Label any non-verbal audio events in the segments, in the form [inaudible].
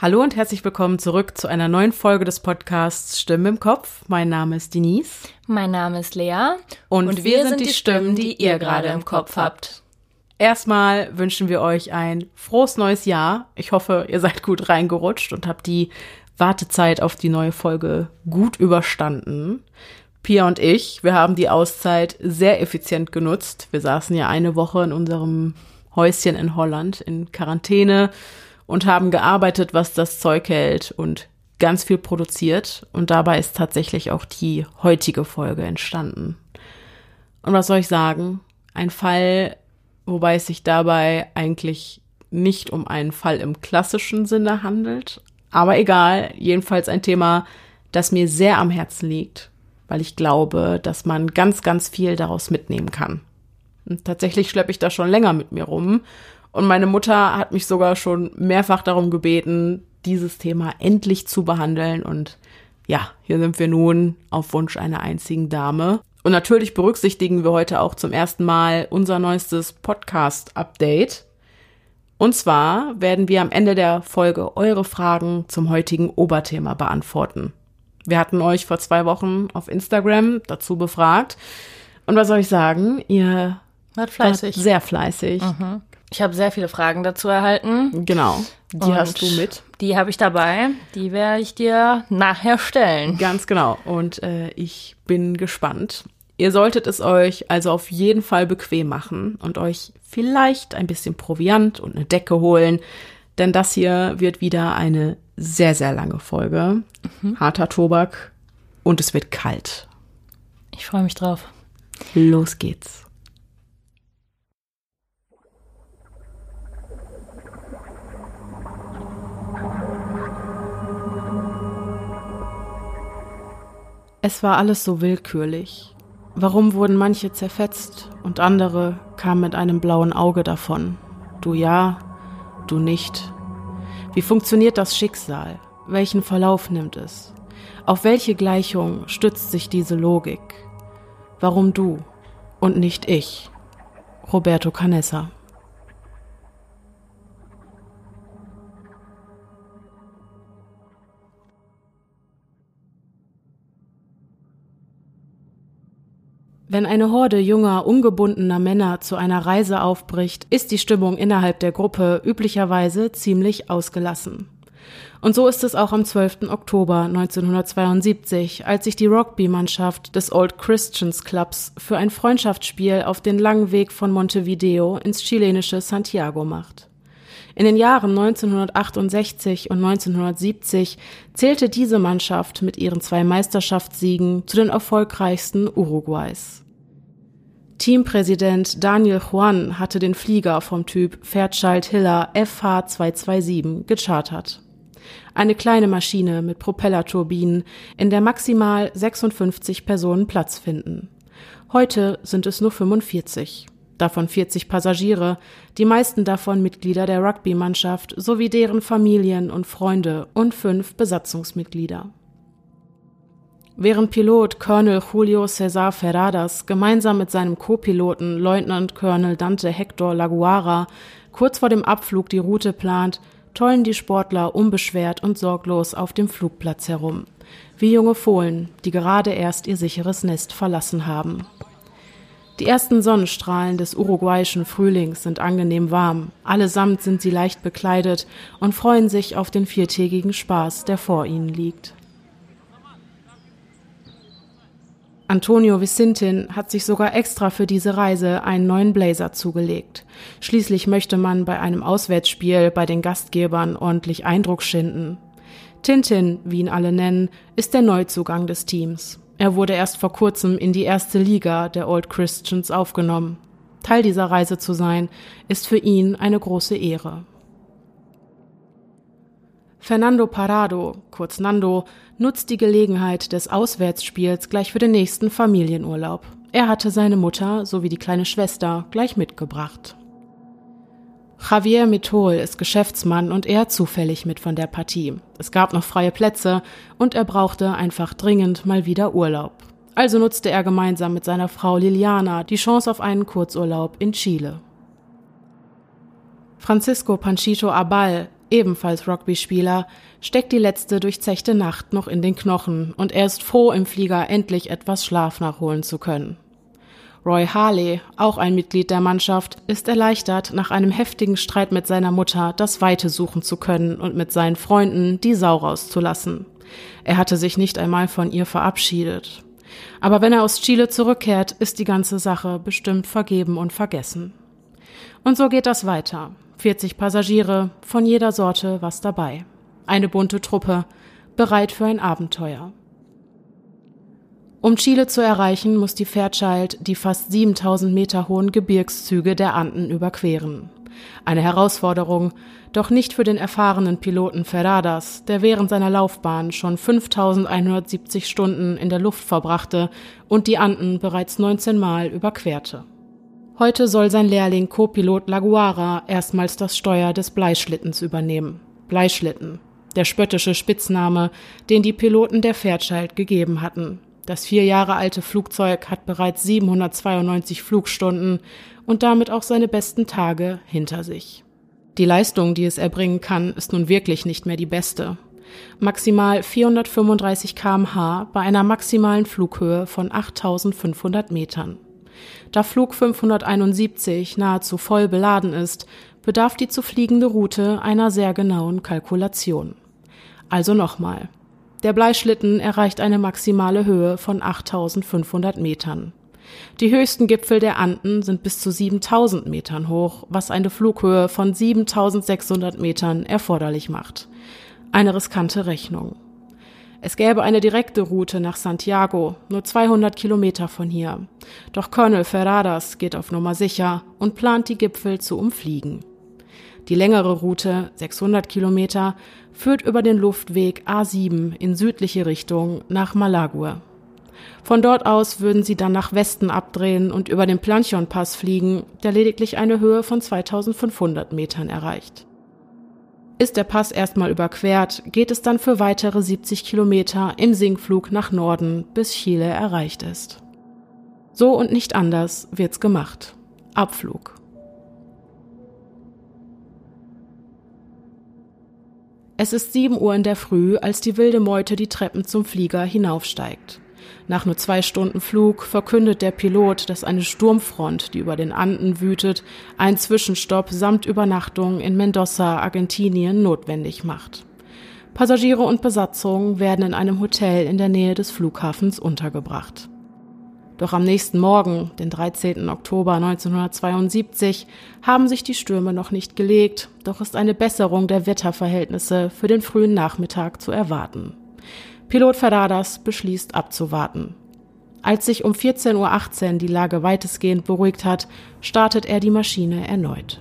Hallo und herzlich willkommen zurück zu einer neuen Folge des Podcasts Stimmen im Kopf. Mein Name ist Denise. Mein Name ist Lea. Und, und wir, wir, sind die Stimmen, die ihr gerade im Kopf habt. Erstmal wünschen wir euch ein frohes neues Jahr. Ich hoffe, ihr seid gut reingerutscht und habt die Wartezeit auf die neue Folge gut überstanden. Pia und ich, wir haben die Auszeit sehr effizient genutzt. Wir saßen ja eine Woche in unserem Häuschen in Holland in Quarantäne und haben gearbeitet, was das Zeug hält und ganz viel produziert. Und dabei ist tatsächlich auch die heutige Folge entstanden. Und was soll ich sagen? Ein Fall, wobei es sich dabei eigentlich nicht um einen Fall im klassischen Sinne handelt. Aber egal, jedenfalls ein Thema, das mir sehr am Herzen liegt, weil ich glaube, dass man ganz, ganz viel daraus mitnehmen kann. Und tatsächlich schleppe ich das schon länger mit mir rum und meine Mutter hat mich sogar schon mehrfach darum gebeten, dieses Thema endlich zu behandeln. Und ja, hier sind wir nun auf Wunsch einer einzigen Dame. Und natürlich berücksichtigen wir heute auch zum ersten Mal unser neuestes Podcast-Update. Und zwar werden wir am Ende der Folge eure Fragen zum heutigen Oberthema beantworten. Wir hatten euch vor zwei Wochen auf Instagram dazu befragt. Und was soll ich sagen? Ihr wart fleißig. Wart sehr fleißig. Mhm. Ich habe sehr viele Fragen dazu erhalten. Genau. Die Und hast du mit. Die habe ich dabei. Die werde ich dir nachher stellen. Ganz genau. Und äh, ich bin gespannt. Ihr solltet es euch also auf jeden Fall bequem machen und euch vielleicht ein bisschen Proviant und eine Decke holen, denn das hier wird wieder eine sehr, sehr lange Folge. Mhm. Harter Tobak und es wird kalt. Ich freue mich drauf. Los geht's. Es war alles so willkürlich. Warum wurden manche zerfetzt und andere kamen mit einem blauen Auge davon? Du ja, du nicht. Wie funktioniert das Schicksal? Welchen Verlauf nimmt es? Auf welche Gleichung stützt sich diese Logik? Warum du und nicht ich? Roberto Canessa Wenn eine Horde junger, ungebundener Männer zu einer Reise aufbricht, ist die Stimmung innerhalb der Gruppe üblicherweise ziemlich ausgelassen. Und so ist es auch am 12. Oktober 1972, als sich die Rugby-Mannschaft des Old Christians Clubs für ein Freundschaftsspiel auf den langen Weg von Montevideo ins chilenische Santiago macht. In den Jahren 1968 und 1970 zählte diese Mannschaft mit ihren zwei Meisterschaftssiegen zu den erfolgreichsten Uruguays. Teampräsident Daniel Juan hatte den Flieger vom Typ Fairchild Hiller FH227 gechartert. Eine kleine Maschine mit Propellerturbinen, in der maximal 56 Personen Platz finden. Heute sind es nur 45 davon 40 Passagiere, die meisten davon Mitglieder der Rugby-Mannschaft sowie deren Familien und Freunde und fünf Besatzungsmitglieder. Während Pilot Colonel Julio Cesar Ferradas gemeinsam mit seinem Co-Piloten Leutnant Colonel Dante Hector Laguara kurz vor dem Abflug die Route plant, tollen die Sportler unbeschwert und sorglos auf dem Flugplatz herum, wie junge Fohlen, die gerade erst ihr sicheres Nest verlassen haben. Die ersten Sonnenstrahlen des uruguayischen Frühlings sind angenehm warm, allesamt sind sie leicht bekleidet und freuen sich auf den viertägigen Spaß, der vor ihnen liegt. Antonio Vicintin hat sich sogar extra für diese Reise einen neuen Blazer zugelegt. Schließlich möchte man bei einem Auswärtsspiel bei den Gastgebern ordentlich Eindruck schinden. Tintin, wie ihn alle nennen, ist der Neuzugang des Teams. Er wurde erst vor kurzem in die erste Liga der Old Christians aufgenommen. Teil dieser Reise zu sein, ist für ihn eine große Ehre. Fernando Parado, kurz Nando, nutzt die Gelegenheit des Auswärtsspiels gleich für den nächsten Familienurlaub. Er hatte seine Mutter sowie die kleine Schwester gleich mitgebracht. Javier Mitol ist Geschäftsmann und er zufällig mit von der Partie. Es gab noch freie Plätze und er brauchte einfach dringend mal wieder Urlaub. Also nutzte er gemeinsam mit seiner Frau Liliana die Chance auf einen Kurzurlaub in Chile. Francisco Panchito Abal ebenfalls Rugby-Spieler, steckt die letzte durchzechte Nacht noch in den Knochen und er ist froh, im Flieger endlich etwas Schlaf nachholen zu können. Roy Harley, auch ein Mitglied der Mannschaft, ist erleichtert, nach einem heftigen Streit mit seiner Mutter das Weite suchen zu können und mit seinen Freunden die Sau rauszulassen. Er hatte sich nicht einmal von ihr verabschiedet. Aber wenn er aus Chile zurückkehrt, ist die ganze Sache bestimmt vergeben und vergessen. Und so geht das weiter. 40 Passagiere, von jeder Sorte was dabei. Eine bunte Truppe, bereit für ein Abenteuer. Um Chile zu erreichen, muss die Fairchild die fast 7000 Meter hohen Gebirgszüge der Anden überqueren. Eine Herausforderung, doch nicht für den erfahrenen Piloten Ferradas, der während seiner Laufbahn schon 5170 Stunden in der Luft verbrachte und die Anden bereits 19 Mal überquerte. Heute soll sein Lehrling Co-Pilot Laguara erstmals das Steuer des Bleischlittens übernehmen. Bleischlitten, der spöttische Spitzname, den die Piloten der Fairchild gegeben hatten. Das vier Jahre alte Flugzeug hat bereits 792 Flugstunden und damit auch seine besten Tage hinter sich. Die Leistung, die es erbringen kann, ist nun wirklich nicht mehr die beste. Maximal 435 kmh bei einer maximalen Flughöhe von 8500 Metern. Da Flug 571 nahezu voll beladen ist, bedarf die zu fliegende Route einer sehr genauen Kalkulation. Also nochmal. Der Bleischlitten erreicht eine maximale Höhe von 8500 Metern. Die höchsten Gipfel der Anden sind bis zu 7000 Metern hoch, was eine Flughöhe von 7600 Metern erforderlich macht. Eine riskante Rechnung. Es gäbe eine direkte Route nach Santiago, nur 200 Kilometer von hier. Doch Colonel Ferradas geht auf Nummer sicher und plant die Gipfel zu umfliegen. Die längere Route, 600 Kilometer, führt über den Luftweg A7 in südliche Richtung nach Malague. Von dort aus würden sie dann nach Westen abdrehen und über den Planchon-Pass fliegen, der lediglich eine Höhe von 2500 Metern erreicht. Ist der Pass erstmal überquert, geht es dann für weitere 70 Kilometer im Sinkflug nach Norden, bis Chile erreicht ist. So und nicht anders wird's gemacht. Abflug. Es ist sieben Uhr in der Früh, als die wilde Meute die Treppen zum Flieger hinaufsteigt. Nach nur zwei Stunden Flug verkündet der Pilot, dass eine Sturmfront, die über den Anden wütet, einen Zwischenstopp samt Übernachtung in Mendoza, Argentinien, notwendig macht. Passagiere und Besatzung werden in einem Hotel in der Nähe des Flughafens untergebracht. Doch am nächsten Morgen, den 13. Oktober 1972, haben sich die Stürme noch nicht gelegt, doch ist eine Besserung der Wetterverhältnisse für den frühen Nachmittag zu erwarten. Pilot Ferradas beschließt abzuwarten. Als sich um 14.18 Uhr die Lage weitestgehend beruhigt hat, startet er die Maschine erneut.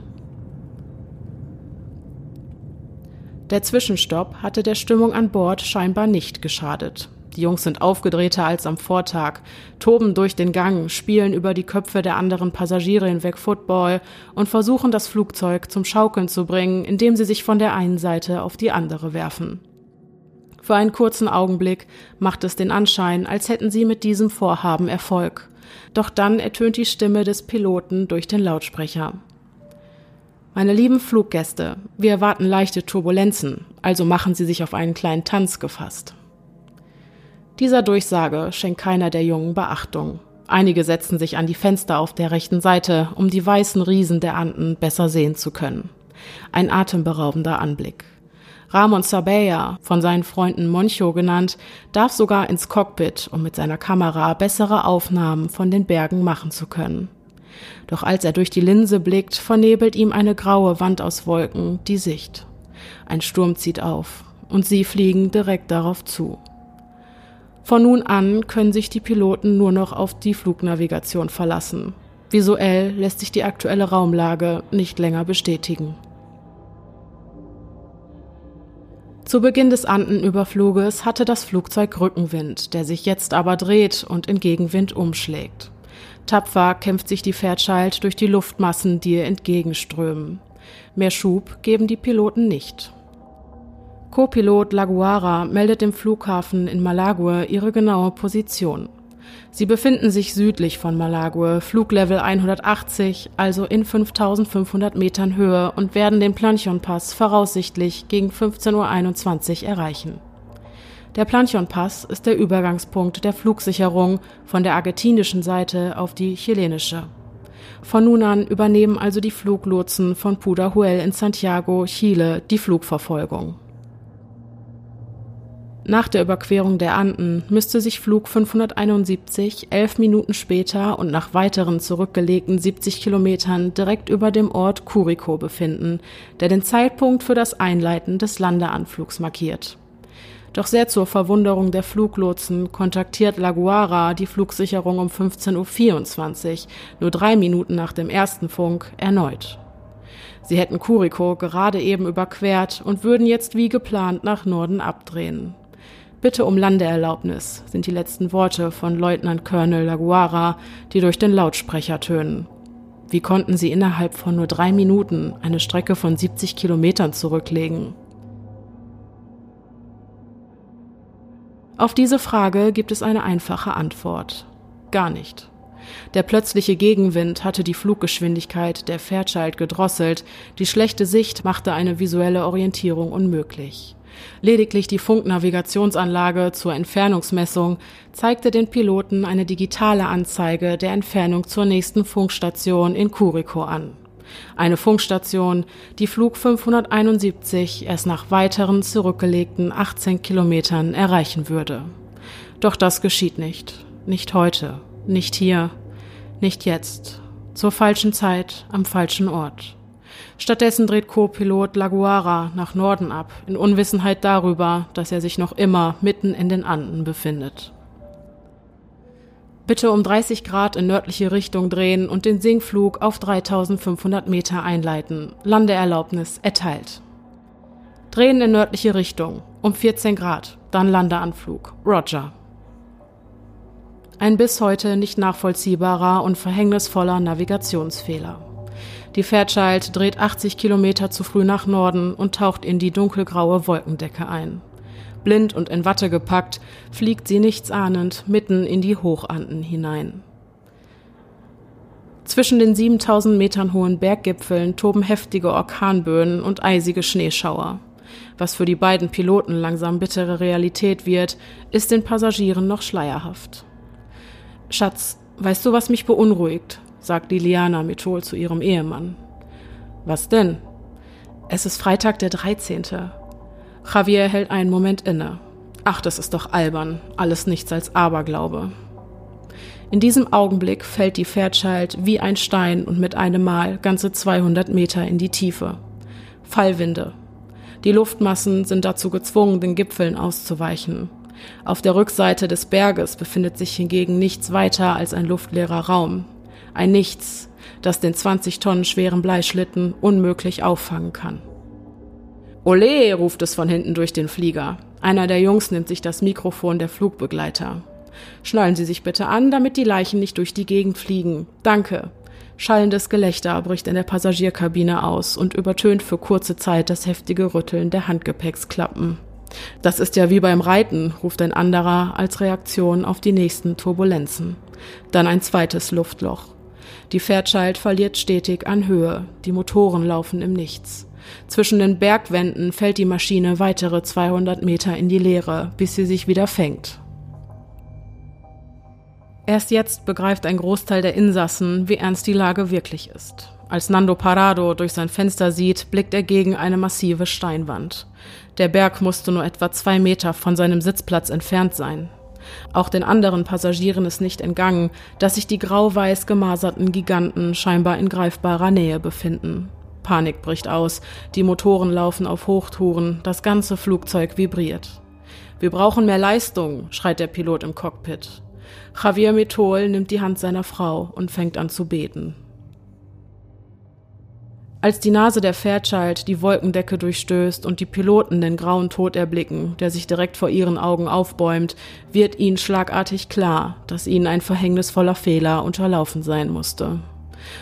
Der Zwischenstopp hatte der Stimmung an Bord scheinbar nicht geschadet. Die Jungs sind aufgedrehter als am Vortag, toben durch den Gang, spielen über die Köpfe der anderen Passagiere hinweg Football und versuchen das Flugzeug zum Schaukeln zu bringen, indem sie sich von der einen Seite auf die andere werfen. Für einen kurzen Augenblick macht es den Anschein, als hätten sie mit diesem Vorhaben Erfolg. Doch dann ertönt die Stimme des Piloten durch den Lautsprecher. Meine lieben Fluggäste, wir erwarten leichte Turbulenzen, also machen Sie sich auf einen kleinen Tanz gefasst. Dieser Durchsage schenkt keiner der Jungen Beachtung. Einige setzen sich an die Fenster auf der rechten Seite, um die weißen Riesen der Anden besser sehen zu können. Ein atemberaubender Anblick. Ramon Sabella, von seinen Freunden Moncho genannt, darf sogar ins Cockpit, um mit seiner Kamera bessere Aufnahmen von den Bergen machen zu können. Doch als er durch die Linse blickt, vernebelt ihm eine graue Wand aus Wolken die Sicht. Ein Sturm zieht auf, und sie fliegen direkt darauf zu. Von nun an können sich die Piloten nur noch auf die Flugnavigation verlassen. Visuell lässt sich die aktuelle Raumlage nicht länger bestätigen. Zu Beginn des Andenüberfluges hatte das Flugzeug Rückenwind, der sich jetzt aber dreht und in Gegenwind umschlägt. Tapfer kämpft sich die Fairchild durch die Luftmassen, die ihr entgegenströmen. Mehr Schub geben die Piloten nicht. Co-Pilot Laguara meldet dem Flughafen in Malague ihre genaue Position. Sie befinden sich südlich von Malague, Fluglevel 180, also in 5500 Metern Höhe und werden den Planchon-Pass voraussichtlich gegen 15.21 Uhr erreichen. Der Planchon-Pass ist der Übergangspunkt der Flugsicherung von der argentinischen Seite auf die chilenische. Von nun an übernehmen also die Fluglotsen von Pudahuel in Santiago, Chile, die Flugverfolgung. Nach der Überquerung der Anden müsste sich Flug 571 elf Minuten später und nach weiteren zurückgelegten 70 Kilometern direkt über dem Ort Curicó befinden, der den Zeitpunkt für das Einleiten des Landeanflugs markiert. Doch sehr zur Verwunderung der Fluglotsen kontaktiert Laguara die Flugsicherung um 15.24 Uhr, nur drei Minuten nach dem ersten Funk, erneut. Sie hätten Curicó gerade eben überquert und würden jetzt wie geplant nach Norden abdrehen. Bitte um Landeerlaubnis sind die letzten Worte von Leutnant Colonel Laguara, die durch den Lautsprecher tönen. Wie konnten sie innerhalb von nur drei Minuten eine Strecke von 70 Kilometern zurücklegen? Auf diese Frage gibt es eine einfache Antwort. Gar nicht. Der plötzliche Gegenwind hatte die Fluggeschwindigkeit der Fairchild gedrosselt, die schlechte Sicht machte eine visuelle Orientierung unmöglich. Lediglich die Funknavigationsanlage zur Entfernungsmessung zeigte den Piloten eine digitale Anzeige der Entfernung zur nächsten Funkstation in Curicó an. Eine Funkstation, die Flug 571 erst nach weiteren zurückgelegten 18 Kilometern erreichen würde. Doch das geschieht nicht. Nicht heute. Nicht hier. Nicht jetzt. Zur falschen Zeit am falschen Ort. Stattdessen dreht Co-Pilot Laguara nach Norden ab, in Unwissenheit darüber, dass er sich noch immer mitten in den Anden befindet. Bitte um 30 Grad in nördliche Richtung drehen und den Sinkflug auf 3500 Meter einleiten. Landeerlaubnis erteilt. Drehen in nördliche Richtung um 14 Grad, dann Landeanflug. Roger. Ein bis heute nicht nachvollziehbarer und verhängnisvoller Navigationsfehler. Die Fairchild dreht 80 Kilometer zu früh nach Norden und taucht in die dunkelgraue Wolkendecke ein. Blind und in Watte gepackt, fliegt sie nichtsahnend mitten in die Hochanden hinein. Zwischen den 7000 Metern hohen Berggipfeln toben heftige Orkanböen und eisige Schneeschauer. Was für die beiden Piloten langsam bittere Realität wird, ist den Passagieren noch schleierhaft. Schatz, weißt du, was mich beunruhigt? Sagt Liliana Methol zu ihrem Ehemann. Was denn? Es ist Freitag der 13. Javier hält einen Moment inne. Ach, das ist doch albern. Alles nichts als Aberglaube. In diesem Augenblick fällt die Fairchild wie ein Stein und mit einem Mal ganze 200 Meter in die Tiefe. Fallwinde. Die Luftmassen sind dazu gezwungen, den Gipfeln auszuweichen. Auf der Rückseite des Berges befindet sich hingegen nichts weiter als ein luftleerer Raum. Ein Nichts, das den 20 Tonnen schweren Bleischlitten unmöglich auffangen kann. Ole, ruft es von hinten durch den Flieger. Einer der Jungs nimmt sich das Mikrofon der Flugbegleiter. Schnallen Sie sich bitte an, damit die Leichen nicht durch die Gegend fliegen. Danke. Schallendes Gelächter bricht in der Passagierkabine aus und übertönt für kurze Zeit das heftige Rütteln der Handgepäcksklappen. Das ist ja wie beim Reiten, ruft ein anderer als Reaktion auf die nächsten Turbulenzen. Dann ein zweites Luftloch. Die Fairchild verliert stetig an Höhe, die Motoren laufen im Nichts. Zwischen den Bergwänden fällt die Maschine weitere 200 Meter in die Leere, bis sie sich wieder fängt. Erst jetzt begreift ein Großteil der Insassen, wie ernst die Lage wirklich ist. Als Nando Parado durch sein Fenster sieht, blickt er gegen eine massive Steinwand. Der Berg musste nur etwa zwei Meter von seinem Sitzplatz entfernt sein. Auch den anderen Passagieren ist nicht entgangen, dass sich die grau-weiß gemaserten Giganten scheinbar in greifbarer Nähe befinden. Panik bricht aus, die Motoren laufen auf Hochtouren, das ganze Flugzeug vibriert. Wir brauchen mehr Leistung, schreit der Pilot im Cockpit. Javier Metol nimmt die Hand seiner Frau und fängt an zu beten. Als die Nase der Fairchild die Wolkendecke durchstößt und die Piloten den grauen Tod erblicken, der sich direkt vor ihren Augen aufbäumt, wird ihnen schlagartig klar, dass ihnen ein verhängnisvoller Fehler unterlaufen sein musste.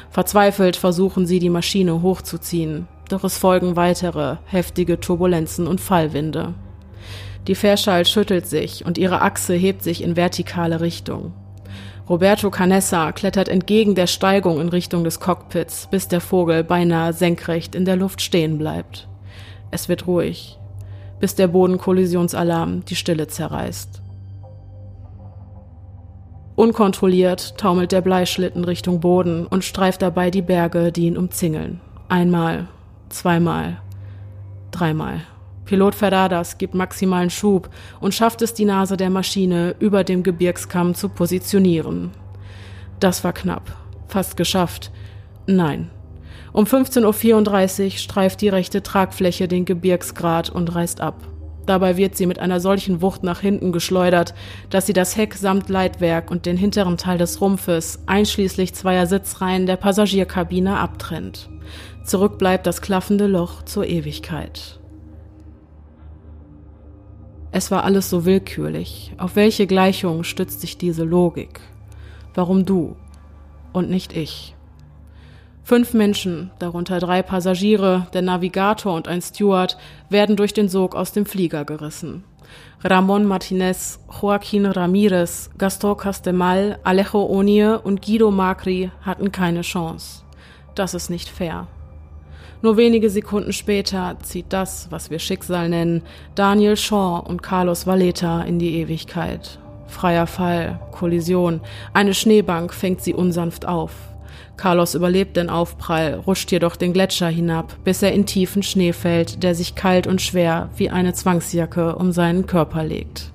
Verzweifelt versuchen sie, die Maschine hochzuziehen, doch es folgen weitere heftige Turbulenzen und Fallwinde. Die Fairchild schüttelt sich und ihre Achse hebt sich in vertikale Richtung. Roberto Canessa klettert entgegen der Steigung in Richtung des Cockpits, bis der Vogel beinahe senkrecht in der Luft stehen bleibt. Es wird ruhig, bis der Bodenkollisionsalarm die Stille zerreißt. Unkontrolliert taumelt der Bleischlitten Richtung Boden und streift dabei die Berge, die ihn umzingeln. Einmal, zweimal, dreimal. Pilot Ferradas gibt maximalen Schub und schafft es, die Nase der Maschine über dem Gebirgskamm zu positionieren. Das war knapp. Fast geschafft. Nein. Um 15.34 Uhr streift die rechte Tragfläche den Gebirgsgrat und reißt ab. Dabei wird sie mit einer solchen Wucht nach hinten geschleudert, dass sie das Heck samt Leitwerk und den hinteren Teil des Rumpfes, einschließlich zweier Sitzreihen der Passagierkabine, abtrennt. Zurück bleibt das klaffende Loch zur Ewigkeit. Es war alles so willkürlich. Auf welche Gleichung stützt sich diese Logik? Warum du und nicht ich? Fünf Menschen, darunter drei Passagiere, der Navigator und ein Steward, werden durch den Sog aus dem Flieger gerissen. Ramon Martinez, Joaquin Ramirez, Gaston Castemal, Alejo Onie und Guido Macri hatten keine Chance. Das ist nicht fair. Nur wenige Sekunden später zieht das, was wir Schicksal nennen, Daniel Shaw und Carlos Valeta in die Ewigkeit. Freier Fall, Kollision, eine Schneebank fängt sie unsanft auf. Carlos überlebt den Aufprall, rutscht jedoch den Gletscher hinab, bis er in tiefen Schnee fällt, der sich kalt und schwer wie eine Zwangsjacke um seinen Körper legt.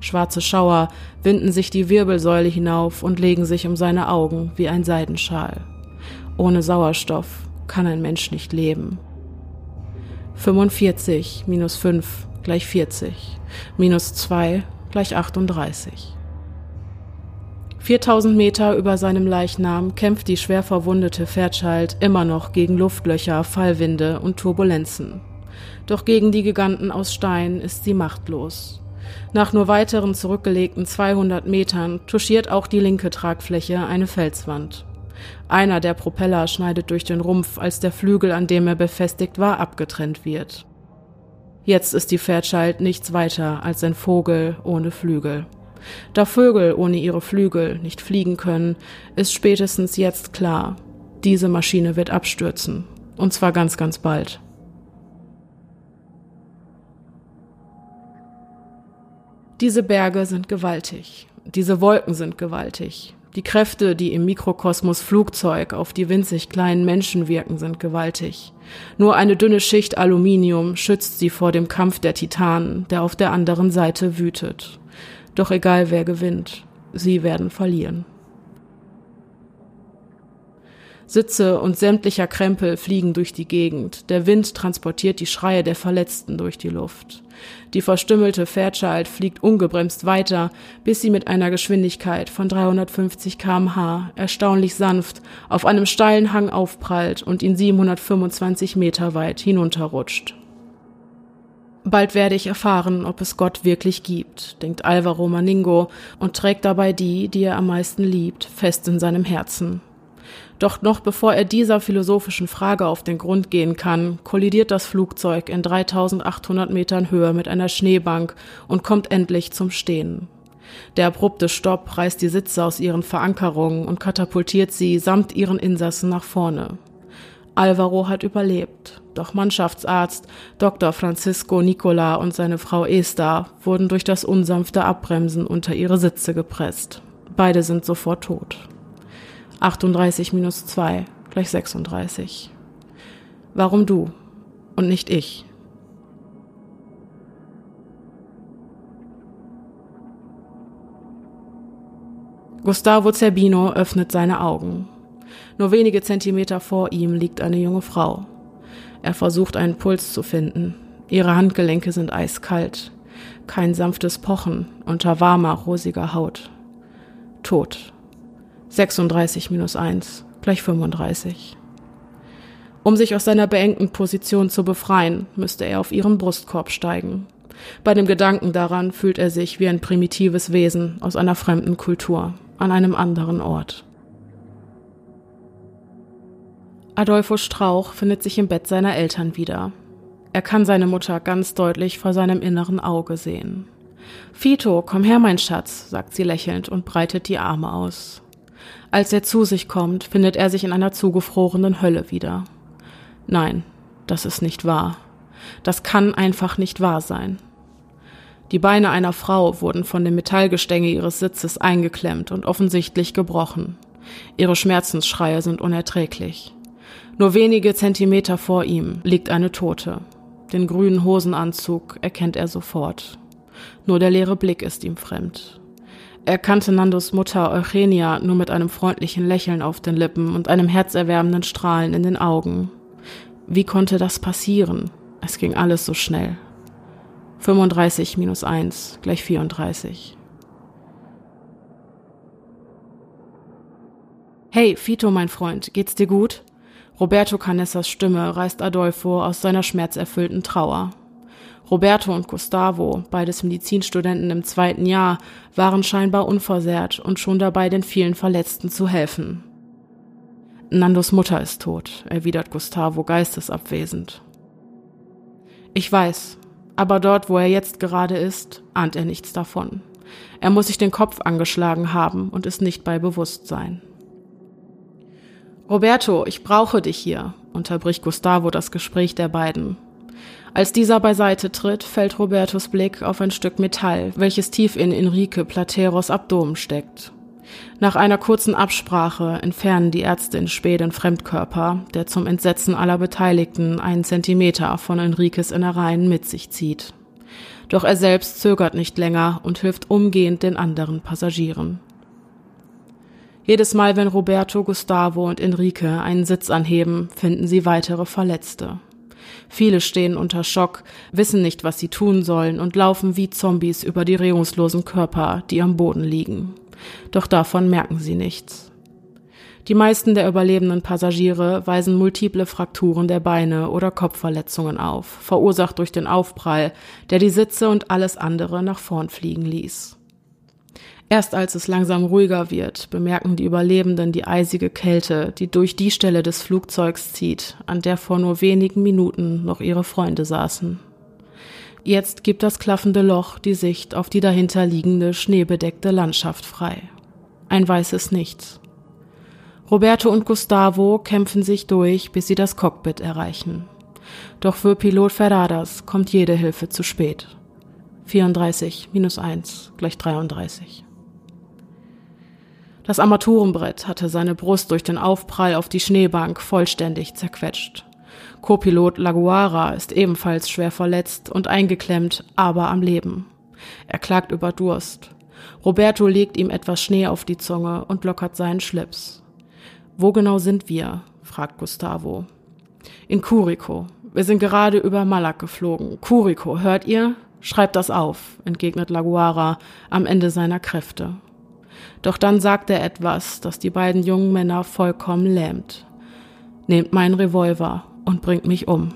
Schwarze Schauer winden sich die Wirbelsäule hinauf und legen sich um seine Augen wie ein Seidenschal. Ohne Sauerstoff kann ein Mensch nicht leben. 45 minus 5 gleich 40, minus 2 gleich 38. 4000 Meter über seinem Leichnam kämpft die schwer verwundete Fairchild immer noch gegen Luftlöcher, Fallwinde und Turbulenzen. Doch gegen die Giganten aus Stein ist sie machtlos. Nach nur weiteren zurückgelegten 200 Metern touchiert auch die linke Tragfläche eine Felswand. Einer der Propeller schneidet durch den Rumpf, als der Flügel, an dem er befestigt war, abgetrennt wird. Jetzt ist die Fairchild nichts weiter als ein Vogel ohne Flügel. Da Vögel ohne ihre Flügel nicht fliegen können, ist spätestens jetzt klar, diese Maschine wird abstürzen. Und zwar ganz, ganz bald. Diese Berge sind gewaltig. Diese Wolken sind gewaltig. Die Kräfte, die im Mikrokosmos Flugzeug auf die winzig kleinen Menschen wirken, sind gewaltig. Nur eine dünne Schicht Aluminium schützt sie vor dem Kampf der Titanen, der auf der anderen Seite wütet. Doch egal wer gewinnt, sie werden verlieren. Sitze und sämtlicher Krempel fliegen durch die Gegend. Der Wind transportiert die Schreie der Verletzten durch die Luft. Die verstümmelte Fairchild fliegt ungebremst weiter, bis sie mit einer Geschwindigkeit von 350 kmh erstaunlich sanft auf einem steilen Hang aufprallt und ihn 725 Meter weit hinunterrutscht. Bald werde ich erfahren, ob es Gott wirklich gibt, denkt Alvaro Maningo und trägt dabei die, die er am meisten liebt, fest in seinem Herzen. Doch noch bevor er dieser philosophischen Frage auf den Grund gehen kann, kollidiert das Flugzeug in 3800 Metern Höhe mit einer Schneebank und kommt endlich zum Stehen. Der abrupte Stopp reißt die Sitze aus ihren Verankerungen und katapultiert sie samt ihren Insassen nach vorne. Alvaro hat überlebt, doch Mannschaftsarzt Dr. Francisco Nicola und seine Frau Esther wurden durch das unsanfte Abbremsen unter ihre Sitze gepresst. Beide sind sofort tot. 38 minus 2 gleich 36. Warum du und nicht ich? Gustavo Zerbino öffnet seine Augen. Nur wenige Zentimeter vor ihm liegt eine junge Frau. Er versucht einen Puls zu finden. Ihre Handgelenke sind eiskalt. Kein sanftes Pochen unter warmer, rosiger Haut. Tot. 36 minus 1 gleich 35. Um sich aus seiner beengten Position zu befreien, müsste er auf ihren Brustkorb steigen. Bei dem Gedanken daran fühlt er sich wie ein primitives Wesen aus einer fremden Kultur, an einem anderen Ort. Adolfo Strauch findet sich im Bett seiner Eltern wieder. Er kann seine Mutter ganz deutlich vor seinem inneren Auge sehen. Fito, komm her, mein Schatz, sagt sie lächelnd und breitet die Arme aus. Als er zu sich kommt, findet er sich in einer zugefrorenen Hölle wieder. Nein, das ist nicht wahr. Das kann einfach nicht wahr sein. Die Beine einer Frau wurden von dem Metallgestänge ihres Sitzes eingeklemmt und offensichtlich gebrochen. Ihre Schmerzensschreie sind unerträglich. Nur wenige Zentimeter vor ihm liegt eine Tote. Den grünen Hosenanzug erkennt er sofort. Nur der leere Blick ist ihm fremd. Er kannte Nandos Mutter Eugenia nur mit einem freundlichen Lächeln auf den Lippen und einem herzerwärmenden Strahlen in den Augen. Wie konnte das passieren? Es ging alles so schnell. 35 minus 1 gleich 34. Hey, Fito, mein Freund, geht's dir gut? Roberto Canessas Stimme reißt Adolfo aus seiner schmerzerfüllten Trauer. Roberto und Gustavo, beides Medizinstudenten im zweiten Jahr, waren scheinbar unversehrt und schon dabei, den vielen Verletzten zu helfen. Nandos Mutter ist tot, erwidert Gustavo geistesabwesend. Ich weiß, aber dort, wo er jetzt gerade ist, ahnt er nichts davon. Er muss sich den Kopf angeschlagen haben und ist nicht bei Bewusstsein. Roberto, ich brauche dich hier, unterbricht Gustavo das Gespräch der beiden. Als dieser beiseite tritt, fällt Robertos Blick auf ein Stück Metall, welches tief in Enrique Plateros Abdomen steckt. Nach einer kurzen Absprache entfernen die Ärzte in Spee den Fremdkörper, der zum Entsetzen aller Beteiligten einen Zentimeter von Enriques Innereien mit sich zieht. Doch er selbst zögert nicht länger und hilft umgehend den anderen Passagieren. Jedes Mal, wenn Roberto, Gustavo und Enrique einen Sitz anheben, finden sie weitere Verletzte. Viele stehen unter Schock, wissen nicht, was sie tun sollen und laufen wie Zombies über die regungslosen Körper, die am Boden liegen. Doch davon merken sie nichts. Die meisten der überlebenden Passagiere weisen multiple Frakturen der Beine oder Kopfverletzungen auf, verursacht durch den Aufprall, der die Sitze und alles andere nach vorn fliegen ließ. Erst als es langsam ruhiger wird, bemerken die Überlebenden die eisige Kälte, die durch die Stelle des Flugzeugs zieht, an der vor nur wenigen Minuten noch ihre Freunde saßen. Jetzt gibt das klaffende Loch die Sicht auf die dahinter liegende schneebedeckte Landschaft frei. Ein weißes Nichts. Roberto und Gustavo kämpfen sich durch, bis sie das Cockpit erreichen. Doch für Pilot Ferradas kommt jede Hilfe zu spät. 34 minus 1 gleich 33. Das Armaturenbrett hatte seine Brust durch den Aufprall auf die Schneebank vollständig zerquetscht. Co-Pilot Laguara ist ebenfalls schwer verletzt und eingeklemmt, aber am Leben. Er klagt über Durst. Roberto legt ihm etwas Schnee auf die Zunge und lockert seinen Schlips. Wo genau sind wir? fragt Gustavo. In Curicó. Wir sind gerade über Malak geflogen. Curicó, hört ihr? Schreibt das auf, entgegnet Laguara am Ende seiner Kräfte. Doch dann sagt er etwas, das die beiden jungen Männer vollkommen lähmt. Nehmt meinen Revolver und bringt mich um.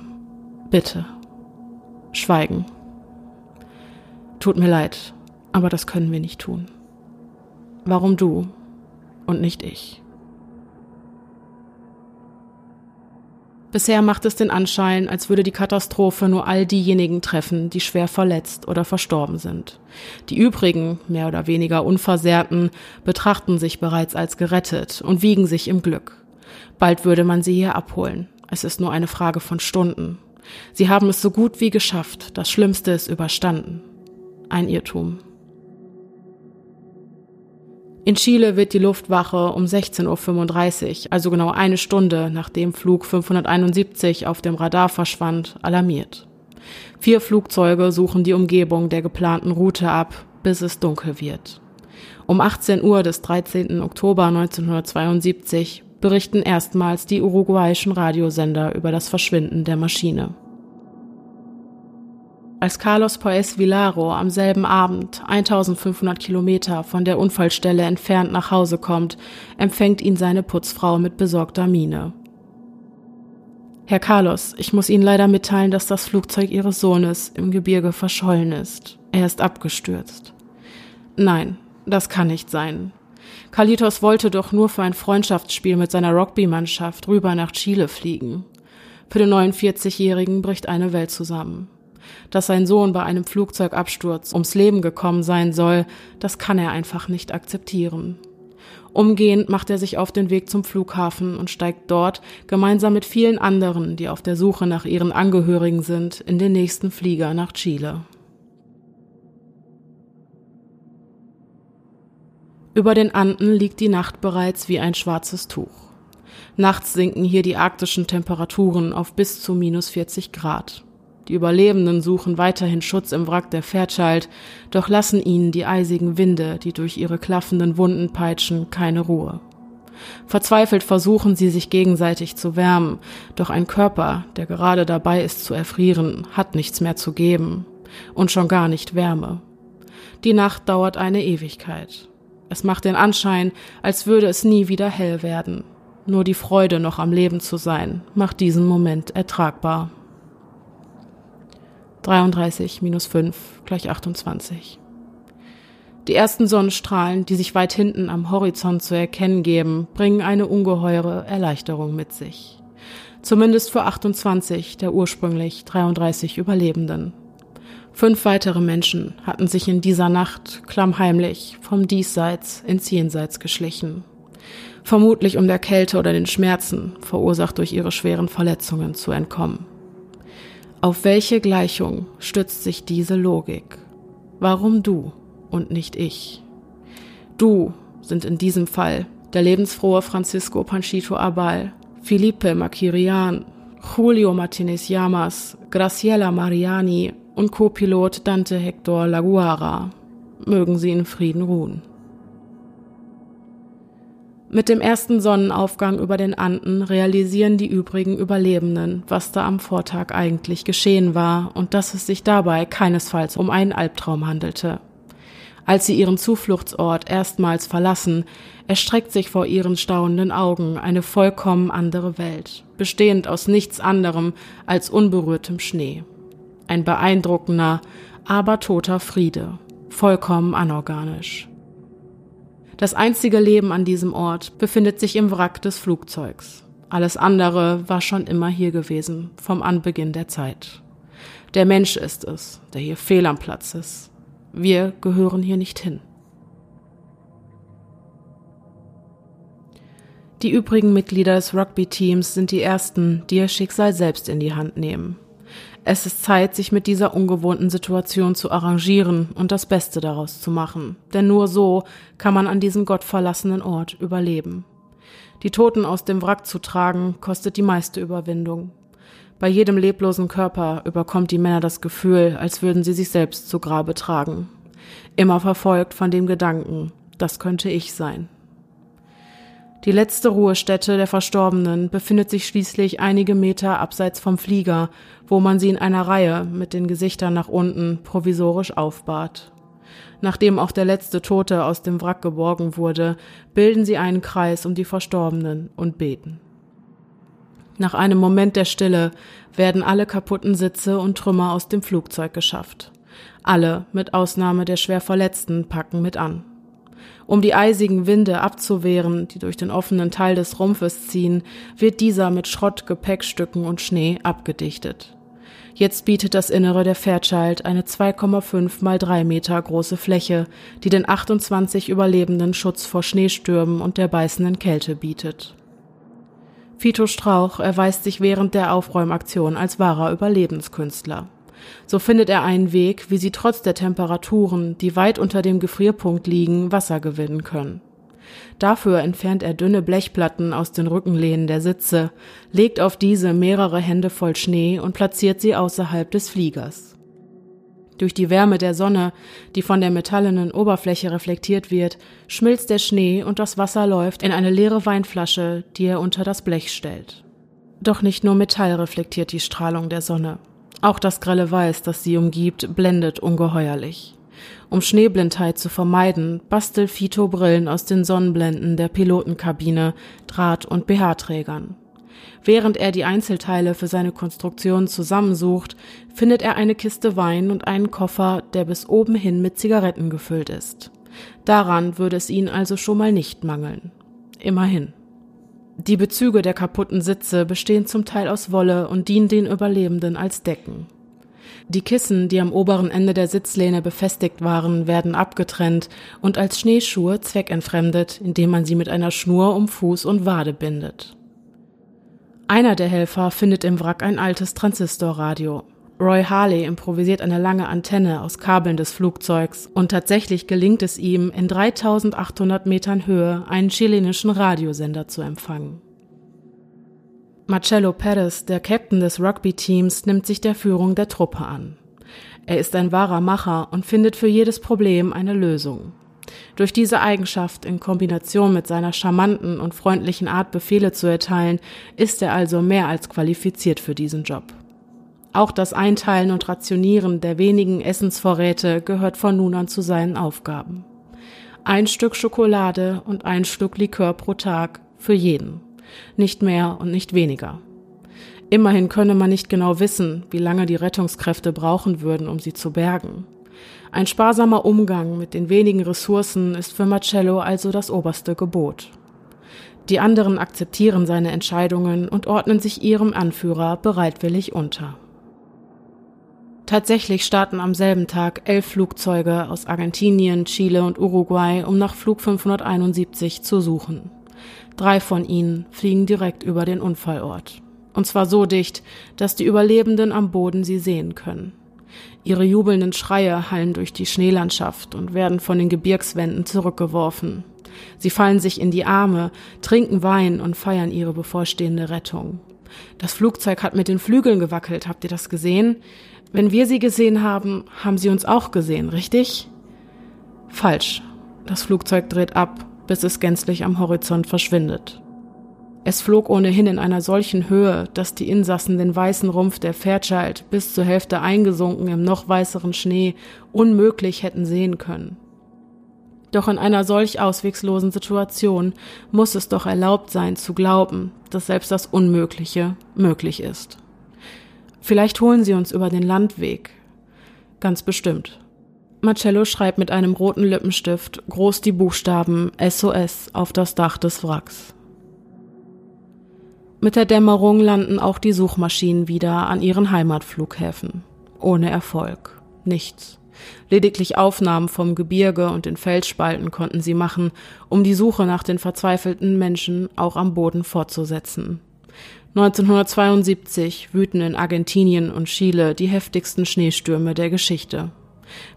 Bitte. Schweigen. Tut mir leid, aber das können wir nicht tun. Warum du und nicht ich? Bisher macht es den Anschein, als würde die Katastrophe nur all diejenigen treffen, die schwer verletzt oder verstorben sind. Die übrigen, mehr oder weniger Unversehrten, betrachten sich bereits als gerettet und wiegen sich im Glück. Bald würde man sie hier abholen. Es ist nur eine Frage von Stunden. Sie haben es so gut wie geschafft. Das Schlimmste ist überstanden. Ein Irrtum. In Chile wird die Luftwache um 16.35 Uhr, also genau eine Stunde nachdem Flug 571 auf dem Radar verschwand, alarmiert. Vier Flugzeuge suchen die Umgebung der geplanten Route ab, bis es dunkel wird. Um 18 Uhr des 13. Oktober 1972 berichten erstmals die uruguayischen Radiosender über das Verschwinden der Maschine. Als Carlos Paez Villaro am selben Abend 1500 Kilometer von der Unfallstelle entfernt nach Hause kommt, empfängt ihn seine Putzfrau mit besorgter Miene. Herr Carlos, ich muss Ihnen leider mitteilen, dass das Flugzeug Ihres Sohnes im Gebirge verschollen ist. Er ist abgestürzt. Nein, das kann nicht sein. Kalitos wollte doch nur für ein Freundschaftsspiel mit seiner Rugby-Mannschaft rüber nach Chile fliegen. Für den 49-Jährigen bricht eine Welt zusammen. Dass sein Sohn bei einem Flugzeugabsturz ums Leben gekommen sein soll, das kann er einfach nicht akzeptieren. Umgehend macht er sich auf den Weg zum Flughafen und steigt dort gemeinsam mit vielen anderen, die auf der Suche nach ihren Angehörigen sind, in den nächsten Flieger nach Chile. Über den Anden liegt die Nacht bereits wie ein schwarzes Tuch. Nachts sinken hier die arktischen Temperaturen auf bis zu minus 40 Grad. Die Überlebenden suchen weiterhin Schutz im Wrack der Fairchild, doch lassen ihnen die eisigen Winde, die durch ihre klaffenden Wunden peitschen, keine Ruhe. Verzweifelt versuchen sie sich gegenseitig zu wärmen, doch ein Körper, der gerade dabei ist zu erfrieren, hat nichts mehr zu geben und schon gar nicht Wärme. Die Nacht dauert eine Ewigkeit. Es macht den Anschein, als würde es nie wieder hell werden. Nur die Freude, noch am Leben zu sein, macht diesen Moment ertragbar. 33 minus 5 gleich 28. Die ersten Sonnenstrahlen, die sich weit hinten am Horizont zu erkennen geben, bringen eine ungeheure Erleichterung mit sich. Zumindest für 28 der ursprünglich 33 Überlebenden. Fünf weitere Menschen hatten sich in dieser Nacht klammheimlich vom Diesseits ins Jenseits geschlichen. Vermutlich um der Kälte oder den Schmerzen, verursacht durch ihre schweren Verletzungen, zu entkommen. Auf welche Gleichung stützt sich diese Logik? Warum du und nicht ich? Du sind in diesem Fall der lebensfrohe Francisco Panchito Abal, Felipe Makirian, Julio Martinez Llamas, Graciela Mariani und Co-Pilot Dante Hector Laguara. Mögen sie in Frieden ruhen. Mit dem ersten Sonnenaufgang über den Anden realisieren die übrigen Überlebenden, was da am Vortag eigentlich geschehen war und dass es sich dabei keinesfalls um einen Albtraum handelte. Als sie ihren Zufluchtsort erstmals verlassen, erstreckt sich vor ihren staunenden Augen eine vollkommen andere Welt, bestehend aus nichts anderem als unberührtem Schnee. Ein beeindruckender, aber toter Friede, vollkommen anorganisch. Das einzige Leben an diesem Ort befindet sich im Wrack des Flugzeugs. Alles andere war schon immer hier gewesen, vom Anbeginn der Zeit. Der Mensch ist es, der hier fehl am Platz ist. Wir gehören hier nicht hin. Die übrigen Mitglieder des Rugby-Teams sind die ersten, die ihr Schicksal selbst in die Hand nehmen. Es ist Zeit, sich mit dieser ungewohnten Situation zu arrangieren und das Beste daraus zu machen. Denn nur so kann man an diesem gottverlassenen Ort überleben. Die Toten aus dem Wrack zu tragen, kostet die meiste Überwindung. Bei jedem leblosen Körper überkommt die Männer das Gefühl, als würden sie sich selbst zu Grabe tragen. Immer verfolgt von dem Gedanken, das könnte ich sein. Die letzte Ruhestätte der Verstorbenen befindet sich schließlich einige Meter abseits vom Flieger, wo man sie in einer Reihe mit den Gesichtern nach unten provisorisch aufbahrt. Nachdem auch der letzte Tote aus dem Wrack geborgen wurde, bilden sie einen Kreis um die Verstorbenen und beten. Nach einem Moment der Stille werden alle kaputten Sitze und Trümmer aus dem Flugzeug geschafft. Alle, mit Ausnahme der schwer Verletzten, packen mit an. Um die eisigen Winde abzuwehren, die durch den offenen Teil des Rumpfes ziehen, wird dieser mit Schrott, Gepäckstücken und Schnee abgedichtet. Jetzt bietet das Innere der Fairchild eine 2,5 mal 3 Meter große Fläche, die den 28 Überlebenden Schutz vor Schneestürmen und der beißenden Kälte bietet. Fito Strauch erweist sich während der Aufräumaktion als wahrer Überlebenskünstler. So findet er einen Weg, wie sie trotz der Temperaturen, die weit unter dem Gefrierpunkt liegen, Wasser gewinnen können. Dafür entfernt er dünne Blechplatten aus den Rückenlehnen der Sitze, legt auf diese mehrere Hände voll Schnee und platziert sie außerhalb des Fliegers. Durch die Wärme der Sonne, die von der metallenen Oberfläche reflektiert wird, schmilzt der Schnee und das Wasser läuft in eine leere Weinflasche, die er unter das Blech stellt. Doch nicht nur Metall reflektiert die Strahlung der Sonne. Auch das grelle Weiß, das sie umgibt, blendet ungeheuerlich. Um Schneeblindheit zu vermeiden, bastelt Fito Brillen aus den Sonnenblenden der Pilotenkabine, Draht- und BH-Trägern. Während er die Einzelteile für seine Konstruktion zusammensucht, findet er eine Kiste Wein und einen Koffer, der bis oben hin mit Zigaretten gefüllt ist. Daran würde es ihn also schon mal nicht mangeln. Immerhin. Die Bezüge der kaputten Sitze bestehen zum Teil aus Wolle und dienen den Überlebenden als Decken. Die Kissen, die am oberen Ende der Sitzlehne befestigt waren, werden abgetrennt und als Schneeschuhe zweckentfremdet, indem man sie mit einer Schnur um Fuß und Wade bindet. Einer der Helfer findet im Wrack ein altes Transistorradio. Roy Harley improvisiert eine lange Antenne aus Kabeln des Flugzeugs und tatsächlich gelingt es ihm, in 3800 Metern Höhe einen chilenischen Radiosender zu empfangen. Marcelo Perez, der Captain des Rugby-Teams, nimmt sich der Führung der Truppe an. Er ist ein wahrer Macher und findet für jedes Problem eine Lösung. Durch diese Eigenschaft in Kombination mit seiner charmanten und freundlichen Art, Befehle zu erteilen, ist er also mehr als qualifiziert für diesen Job. Auch das Einteilen und Rationieren der wenigen Essensvorräte gehört von nun an zu seinen Aufgaben. Ein Stück Schokolade und ein Stück Likör pro Tag für jeden. Nicht mehr und nicht weniger. Immerhin könne man nicht genau wissen, wie lange die Rettungskräfte brauchen würden, um sie zu bergen. Ein sparsamer Umgang mit den wenigen Ressourcen ist für Marcello also das oberste Gebot. Die anderen akzeptieren seine Entscheidungen und ordnen sich ihrem Anführer bereitwillig unter. Tatsächlich starten am selben Tag elf Flugzeuge aus Argentinien, Chile und Uruguay, um nach Flug 571 zu suchen. Drei von ihnen fliegen direkt über den Unfallort. Und zwar so dicht, dass die Überlebenden am Boden sie sehen können. Ihre jubelnden Schreie hallen durch die Schneelandschaft und werden von den Gebirgswänden zurückgeworfen. Sie fallen sich in die Arme, trinken Wein und feiern ihre bevorstehende Rettung. Das Flugzeug hat mit den Flügeln gewackelt, habt ihr das gesehen? Wenn wir sie gesehen haben, haben sie uns auch gesehen, richtig? Falsch. Das Flugzeug dreht ab, bis es gänzlich am Horizont verschwindet. Es flog ohnehin in einer solchen Höhe, dass die Insassen den weißen Rumpf der Fairchild bis zur Hälfte eingesunken im noch weißeren Schnee unmöglich hätten sehen können. Doch in einer solch auswegslosen Situation muss es doch erlaubt sein zu glauben, dass selbst das Unmögliche möglich ist. Vielleicht holen sie uns über den Landweg. Ganz bestimmt. Marcello schreibt mit einem roten Lippenstift groß die Buchstaben SOS auf das Dach des Wracks. Mit der Dämmerung landen auch die Suchmaschinen wieder an ihren Heimatflughäfen. Ohne Erfolg. Nichts. Lediglich Aufnahmen vom Gebirge und den Felsspalten konnten sie machen, um die Suche nach den verzweifelten Menschen auch am Boden fortzusetzen. 1972 wüten in Argentinien und Chile die heftigsten Schneestürme der Geschichte.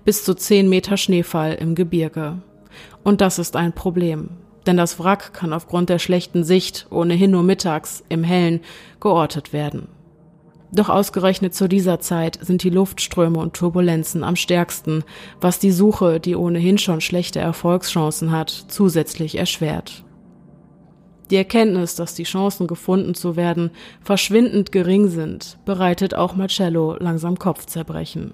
Bis zu zehn Meter Schneefall im Gebirge. Und das ist ein Problem, denn das Wrack kann aufgrund der schlechten Sicht ohnehin nur mittags im Hellen geortet werden. Doch ausgerechnet zu dieser Zeit sind die Luftströme und Turbulenzen am stärksten, was die Suche, die ohnehin schon schlechte Erfolgschancen hat, zusätzlich erschwert. Die Erkenntnis, dass die Chancen gefunden zu werden verschwindend gering sind, bereitet auch Marcello langsam Kopfzerbrechen.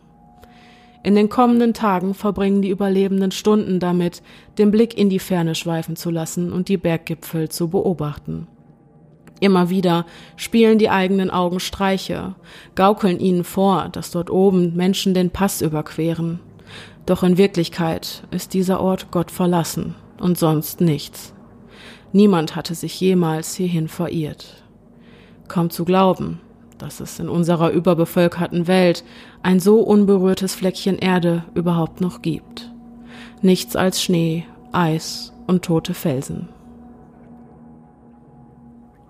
In den kommenden Tagen verbringen die Überlebenden Stunden damit, den Blick in die Ferne schweifen zu lassen und die Berggipfel zu beobachten. Immer wieder spielen die eigenen Augen Streiche, gaukeln ihnen vor, dass dort oben Menschen den Pass überqueren. Doch in Wirklichkeit ist dieser Ort Gott verlassen und sonst nichts. Niemand hatte sich jemals hierhin verirrt. Kaum zu glauben, dass es in unserer überbevölkerten Welt ein so unberührtes Fleckchen Erde überhaupt noch gibt. Nichts als Schnee, Eis und tote Felsen.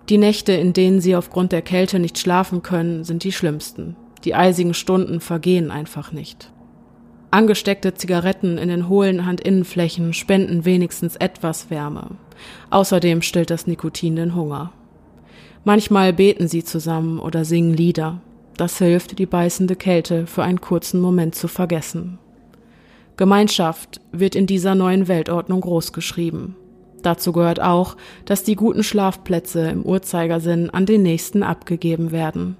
Die Nächte, in denen sie aufgrund der Kälte nicht schlafen können, sind die schlimmsten. Die eisigen Stunden vergehen einfach nicht. Angesteckte Zigaretten in den hohlen Handinnenflächen spenden wenigstens etwas Wärme. Außerdem stillt das Nikotin den Hunger. Manchmal beten sie zusammen oder singen Lieder. Das hilft, die beißende Kälte für einen kurzen Moment zu vergessen. Gemeinschaft wird in dieser neuen Weltordnung großgeschrieben. Dazu gehört auch, dass die guten Schlafplätze im Uhrzeigersinn an den nächsten abgegeben werden.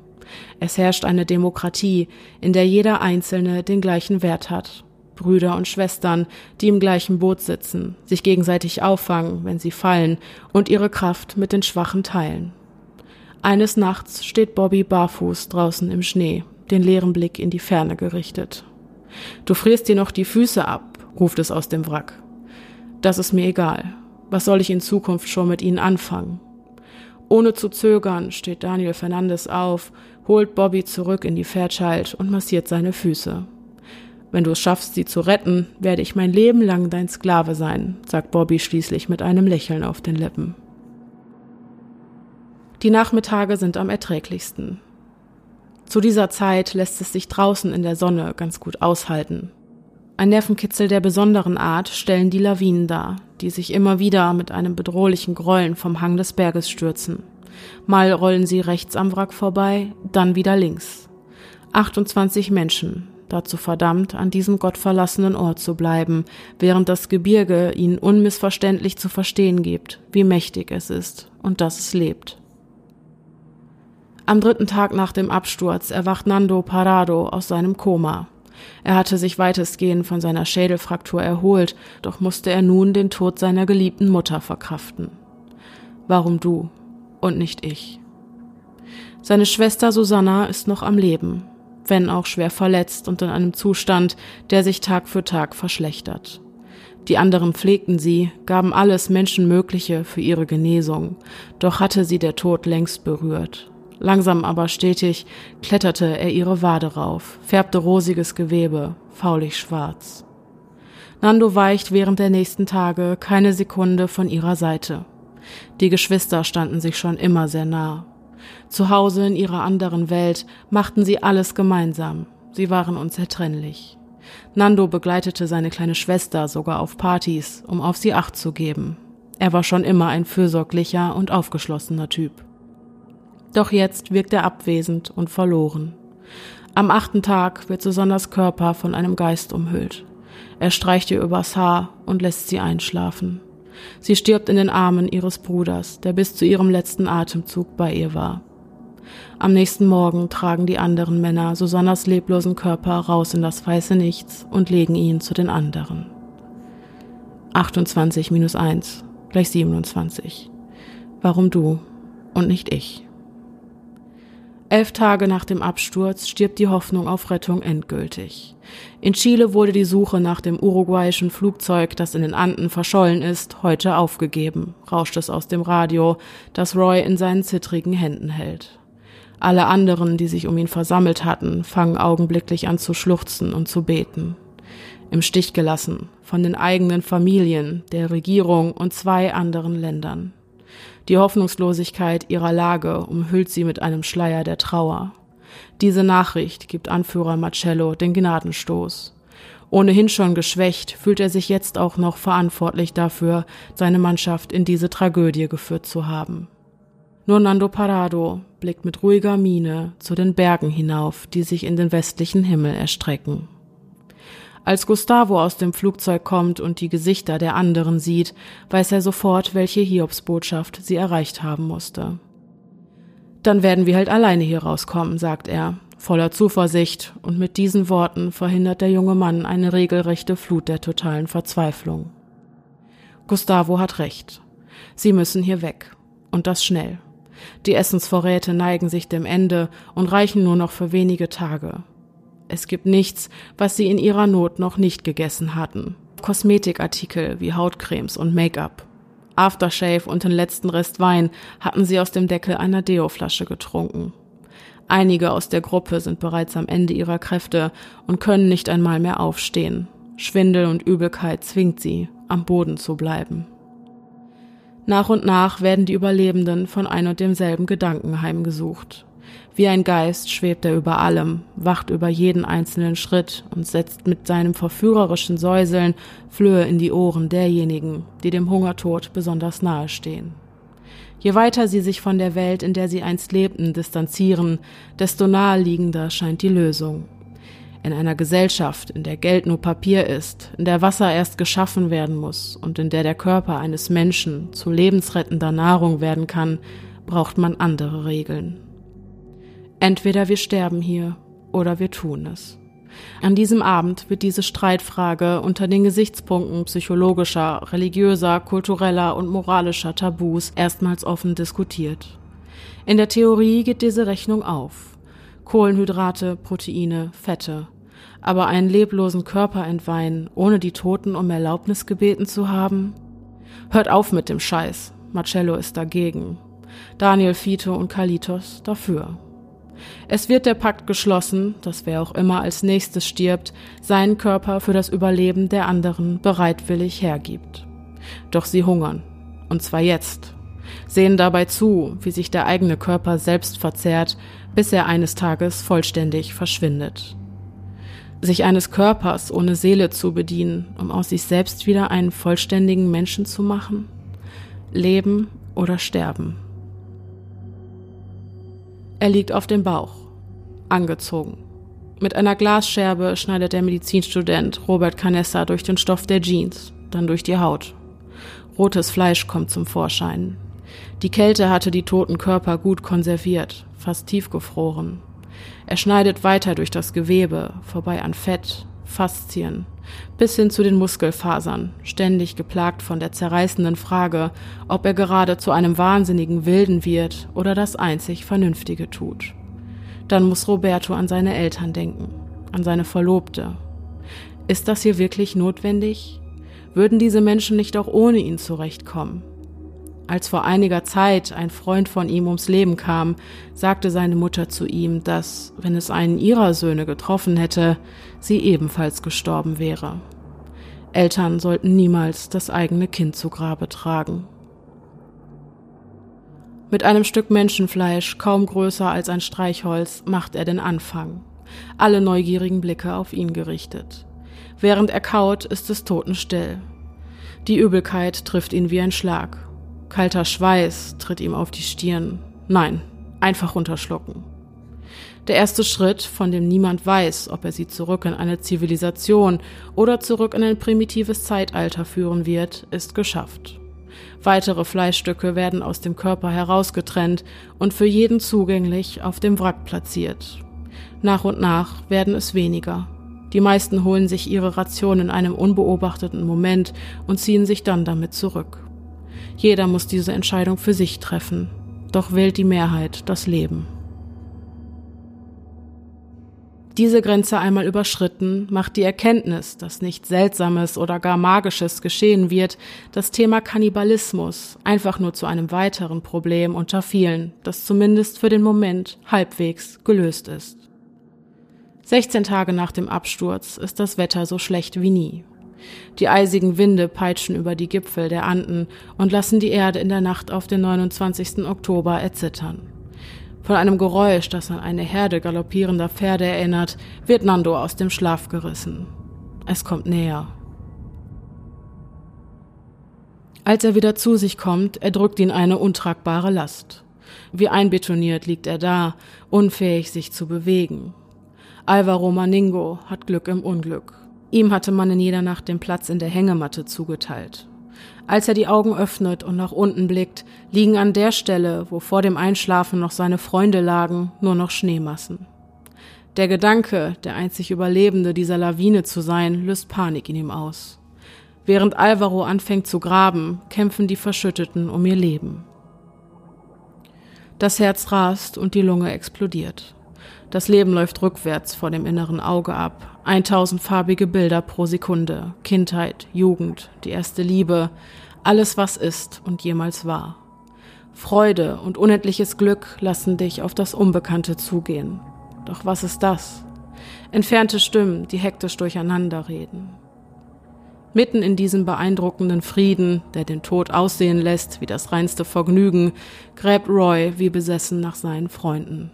Es herrscht eine Demokratie, in der jeder Einzelne den gleichen Wert hat. Brüder und Schwestern, die im gleichen Boot sitzen, sich gegenseitig auffangen, wenn sie fallen, und ihre Kraft mit den Schwachen teilen. Eines Nachts steht Bobby barfuß draußen im Schnee, den leeren Blick in die Ferne gerichtet. Du frierst dir noch die Füße ab, ruft es aus dem Wrack. Das ist mir egal. Was soll ich in Zukunft schon mit ihnen anfangen? Ohne zu zögern steht Daniel Fernandes auf, holt Bobby zurück in die Fairchild und massiert seine Füße. Wenn du es schaffst, sie zu retten, werde ich mein Leben lang dein Sklave sein, sagt Bobby schließlich mit einem Lächeln auf den Lippen. Die Nachmittage sind am erträglichsten. Zu dieser Zeit lässt es sich draußen in der Sonne ganz gut aushalten. Ein Nervenkitzel der besonderen Art stellen die Lawinen dar, die sich immer wieder mit einem bedrohlichen Grollen vom Hang des Berges stürzen. Mal rollen sie rechts am Wrack vorbei, dann wieder links. 28 Menschen, dazu verdammt, an diesem gottverlassenen Ort zu bleiben, während das Gebirge ihnen unmissverständlich zu verstehen gibt, wie mächtig es ist und dass es lebt. Am dritten Tag nach dem Absturz erwacht Nando Parado aus seinem Koma. Er hatte sich weitestgehend von seiner Schädelfraktur erholt, doch musste er nun den Tod seiner geliebten Mutter verkraften. Warum du und nicht ich? Seine Schwester Susanna ist noch am Leben, wenn auch schwer verletzt und in einem Zustand, der sich Tag für Tag verschlechtert. Die anderen pflegten sie, gaben alles Menschenmögliche für ihre Genesung, doch hatte sie der Tod längst berührt. Langsam aber stetig kletterte er ihre Wade rauf, färbte rosiges Gewebe, faulig schwarz. Nando weicht während der nächsten Tage keine Sekunde von ihrer Seite. Die Geschwister standen sich schon immer sehr nah. Zu Hause in ihrer anderen Welt machten sie alles gemeinsam. Sie waren unzertrennlich. Nando begleitete seine kleine Schwester sogar auf Partys, um auf sie acht zu geben. Er war schon immer ein fürsorglicher und aufgeschlossener Typ. Doch jetzt wirkt er abwesend und verloren. Am achten Tag wird Susannas Körper von einem Geist umhüllt. Er streicht ihr übers Haar und lässt sie einschlafen. Sie stirbt in den Armen ihres Bruders, der bis zu ihrem letzten Atemzug bei ihr war. Am nächsten Morgen tragen die anderen Männer Susannas leblosen Körper raus in das weiße Nichts und legen ihn zu den anderen. 28 minus 1 gleich 27. Warum du und nicht ich? Elf Tage nach dem Absturz stirbt die Hoffnung auf Rettung endgültig. In Chile wurde die Suche nach dem uruguayischen Flugzeug, das in den Anden verschollen ist, heute aufgegeben, rauscht es aus dem Radio, das Roy in seinen zittrigen Händen hält. Alle anderen, die sich um ihn versammelt hatten, fangen augenblicklich an zu schluchzen und zu beten. Im Stich gelassen, von den eigenen Familien, der Regierung und zwei anderen Ländern. Die Hoffnungslosigkeit ihrer Lage umhüllt sie mit einem Schleier der Trauer. Diese Nachricht gibt Anführer Marcello den Gnadenstoß. Ohnehin schon geschwächt, fühlt er sich jetzt auch noch verantwortlich dafür, seine Mannschaft in diese Tragödie geführt zu haben. Nur Nando Parado blickt mit ruhiger Miene zu den Bergen hinauf, die sich in den westlichen Himmel erstrecken. Als Gustavo aus dem Flugzeug kommt und die Gesichter der anderen sieht, weiß er sofort, welche Hiobsbotschaft sie erreicht haben musste. Dann werden wir halt alleine hier rauskommen, sagt er, voller Zuversicht, und mit diesen Worten verhindert der junge Mann eine regelrechte Flut der totalen Verzweiflung. Gustavo hat recht. Sie müssen hier weg. Und das schnell. Die Essensvorräte neigen sich dem Ende und reichen nur noch für wenige Tage. Es gibt nichts, was sie in ihrer Not noch nicht gegessen hatten. Kosmetikartikel wie Hautcremes und Make-up. Aftershave und den letzten Rest Wein hatten sie aus dem Deckel einer Deo-Flasche getrunken. Einige aus der Gruppe sind bereits am Ende ihrer Kräfte und können nicht einmal mehr aufstehen. Schwindel und Übelkeit zwingt sie, am Boden zu bleiben. Nach und nach werden die Überlebenden von ein und demselben Gedanken heimgesucht. Wie ein Geist schwebt er über allem, wacht über jeden einzelnen Schritt und setzt mit seinem verführerischen Säuseln Flöhe in die Ohren derjenigen, die dem Hungertod besonders nahe stehen. Je weiter sie sich von der Welt, in der sie einst lebten, distanzieren, desto naheliegender scheint die Lösung. In einer Gesellschaft, in der Geld nur Papier ist, in der Wasser erst geschaffen werden muss und in der der Körper eines Menschen zu lebensrettender Nahrung werden kann, braucht man andere Regeln. Entweder wir sterben hier oder wir tun es. An diesem Abend wird diese Streitfrage unter den Gesichtspunkten psychologischer, religiöser, kultureller und moralischer Tabus erstmals offen diskutiert. In der Theorie geht diese Rechnung auf. Kohlenhydrate, Proteine, Fette. Aber einen leblosen Körper entweihen, ohne die Toten um Erlaubnis gebeten zu haben? Hört auf mit dem Scheiß. Marcello ist dagegen. Daniel Fito und Kalitos dafür. Es wird der Pakt geschlossen, dass wer auch immer als nächstes stirbt, seinen Körper für das Überleben der anderen bereitwillig hergibt. Doch sie hungern. Und zwar jetzt. Sehen dabei zu, wie sich der eigene Körper selbst verzehrt, bis er eines Tages vollständig verschwindet. Sich eines Körpers ohne Seele zu bedienen, um aus sich selbst wieder einen vollständigen Menschen zu machen? Leben oder sterben? Er liegt auf dem Bauch, angezogen. Mit einer Glasscherbe schneidet der Medizinstudent Robert Canessa durch den Stoff der Jeans, dann durch die Haut. Rotes Fleisch kommt zum Vorschein. Die Kälte hatte die toten Körper gut konserviert, fast tiefgefroren. Er schneidet weiter durch das Gewebe, vorbei an Fett, Faszien, bis hin zu den Muskelfasern, ständig geplagt von der zerreißenden Frage, ob er gerade zu einem wahnsinnigen Wilden wird oder das einzig Vernünftige tut. Dann muss Roberto an seine Eltern denken, an seine Verlobte. Ist das hier wirklich notwendig? Würden diese Menschen nicht auch ohne ihn zurechtkommen? Als vor einiger Zeit ein Freund von ihm ums Leben kam, sagte seine Mutter zu ihm, dass, wenn es einen ihrer Söhne getroffen hätte, sie ebenfalls gestorben wäre. Eltern sollten niemals das eigene Kind zu Grabe tragen. Mit einem Stück Menschenfleisch, kaum größer als ein Streichholz, macht er den Anfang. Alle neugierigen Blicke auf ihn gerichtet. Während er kaut, ist es totenstill. Die Übelkeit trifft ihn wie ein Schlag. Kalter Schweiß tritt ihm auf die Stirn. Nein, einfach runterschlucken. Der erste Schritt, von dem niemand weiß, ob er sie zurück in eine Zivilisation oder zurück in ein primitives Zeitalter führen wird, ist geschafft. Weitere Fleischstücke werden aus dem Körper herausgetrennt und für jeden zugänglich auf dem Wrack platziert. Nach und nach werden es weniger. Die meisten holen sich ihre Ration in einem unbeobachteten Moment und ziehen sich dann damit zurück. Jeder muss diese Entscheidung für sich treffen, doch wählt die Mehrheit das Leben. Diese Grenze einmal überschritten, macht die Erkenntnis, dass nichts Seltsames oder gar Magisches geschehen wird, das Thema Kannibalismus einfach nur zu einem weiteren Problem unter vielen, das zumindest für den Moment halbwegs gelöst ist. 16 Tage nach dem Absturz ist das Wetter so schlecht wie nie. Die eisigen Winde peitschen über die Gipfel der Anden und lassen die Erde in der Nacht auf den 29. Oktober erzittern. Von einem Geräusch, das an eine Herde galoppierender Pferde erinnert, wird Nando aus dem Schlaf gerissen. Es kommt näher. Als er wieder zu sich kommt, erdrückt ihn eine untragbare Last. Wie einbetoniert liegt er da, unfähig sich zu bewegen. Alvaro Maningo hat Glück im Unglück. Ihm hatte man in jeder Nacht den Platz in der Hängematte zugeteilt. Als er die Augen öffnet und nach unten blickt, liegen an der Stelle, wo vor dem Einschlafen noch seine Freunde lagen, nur noch Schneemassen. Der Gedanke, der einzig Überlebende dieser Lawine zu sein, löst Panik in ihm aus. Während Alvaro anfängt zu graben, kämpfen die Verschütteten um ihr Leben. Das Herz rast und die Lunge explodiert. Das Leben läuft rückwärts vor dem inneren Auge ab. 1000 farbige Bilder pro Sekunde. Kindheit, Jugend, die erste Liebe, alles was ist und jemals war. Freude und unendliches Glück lassen dich auf das Unbekannte zugehen. Doch was ist das? Entfernte Stimmen, die hektisch durcheinander reden. Mitten in diesem beeindruckenden Frieden, der den Tod aussehen lässt wie das reinste Vergnügen, gräbt Roy wie besessen nach seinen Freunden.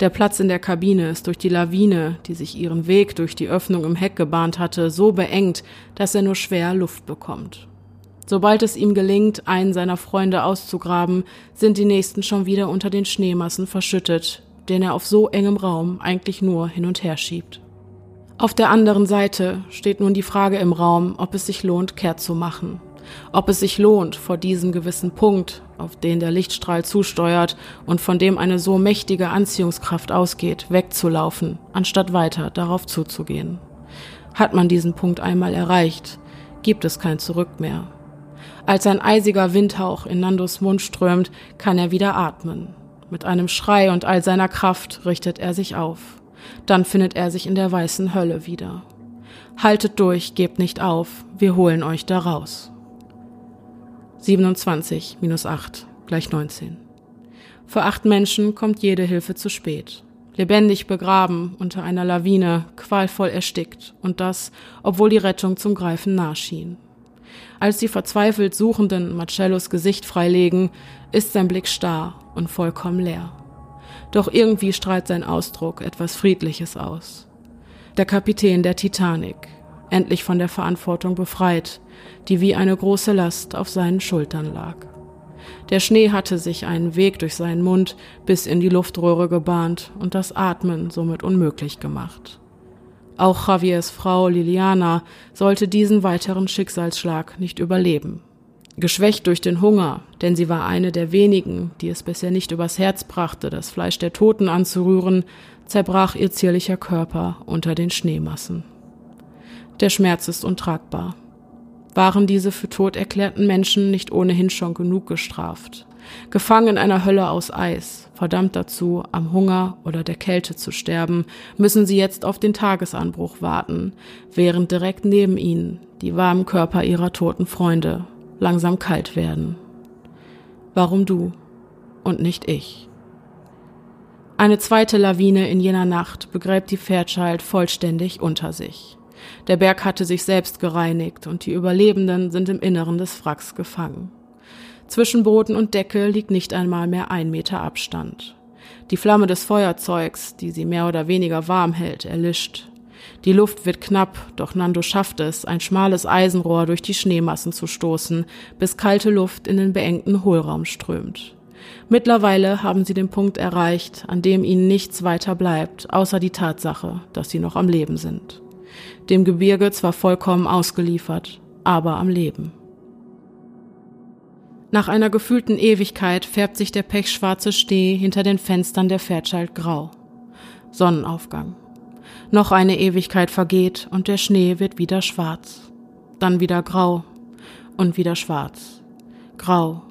Der Platz in der Kabine ist durch die Lawine, die sich ihren Weg durch die Öffnung im Heck gebahnt hatte, so beengt, dass er nur schwer Luft bekommt. Sobald es ihm gelingt, einen seiner Freunde auszugraben, sind die nächsten schon wieder unter den Schneemassen verschüttet, den er auf so engem Raum eigentlich nur hin und her schiebt. Auf der anderen Seite steht nun die Frage im Raum, ob es sich lohnt, kehrt zu machen ob es sich lohnt, vor diesem gewissen Punkt, auf den der Lichtstrahl zusteuert und von dem eine so mächtige Anziehungskraft ausgeht, wegzulaufen, anstatt weiter darauf zuzugehen. Hat man diesen Punkt einmal erreicht, gibt es kein Zurück mehr. Als ein eisiger Windhauch in Nandos Mund strömt, kann er wieder atmen. Mit einem Schrei und all seiner Kraft richtet er sich auf. Dann findet er sich in der weißen Hölle wieder. Haltet durch, gebt nicht auf, wir holen euch da raus. 27 minus 8 gleich 19. Für acht Menschen kommt jede Hilfe zu spät. Lebendig begraben unter einer Lawine, qualvoll erstickt und das, obwohl die Rettung zum Greifen nah schien. Als die verzweifelt Suchenden Marcellos Gesicht freilegen, ist sein Blick starr und vollkommen leer. Doch irgendwie strahlt sein Ausdruck etwas Friedliches aus. Der Kapitän der Titanic, endlich von der Verantwortung befreit, die wie eine große Last auf seinen Schultern lag. Der Schnee hatte sich einen Weg durch seinen Mund bis in die Luftröhre gebahnt und das Atmen somit unmöglich gemacht. Auch Javiers Frau Liliana sollte diesen weiteren Schicksalsschlag nicht überleben. Geschwächt durch den Hunger, denn sie war eine der wenigen, die es bisher nicht übers Herz brachte, das Fleisch der Toten anzurühren, zerbrach ihr zierlicher Körper unter den Schneemassen. Der Schmerz ist untragbar. Waren diese für tot erklärten Menschen nicht ohnehin schon genug gestraft? Gefangen in einer Hölle aus Eis, verdammt dazu, am Hunger oder der Kälte zu sterben, müssen sie jetzt auf den Tagesanbruch warten, während direkt neben ihnen die warmen Körper ihrer toten Freunde langsam kalt werden. Warum du und nicht ich? Eine zweite Lawine in jener Nacht begräbt die Fairchild vollständig unter sich. Der Berg hatte sich selbst gereinigt und die Überlebenden sind im Inneren des Wracks gefangen. Zwischen Boden und Decke liegt nicht einmal mehr ein Meter Abstand. Die Flamme des Feuerzeugs, die sie mehr oder weniger warm hält, erlischt. Die Luft wird knapp, doch Nando schafft es, ein schmales Eisenrohr durch die Schneemassen zu stoßen, bis kalte Luft in den beengten Hohlraum strömt. Mittlerweile haben sie den Punkt erreicht, an dem ihnen nichts weiter bleibt, außer die Tatsache, dass sie noch am Leben sind. Dem Gebirge zwar vollkommen ausgeliefert, aber am Leben. Nach einer gefühlten Ewigkeit färbt sich der pechschwarze Steh hinter den Fenstern der Fairchild grau. Sonnenaufgang. Noch eine Ewigkeit vergeht und der Schnee wird wieder schwarz. Dann wieder grau und wieder schwarz. Grau,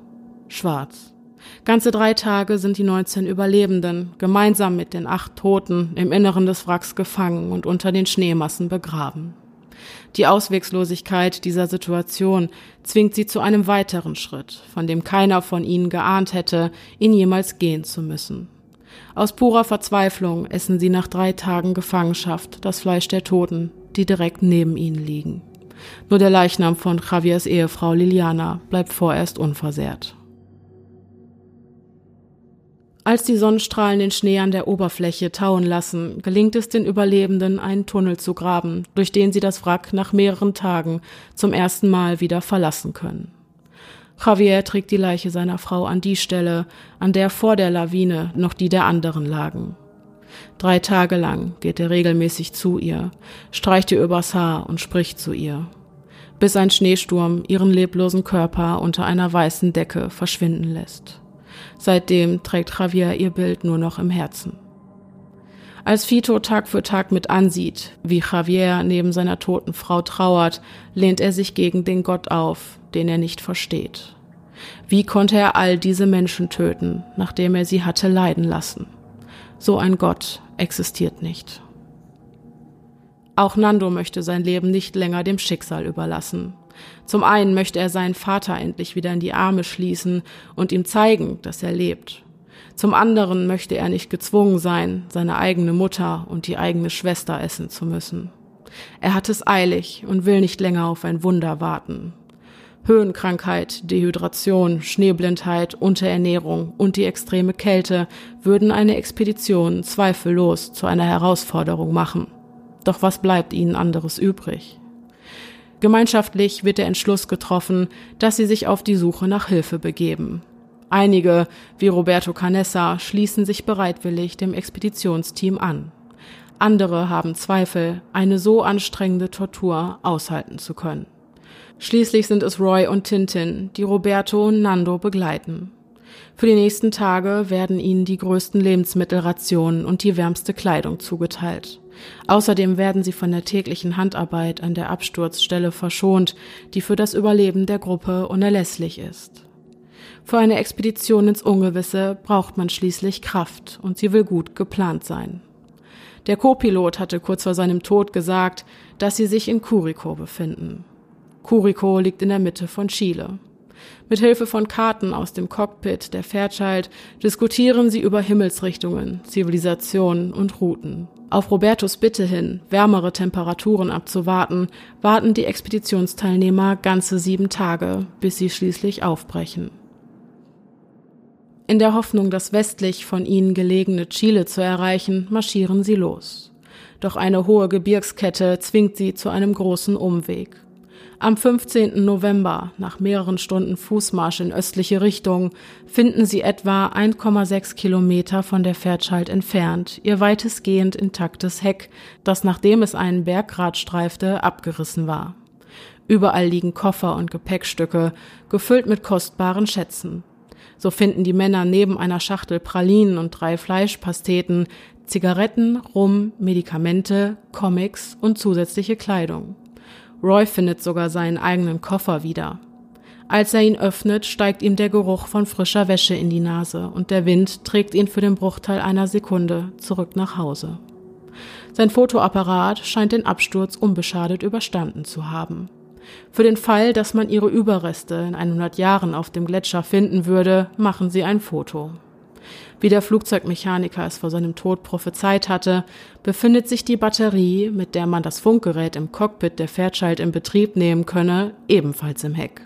schwarz. Ganze drei Tage sind die 19 Überlebenden gemeinsam mit den acht Toten im Inneren des Wracks gefangen und unter den Schneemassen begraben. Die Auswegslosigkeit dieser Situation zwingt sie zu einem weiteren Schritt, von dem keiner von ihnen geahnt hätte, ihn jemals gehen zu müssen. Aus purer Verzweiflung essen sie nach drei Tagen Gefangenschaft das Fleisch der Toten, die direkt neben ihnen liegen. Nur der Leichnam von Javiers Ehefrau Liliana bleibt vorerst unversehrt. Als die Sonnenstrahlen den Schnee an der Oberfläche tauen lassen, gelingt es den Überlebenden, einen Tunnel zu graben, durch den sie das Wrack nach mehreren Tagen zum ersten Mal wieder verlassen können. Javier trägt die Leiche seiner Frau an die Stelle, an der vor der Lawine noch die der anderen lagen. Drei Tage lang geht er regelmäßig zu ihr, streicht ihr übers Haar und spricht zu ihr, bis ein Schneesturm ihren leblosen Körper unter einer weißen Decke verschwinden lässt. Seitdem trägt Javier ihr Bild nur noch im Herzen. Als Fito Tag für Tag mit ansieht, wie Javier neben seiner toten Frau trauert, lehnt er sich gegen den Gott auf, den er nicht versteht. Wie konnte er all diese Menschen töten, nachdem er sie hatte leiden lassen? So ein Gott existiert nicht. Auch Nando möchte sein Leben nicht länger dem Schicksal überlassen. Zum einen möchte er seinen Vater endlich wieder in die Arme schließen und ihm zeigen, dass er lebt. Zum anderen möchte er nicht gezwungen sein, seine eigene Mutter und die eigene Schwester essen zu müssen. Er hat es eilig und will nicht länger auf ein Wunder warten. Höhenkrankheit, Dehydration, Schneeblindheit, Unterernährung und die extreme Kälte würden eine Expedition zweifellos zu einer Herausforderung machen. Doch was bleibt ihnen anderes übrig? Gemeinschaftlich wird der Entschluss getroffen, dass sie sich auf die Suche nach Hilfe begeben. Einige, wie Roberto Canessa, schließen sich bereitwillig dem Expeditionsteam an. Andere haben Zweifel, eine so anstrengende Tortur aushalten zu können. Schließlich sind es Roy und Tintin, die Roberto und Nando begleiten. Für die nächsten Tage werden ihnen die größten Lebensmittelrationen und die wärmste Kleidung zugeteilt. Außerdem werden sie von der täglichen Handarbeit an der Absturzstelle verschont, die für das Überleben der Gruppe unerlässlich ist. Für eine Expedition ins Ungewisse braucht man schließlich Kraft und sie will gut geplant sein. Der Co-Pilot hatte kurz vor seinem Tod gesagt, dass sie sich in Curicó befinden. Curicó liegt in der Mitte von Chile. Mit Hilfe von Karten aus dem Cockpit der Fairchild diskutieren sie über Himmelsrichtungen, Zivilisationen und Routen. Auf Robertos Bitte hin, wärmere Temperaturen abzuwarten, warten die Expeditionsteilnehmer ganze sieben Tage, bis sie schließlich aufbrechen. In der Hoffnung, das westlich von ihnen gelegene Chile zu erreichen, marschieren sie los. Doch eine hohe Gebirgskette zwingt sie zu einem großen Umweg. Am 15. November, nach mehreren Stunden Fußmarsch in östliche Richtung, finden sie etwa 1,6 Kilometer von der Fairchild entfernt ihr weitestgehend intaktes Heck, das nachdem es einen Berggrat streifte, abgerissen war. Überall liegen Koffer und Gepäckstücke, gefüllt mit kostbaren Schätzen. So finden die Männer neben einer Schachtel Pralinen und drei Fleischpasteten Zigaretten, Rum, Medikamente, Comics und zusätzliche Kleidung. Roy findet sogar seinen eigenen Koffer wieder. Als er ihn öffnet, steigt ihm der Geruch von frischer Wäsche in die Nase und der Wind trägt ihn für den Bruchteil einer Sekunde zurück nach Hause. Sein Fotoapparat scheint den Absturz unbeschadet überstanden zu haben. Für den Fall, dass man ihre Überreste in 100 Jahren auf dem Gletscher finden würde, machen sie ein Foto. Wie der Flugzeugmechaniker es vor seinem Tod prophezeit hatte, befindet sich die Batterie, mit der man das Funkgerät im Cockpit der Fairchild in Betrieb nehmen könne, ebenfalls im Heck.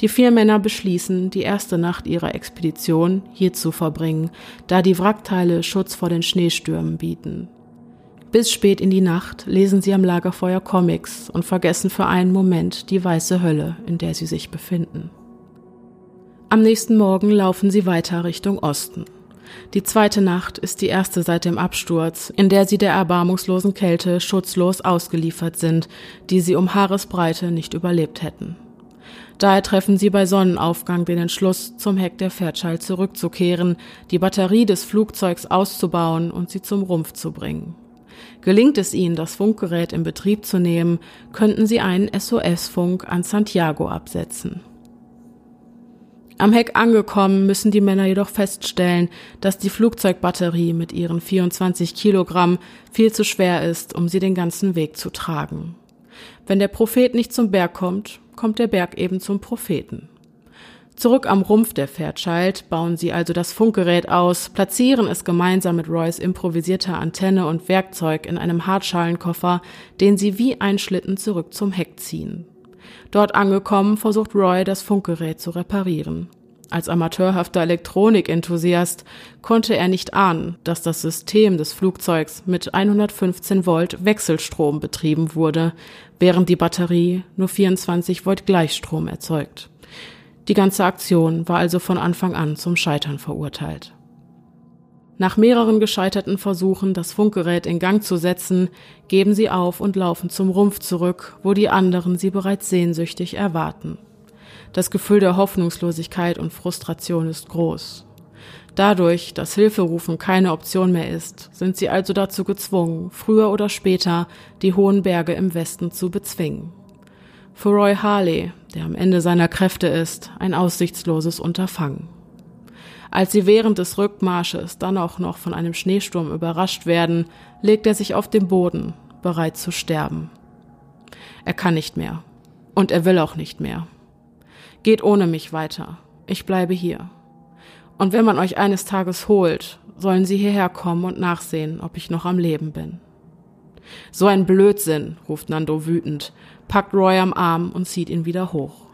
Die vier Männer beschließen, die erste Nacht ihrer Expedition hier zu verbringen, da die Wrackteile Schutz vor den Schneestürmen bieten. Bis spät in die Nacht lesen sie am Lagerfeuer Comics und vergessen für einen Moment die weiße Hölle, in der sie sich befinden. Am nächsten Morgen laufen sie weiter Richtung Osten. Die zweite Nacht ist die erste seit dem Absturz, in der sie der erbarmungslosen Kälte schutzlos ausgeliefert sind, die sie um Haaresbreite nicht überlebt hätten. Daher treffen sie bei Sonnenaufgang den Entschluss, zum Heck der Fairchild zurückzukehren, die Batterie des Flugzeugs auszubauen und sie zum Rumpf zu bringen. Gelingt es ihnen, das Funkgerät in Betrieb zu nehmen, könnten sie einen SOS-Funk an Santiago absetzen. Am Heck angekommen müssen die Männer jedoch feststellen, dass die Flugzeugbatterie mit ihren 24 Kilogramm viel zu schwer ist, um sie den ganzen Weg zu tragen. Wenn der Prophet nicht zum Berg kommt, kommt der Berg eben zum Propheten. Zurück am Rumpf der Fairchild bauen sie also das Funkgerät aus, platzieren es gemeinsam mit Roys improvisierter Antenne und Werkzeug in einem Hartschalenkoffer, den sie wie ein Schlitten zurück zum Heck ziehen. Dort angekommen, versucht Roy, das Funkgerät zu reparieren. Als amateurhafter Elektronikenthusiast konnte er nicht ahnen, dass das System des Flugzeugs mit 115 Volt Wechselstrom betrieben wurde, während die Batterie nur 24 Volt Gleichstrom erzeugt. Die ganze Aktion war also von Anfang an zum Scheitern verurteilt. Nach mehreren gescheiterten Versuchen, das Funkgerät in Gang zu setzen, geben sie auf und laufen zum Rumpf zurück, wo die anderen sie bereits sehnsüchtig erwarten. Das Gefühl der Hoffnungslosigkeit und Frustration ist groß. Dadurch, dass Hilferufen keine Option mehr ist, sind sie also dazu gezwungen, früher oder später die hohen Berge im Westen zu bezwingen. Für Roy Harley, der am Ende seiner Kräfte ist, ein aussichtsloses Unterfangen. Als sie während des Rückmarsches dann auch noch von einem Schneesturm überrascht werden, legt er sich auf den Boden, bereit zu sterben. Er kann nicht mehr. Und er will auch nicht mehr. Geht ohne mich weiter. Ich bleibe hier. Und wenn man euch eines Tages holt, sollen sie hierher kommen und nachsehen, ob ich noch am Leben bin. So ein Blödsinn, ruft Nando wütend, packt Roy am Arm und zieht ihn wieder hoch.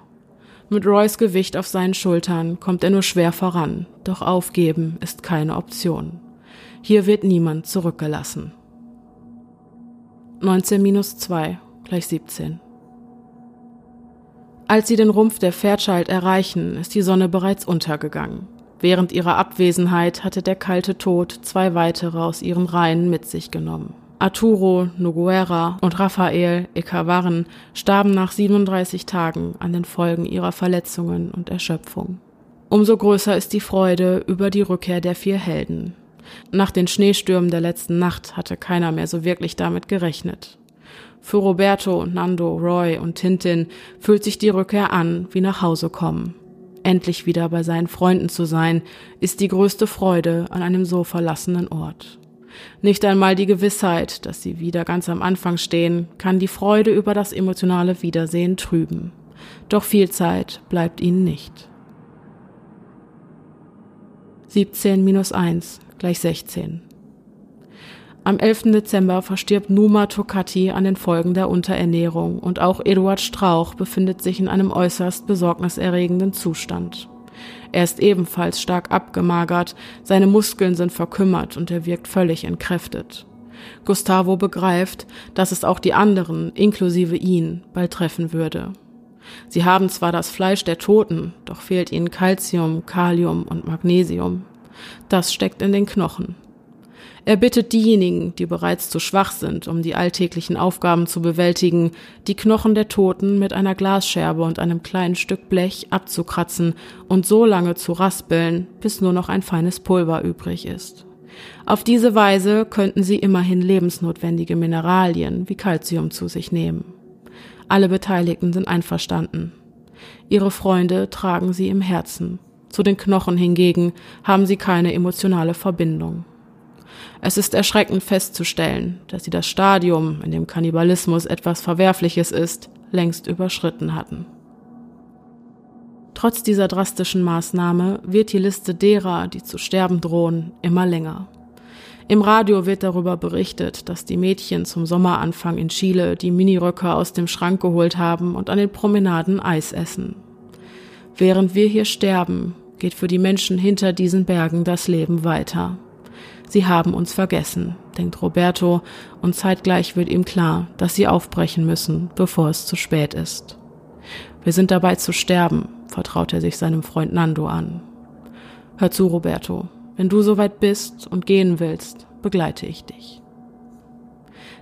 Mit Roys Gewicht auf seinen Schultern kommt er nur schwer voran, doch aufgeben ist keine Option. Hier wird niemand zurückgelassen. 19 minus 2 gleich 17. Als sie den Rumpf der Fairchild erreichen, ist die Sonne bereits untergegangen. Während ihrer Abwesenheit hatte der kalte Tod zwei weitere aus ihren Reihen mit sich genommen. Arturo Noguera und Rafael Ekawarren starben nach 37 Tagen an den Folgen ihrer Verletzungen und Erschöpfung. Umso größer ist die Freude über die Rückkehr der vier Helden. Nach den Schneestürmen der letzten Nacht hatte keiner mehr so wirklich damit gerechnet. Für Roberto, Nando, Roy und Tintin fühlt sich die Rückkehr an wie nach Hause kommen. Endlich wieder bei seinen Freunden zu sein, ist die größte Freude an einem so verlassenen Ort. Nicht einmal die Gewissheit, dass sie wieder ganz am Anfang stehen, kann die Freude über das emotionale Wiedersehen trüben. doch viel Zeit bleibt ihnen nicht. 17 minus 1 gleich 16. Am 11. Dezember verstirbt Numa Tokati an den Folgen der Unterernährung und auch Eduard Strauch befindet sich in einem äußerst besorgniserregenden Zustand. Er ist ebenfalls stark abgemagert, seine Muskeln sind verkümmert und er wirkt völlig entkräftet. Gustavo begreift, dass es auch die anderen, inklusive ihn, bald treffen würde. Sie haben zwar das Fleisch der Toten, doch fehlt ihnen Calcium, Kalium und Magnesium. Das steckt in den Knochen. Er bittet diejenigen, die bereits zu schwach sind, um die alltäglichen Aufgaben zu bewältigen, die Knochen der Toten mit einer Glasscherbe und einem kleinen Stück Blech abzukratzen und so lange zu raspeln, bis nur noch ein feines Pulver übrig ist. Auf diese Weise könnten sie immerhin lebensnotwendige Mineralien wie Calcium zu sich nehmen. Alle Beteiligten sind einverstanden. Ihre Freunde tragen sie im Herzen. Zu den Knochen hingegen haben sie keine emotionale Verbindung. Es ist erschreckend festzustellen, dass sie das Stadium, in dem Kannibalismus etwas Verwerfliches ist, längst überschritten hatten. Trotz dieser drastischen Maßnahme wird die Liste derer, die zu sterben drohen, immer länger. Im Radio wird darüber berichtet, dass die Mädchen zum Sommeranfang in Chile die Miniröcke aus dem Schrank geholt haben und an den Promenaden Eis essen. Während wir hier sterben, geht für die Menschen hinter diesen Bergen das Leben weiter. Sie haben uns vergessen, denkt Roberto, und zeitgleich wird ihm klar, dass sie aufbrechen müssen, bevor es zu spät ist. Wir sind dabei zu sterben, vertraut er sich seinem Freund Nando an. Hör zu, Roberto, wenn du soweit bist und gehen willst, begleite ich dich.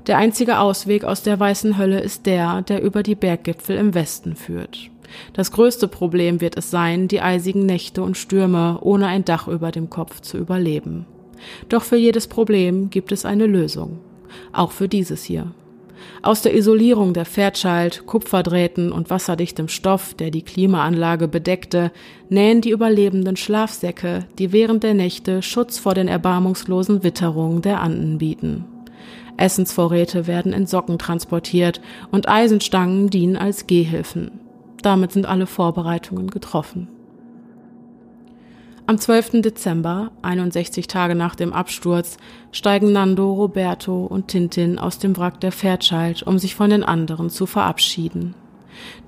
Der einzige Ausweg aus der weißen Hölle ist der, der über die Berggipfel im Westen führt. Das größte Problem wird es sein, die eisigen Nächte und Stürme ohne ein Dach über dem Kopf zu überleben. Doch für jedes Problem gibt es eine Lösung. Auch für dieses hier. Aus der Isolierung der Fairchild, Kupferdrähten und wasserdichtem Stoff, der die Klimaanlage bedeckte, nähen die Überlebenden Schlafsäcke, die während der Nächte Schutz vor den erbarmungslosen Witterungen der Anden bieten. Essensvorräte werden in Socken transportiert und Eisenstangen dienen als Gehhilfen. Damit sind alle Vorbereitungen getroffen. Am 12. Dezember, 61 Tage nach dem Absturz, steigen Nando, Roberto und Tintin aus dem Wrack der Fairchild, um sich von den anderen zu verabschieden.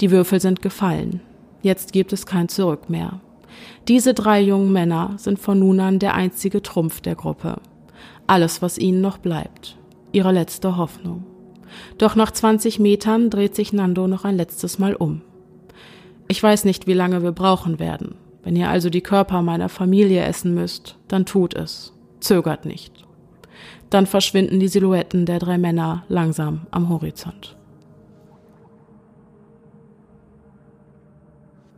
Die Würfel sind gefallen. Jetzt gibt es kein Zurück mehr. Diese drei jungen Männer sind von nun an der einzige Trumpf der Gruppe. Alles, was ihnen noch bleibt. Ihre letzte Hoffnung. Doch nach 20 Metern dreht sich Nando noch ein letztes Mal um. Ich weiß nicht, wie lange wir brauchen werden. Wenn ihr also die Körper meiner Familie essen müsst, dann tut es. Zögert nicht. Dann verschwinden die Silhouetten der drei Männer langsam am Horizont.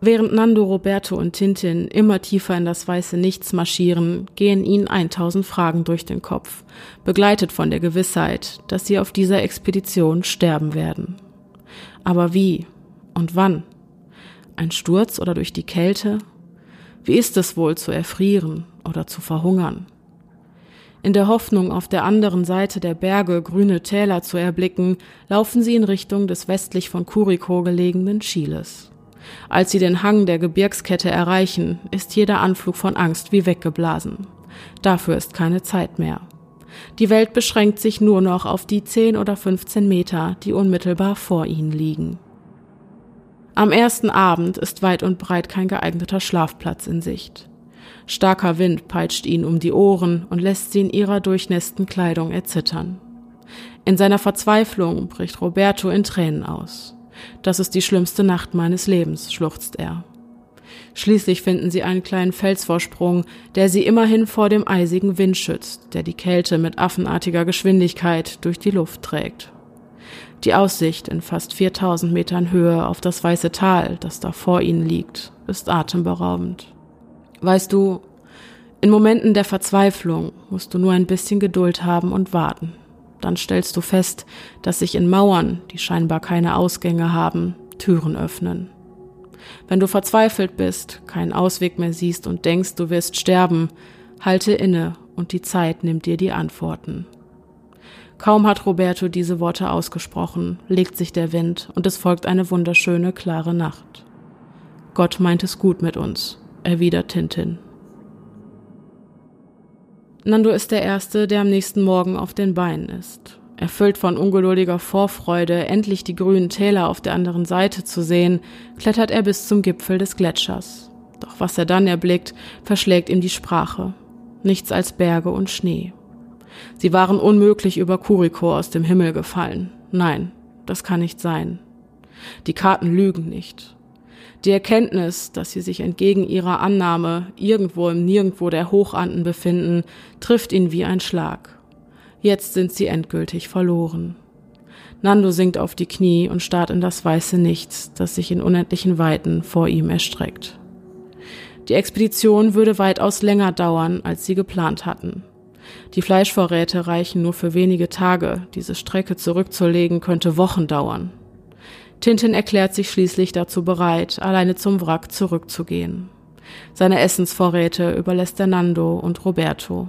Während Nando, Roberto und Tintin immer tiefer in das weiße Nichts marschieren, gehen ihnen 1000 Fragen durch den Kopf, begleitet von der Gewissheit, dass sie auf dieser Expedition sterben werden. Aber wie und wann? Ein Sturz oder durch die Kälte wie ist es wohl zu erfrieren oder zu verhungern? In der Hoffnung, auf der anderen Seite der Berge grüne Täler zu erblicken, laufen sie in Richtung des westlich von Curicó gelegenen Chiles. Als sie den Hang der Gebirgskette erreichen, ist jeder Anflug von Angst wie weggeblasen. Dafür ist keine Zeit mehr. Die Welt beschränkt sich nur noch auf die 10 oder 15 Meter, die unmittelbar vor ihnen liegen. Am ersten Abend ist weit und breit kein geeigneter Schlafplatz in Sicht. Starker Wind peitscht ihn um die Ohren und lässt sie in ihrer durchnässten Kleidung erzittern. In seiner Verzweiflung bricht Roberto in Tränen aus. Das ist die schlimmste Nacht meines Lebens, schluchzt er. Schließlich finden sie einen kleinen Felsvorsprung, der sie immerhin vor dem eisigen Wind schützt, der die Kälte mit affenartiger Geschwindigkeit durch die Luft trägt. Die Aussicht in fast 4000 Metern Höhe auf das weiße Tal, das da vor ihnen liegt, ist atemberaubend. Weißt du, in Momenten der Verzweiflung musst du nur ein bisschen Geduld haben und warten. Dann stellst du fest, dass sich in Mauern, die scheinbar keine Ausgänge haben, Türen öffnen. Wenn du verzweifelt bist, keinen Ausweg mehr siehst und denkst, du wirst sterben, halte inne und die Zeit nimmt dir die Antworten. Kaum hat Roberto diese Worte ausgesprochen, legt sich der Wind und es folgt eine wunderschöne, klare Nacht. Gott meint es gut mit uns, erwidert Tintin. Nando ist der Erste, der am nächsten Morgen auf den Beinen ist. Erfüllt von ungeduldiger Vorfreude, endlich die grünen Täler auf der anderen Seite zu sehen, klettert er bis zum Gipfel des Gletschers. Doch was er dann erblickt, verschlägt ihm die Sprache. Nichts als Berge und Schnee. Sie waren unmöglich über Kuriko aus dem Himmel gefallen. Nein, das kann nicht sein. Die Karten lügen nicht. Die Erkenntnis, dass sie sich entgegen ihrer Annahme irgendwo im Nirgendwo der Hochanden befinden, trifft ihn wie ein Schlag. Jetzt sind sie endgültig verloren. Nando sinkt auf die Knie und starrt in das weiße Nichts, das sich in unendlichen Weiten vor ihm erstreckt. Die Expedition würde weitaus länger dauern, als sie geplant hatten. Die Fleischvorräte reichen nur für wenige Tage, diese Strecke zurückzulegen könnte Wochen dauern. Tintin erklärt sich schließlich dazu bereit, alleine zum Wrack zurückzugehen. Seine Essensvorräte überlässt er Nando und Roberto.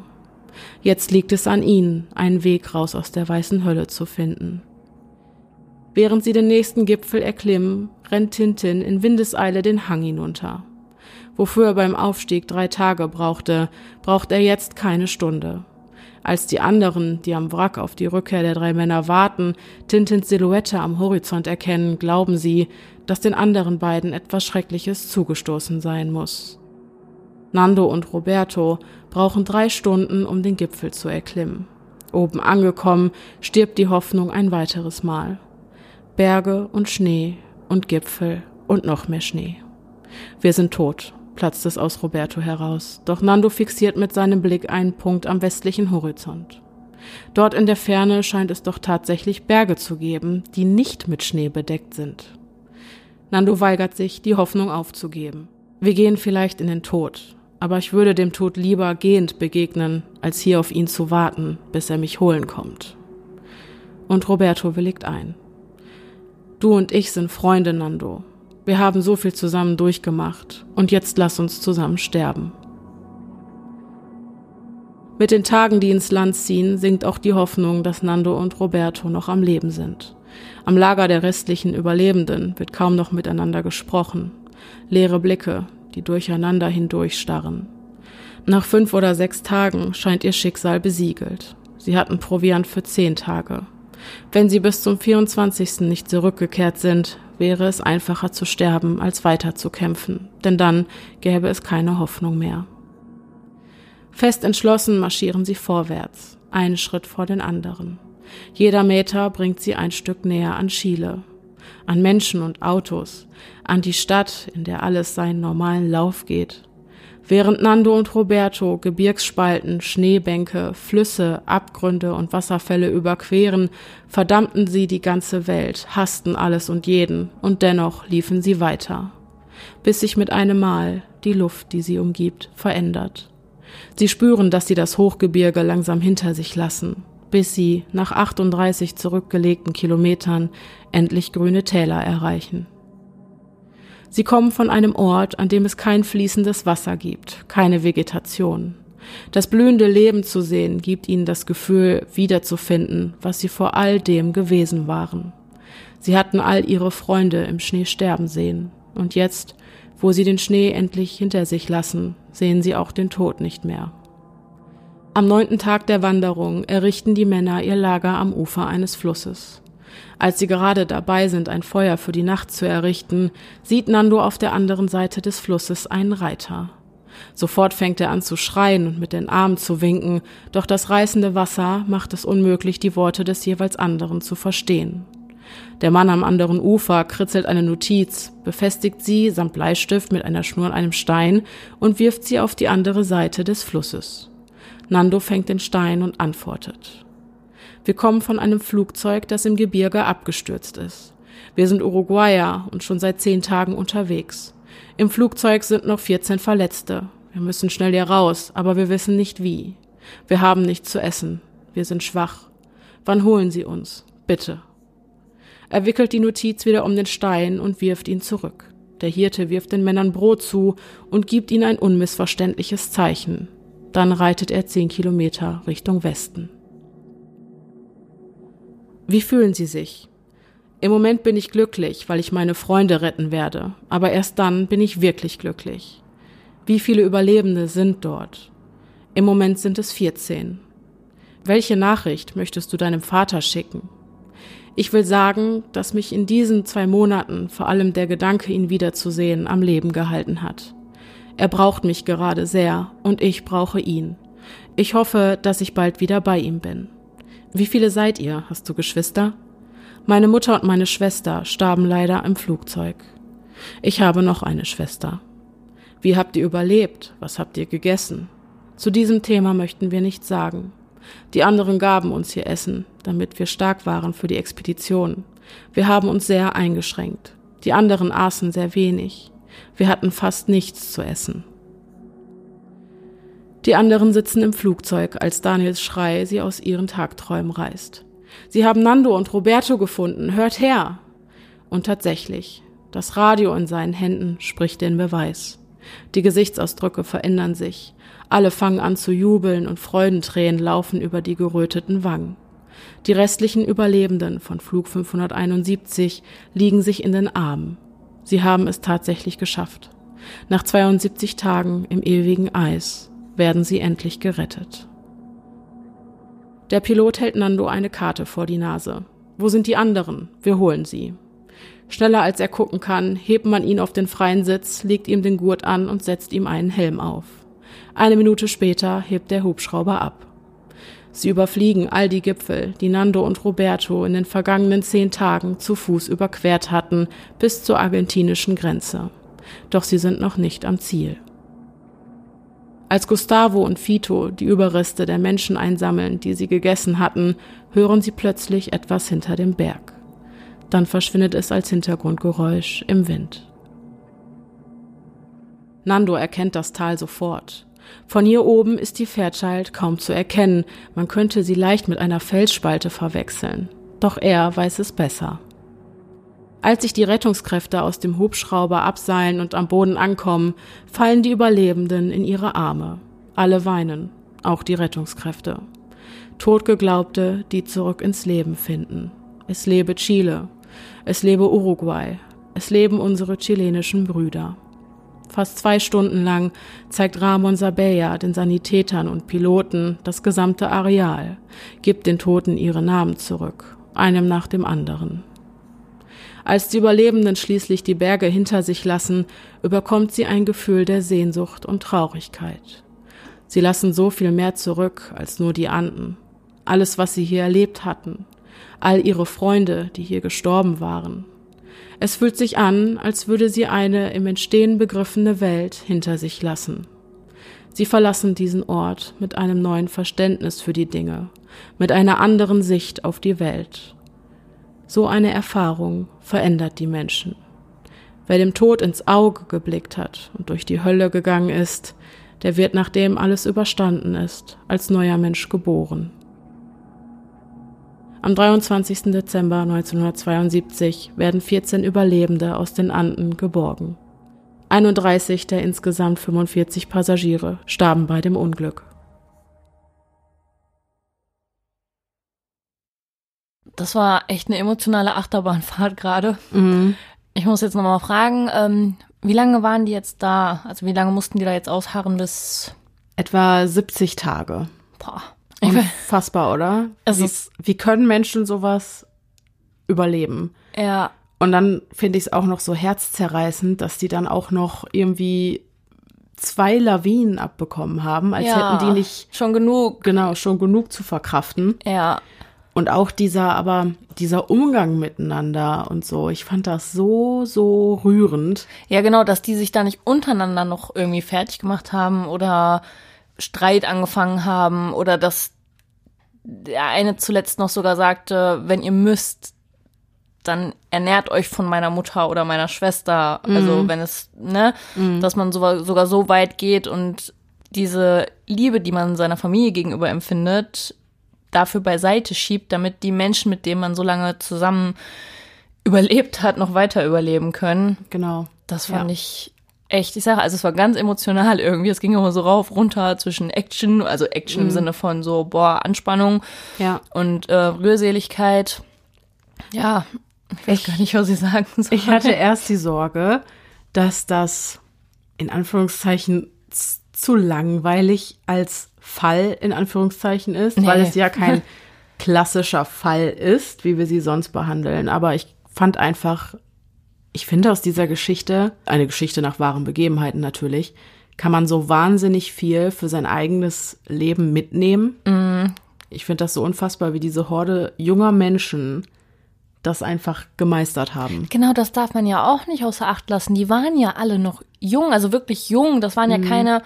Jetzt liegt es an ihnen, einen Weg raus aus der weißen Hölle zu finden. Während sie den nächsten Gipfel erklimmen, rennt Tintin in Windeseile den Hang hinunter. Wofür er beim Aufstieg drei Tage brauchte, braucht er jetzt keine Stunde. Als die anderen, die am Wrack auf die Rückkehr der drei Männer warten, Tintins Silhouette am Horizont erkennen, glauben sie, dass den anderen beiden etwas Schreckliches zugestoßen sein muss. Nando und Roberto brauchen drei Stunden, um den Gipfel zu erklimmen. Oben angekommen, stirbt die Hoffnung ein weiteres Mal. Berge und Schnee und Gipfel und noch mehr Schnee. Wir sind tot, platzt es aus Roberto heraus, doch Nando fixiert mit seinem Blick einen Punkt am westlichen Horizont. Dort in der Ferne scheint es doch tatsächlich Berge zu geben, die nicht mit Schnee bedeckt sind. Nando weigert sich, die Hoffnung aufzugeben. Wir gehen vielleicht in den Tod, aber ich würde dem Tod lieber gehend begegnen, als hier auf ihn zu warten, bis er mich holen kommt. Und Roberto willigt ein. Du und ich sind Freunde, Nando, wir haben so viel zusammen durchgemacht und jetzt lass uns zusammen sterben. Mit den Tagen, die ins Land ziehen, sinkt auch die Hoffnung, dass Nando und Roberto noch am Leben sind. Am Lager der restlichen Überlebenden wird kaum noch miteinander gesprochen. Leere Blicke, die durcheinander hindurchstarren. Nach fünf oder sechs Tagen scheint ihr Schicksal besiegelt. Sie hatten Proviant für zehn Tage. Wenn sie bis zum 24. nicht zurückgekehrt sind, wäre es einfacher zu sterben, als weiter zu kämpfen, denn dann gäbe es keine Hoffnung mehr. Fest entschlossen marschieren sie vorwärts, einen Schritt vor den anderen. Jeder Meter bringt sie ein Stück näher an Chile, an Menschen und Autos, an die Stadt, in der alles seinen normalen Lauf geht, Während Nando und Roberto Gebirgsspalten, Schneebänke, Flüsse, Abgründe und Wasserfälle überqueren, verdammten sie die ganze Welt, hassten alles und jeden, und dennoch liefen sie weiter, bis sich mit einem Mal die Luft, die sie umgibt, verändert. Sie spüren, dass sie das Hochgebirge langsam hinter sich lassen, bis sie nach 38 zurückgelegten Kilometern endlich grüne Täler erreichen. Sie kommen von einem Ort, an dem es kein fließendes Wasser gibt, keine Vegetation. Das blühende Leben zu sehen, gibt ihnen das Gefühl, wiederzufinden, was sie vor all dem gewesen waren. Sie hatten all ihre Freunde im Schnee sterben sehen, und jetzt, wo sie den Schnee endlich hinter sich lassen, sehen sie auch den Tod nicht mehr. Am neunten Tag der Wanderung errichten die Männer ihr Lager am Ufer eines Flusses. Als sie gerade dabei sind, ein Feuer für die Nacht zu errichten, sieht Nando auf der anderen Seite des Flusses einen Reiter. Sofort fängt er an zu schreien und mit den Armen zu winken, doch das reißende Wasser macht es unmöglich, die Worte des jeweils anderen zu verstehen. Der Mann am anderen Ufer kritzelt eine Notiz, befestigt sie samt Bleistift mit einer Schnur an einem Stein und wirft sie auf die andere Seite des Flusses. Nando fängt den Stein und antwortet. Wir kommen von einem Flugzeug, das im Gebirge abgestürzt ist. Wir sind Uruguayer und schon seit zehn Tagen unterwegs. Im Flugzeug sind noch 14 Verletzte. Wir müssen schnell hier raus, aber wir wissen nicht wie. Wir haben nichts zu essen. Wir sind schwach. Wann holen Sie uns? Bitte. Er wickelt die Notiz wieder um den Stein und wirft ihn zurück. Der Hirte wirft den Männern Brot zu und gibt ihnen ein unmissverständliches Zeichen. Dann reitet er zehn Kilometer Richtung Westen. Wie fühlen Sie sich? Im Moment bin ich glücklich, weil ich meine Freunde retten werde, aber erst dann bin ich wirklich glücklich. Wie viele Überlebende sind dort? Im Moment sind es 14. Welche Nachricht möchtest du deinem Vater schicken? Ich will sagen, dass mich in diesen zwei Monaten vor allem der Gedanke, ihn wiederzusehen, am Leben gehalten hat. Er braucht mich gerade sehr und ich brauche ihn. Ich hoffe, dass ich bald wieder bei ihm bin. Wie viele seid ihr? Hast du Geschwister? Meine Mutter und meine Schwester starben leider im Flugzeug. Ich habe noch eine Schwester. Wie habt ihr überlebt? Was habt ihr gegessen? Zu diesem Thema möchten wir nichts sagen. Die anderen gaben uns hier Essen, damit wir stark waren für die Expedition. Wir haben uns sehr eingeschränkt. Die anderen aßen sehr wenig. Wir hatten fast nichts zu essen. Die anderen sitzen im Flugzeug, als Daniels Schrei sie aus ihren Tagträumen reißt. Sie haben Nando und Roberto gefunden. Hört her! Und tatsächlich, das Radio in seinen Händen spricht den Beweis. Die Gesichtsausdrücke verändern sich. Alle fangen an zu jubeln und Freudentränen laufen über die geröteten Wangen. Die restlichen Überlebenden von Flug 571 liegen sich in den Armen. Sie haben es tatsächlich geschafft. Nach 72 Tagen im ewigen Eis werden sie endlich gerettet. Der Pilot hält Nando eine Karte vor die Nase. Wo sind die anderen? Wir holen sie. Schneller als er gucken kann, hebt man ihn auf den freien Sitz, legt ihm den Gurt an und setzt ihm einen Helm auf. Eine Minute später hebt der Hubschrauber ab. Sie überfliegen all die Gipfel, die Nando und Roberto in den vergangenen zehn Tagen zu Fuß überquert hatten, bis zur argentinischen Grenze. Doch sie sind noch nicht am Ziel. Als Gustavo und Fito die Überreste der Menschen einsammeln, die sie gegessen hatten, hören sie plötzlich etwas hinter dem Berg. Dann verschwindet es als Hintergrundgeräusch im Wind. Nando erkennt das Tal sofort. Von hier oben ist die Fairchild kaum zu erkennen, man könnte sie leicht mit einer Felsspalte verwechseln. Doch er weiß es besser. Als sich die Rettungskräfte aus dem Hubschrauber abseilen und am Boden ankommen, fallen die Überlebenden in ihre Arme. Alle weinen, auch die Rettungskräfte. Totgeglaubte, die zurück ins Leben finden. Es lebe Chile, es lebe Uruguay, es leben unsere chilenischen Brüder. Fast zwei Stunden lang zeigt Ramon Sabella den Sanitätern und Piloten das gesamte Areal, gibt den Toten ihre Namen zurück, einem nach dem anderen. Als die Überlebenden schließlich die Berge hinter sich lassen, überkommt sie ein Gefühl der Sehnsucht und Traurigkeit. Sie lassen so viel mehr zurück als nur die Anden. Alles, was sie hier erlebt hatten, all ihre Freunde, die hier gestorben waren. Es fühlt sich an, als würde sie eine im Entstehen begriffene Welt hinter sich lassen. Sie verlassen diesen Ort mit einem neuen Verständnis für die Dinge, mit einer anderen Sicht auf die Welt. So eine Erfahrung verändert die Menschen. Wer dem Tod ins Auge geblickt hat und durch die Hölle gegangen ist, der wird, nachdem alles überstanden ist, als neuer Mensch geboren. Am 23. Dezember 1972 werden 14 Überlebende aus den Anden geborgen. 31 der insgesamt 45 Passagiere starben bei dem Unglück. Das war echt eine emotionale Achterbahnfahrt gerade. Mhm. Ich muss jetzt nochmal fragen, ähm, wie lange waren die jetzt da? Also wie lange mussten die da jetzt ausharren bis? Etwa 70 Tage. Boah. Unfassbar, oder? Es wie, ist wie können Menschen sowas überleben? Ja. Und dann finde ich es auch noch so herzzerreißend, dass die dann auch noch irgendwie zwei Lawinen abbekommen haben, als ja, hätten die nicht schon genug. Genau, schon genug zu verkraften. Ja. Und auch dieser, aber dieser Umgang miteinander und so, ich fand das so, so rührend. Ja, genau, dass die sich da nicht untereinander noch irgendwie fertig gemacht haben oder Streit angefangen haben oder dass der eine zuletzt noch sogar sagte, wenn ihr müsst, dann ernährt euch von meiner Mutter oder meiner Schwester. Also mhm. Also wenn es, ne, mhm. dass man so, sogar so weit geht und diese Liebe, die man seiner Familie gegenüber empfindet, dafür beiseite schiebt, damit die Menschen, mit denen man so lange zusammen überlebt hat, noch weiter überleben können. Genau. Das fand ja. ich echt, ich sage, also es war ganz emotional irgendwie. Es ging immer so rauf, runter zwischen Action, also Action mhm. im Sinne von so, boah, Anspannung ja. und äh, Rührseligkeit. Ja, ich weiß gar nicht, was ich sagen soll. Ich hatte erst die Sorge, dass das in Anführungszeichen zu langweilig als Fall in Anführungszeichen ist, weil Nee. es ja kein [laughs] klassischer Fall ist, wie wir sie sonst behandeln. Aber ich fand einfach, ich finde aus dieser Geschichte, eine Geschichte nach wahren Begebenheiten natürlich, kann man so wahnsinnig viel für sein eigenes Leben mitnehmen. Ich finde das so unfassbar, wie diese Horde junger Menschen das einfach gemeistert haben. Genau, das darf man ja auch nicht außer Acht lassen. Die waren ja alle noch jung, also wirklich jung. Das waren ja Mhm. keine,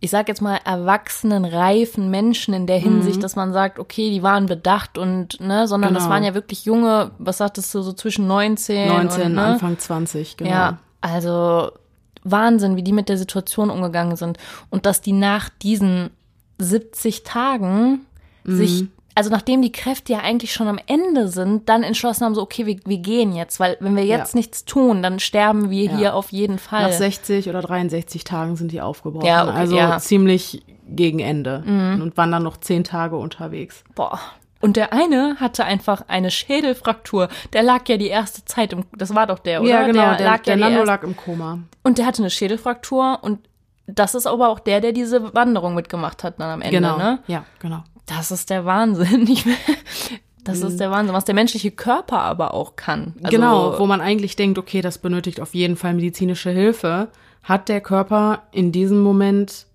ich sag jetzt mal, erwachsenen, reifen Menschen in der Hinsicht, dass man sagt, okay, die waren bedacht und, ne, sondern das Mhm. Genau. waren ja wirklich junge, was sagtest du, so zwischen 19, 19, und, ne? Anfang 20, genau. Ja, also Wahnsinn, wie die mit der Situation umgegangen sind. Und dass die nach diesen 70 Tagen sich, Mhm. Also nachdem die Kräfte ja eigentlich schon am Ende sind, dann entschlossen haben, so, okay, wir, wir gehen jetzt, weil wenn wir jetzt Ja. nichts tun, dann sterben wir Ja. hier auf jeden Fall. Nach 60 oder 63 Tagen sind die aufgebrochen. Ja, okay, also ja. Mhm. ziemlich gegen Ende. Und waren dann noch zehn Tage unterwegs. Boah. Und der eine hatte einfach eine Schädelfraktur. Der lag ja die erste Zeit im, das war doch der, oder? Ja, genau. Der, lag der ja Nando erste- lag im Koma. Und der hatte eine Schädelfraktur und das ist aber auch der, der diese Wanderung mitgemacht hat dann am Ende, Genau. ne? Ja, genau. Das ist der Wahnsinn. [laughs] Ich, das ist der Wahnsinn, was der menschliche Körper aber auch kann. Also, genau, wo man eigentlich denkt, okay, das benötigt auf jeden Fall medizinische Hilfe, hat der Körper in diesem Moment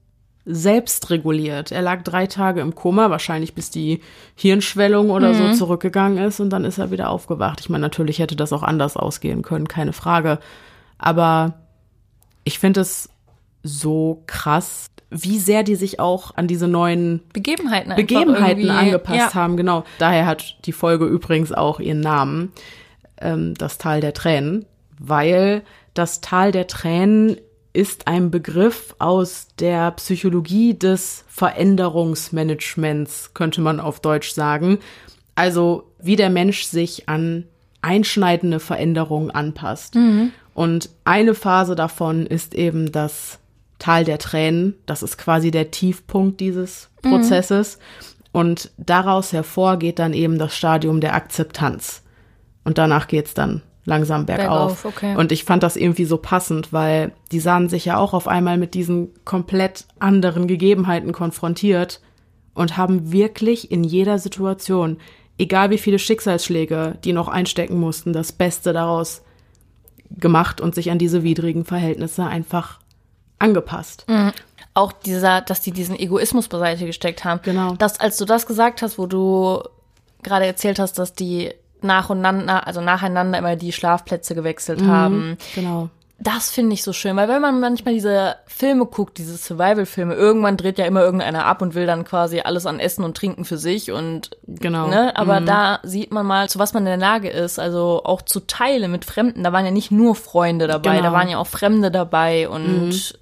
selbst reguliert. Er lag drei Tage im Koma, wahrscheinlich bis die Hirnschwellung oder Mhm. so zurückgegangen ist und dann ist er wieder aufgewacht. Ich meine, natürlich hätte das auch anders ausgehen können, keine Frage. Aber ich finde es so krass, wie sehr die sich auch an diese neuen Begebenheiten Begebenheiten angepasst ja. haben, genau. Daher hat die Folge übrigens auch ihren Namen, ähm, das Tal der Tränen, weil das Tal der Tränen ist ein Begriff aus der Psychologie des Veränderungsmanagements, könnte man auf Deutsch sagen. Also wie der Mensch sich an einschneidende Veränderungen anpasst. Und eine Phase davon ist eben das Tal der Tränen. Das ist quasi der Tiefpunkt dieses Prozesses. Und daraus hervor geht dann eben das Stadium der Akzeptanz. Und danach geht's dann langsam bergauf. Bergauf, okay. Und ich fand das irgendwie so passend, weil die sahen sich ja auch auf einmal mit diesen komplett anderen Gegebenheiten konfrontiert und haben wirklich in jeder Situation, egal wie viele Schicksalsschläge die noch einstecken mussten, das Beste daraus gemacht und sich an diese widrigen Verhältnisse einfach angepasst. Auch dieser, dass die diesen Egoismus beiseite gesteckt haben. Genau. Dass, als du das gesagt hast, wo du gerade erzählt hast, dass die nacheinander, also nacheinander immer die Schlafplätze gewechselt haben. Genau. Das finde ich so schön, weil wenn man manchmal diese Filme guckt, diese Survival-Filme, irgendwann dreht ja immer irgendeiner ab und will dann quasi alles an Essen und Trinken für sich und Genau. ne, aber da sieht man mal, zu was man in der Lage ist, also auch zu teilen mit Fremden. Da waren ja nicht nur Freunde dabei, Genau. da waren ja auch Fremde dabei und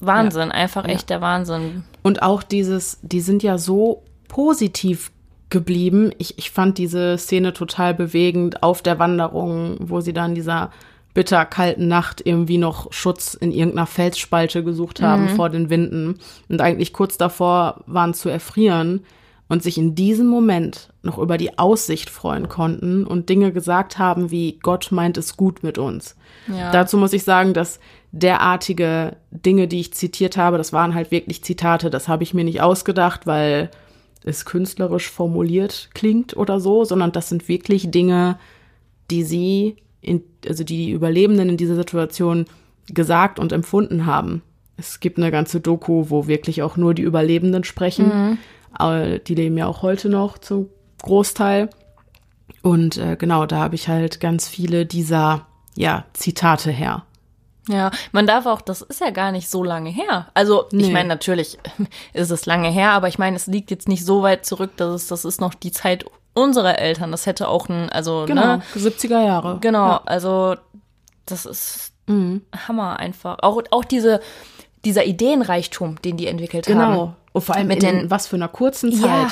Wahnsinn, einfach echt der Wahnsinn. Und auch dieses, die sind ja so positiv geblieben. Ich, ich fand diese Szene total bewegend auf der Wanderung, wo sie dann dieser bitterkalten Nacht irgendwie noch Schutz in irgendeiner Felsspalte gesucht haben vor den Winden und eigentlich kurz davor waren zu erfrieren und sich in diesem Moment noch über die Aussicht freuen konnten und Dinge gesagt haben wie Gott meint es gut mit uns. Ja. Dazu muss ich sagen, dass derartige Dinge, die ich zitiert habe, das waren halt wirklich Zitate, das habe ich mir nicht ausgedacht, weil es künstlerisch formuliert klingt oder so, sondern das sind wirklich Dinge, die sie, in, also die Überlebenden in dieser Situation gesagt und empfunden haben. Es gibt eine ganze Doku, wo wirklich auch nur die Überlebenden sprechen. Aber die leben ja auch heute noch zum Großteil. Und äh, genau, da habe ich halt ganz viele dieser ja, Zitate her. Ja, man darf auch, das ist ja gar nicht so lange her. Also, ich Nee. meine, natürlich [laughs] ist es lange her, aber ich meine, es liegt jetzt nicht so weit zurück, dass es, das ist noch die Zeit unserer Eltern. Das hätte auch ein, also, Genau, ne? 70er Jahre. Genau, Ja. also, das ist Mhm. Hammer einfach. Auch, auch diese, dieser Ideenreichtum, den die entwickelt haben. Genau. Und vor allem Mit in den- was für einer kurzen Zeit. Ja.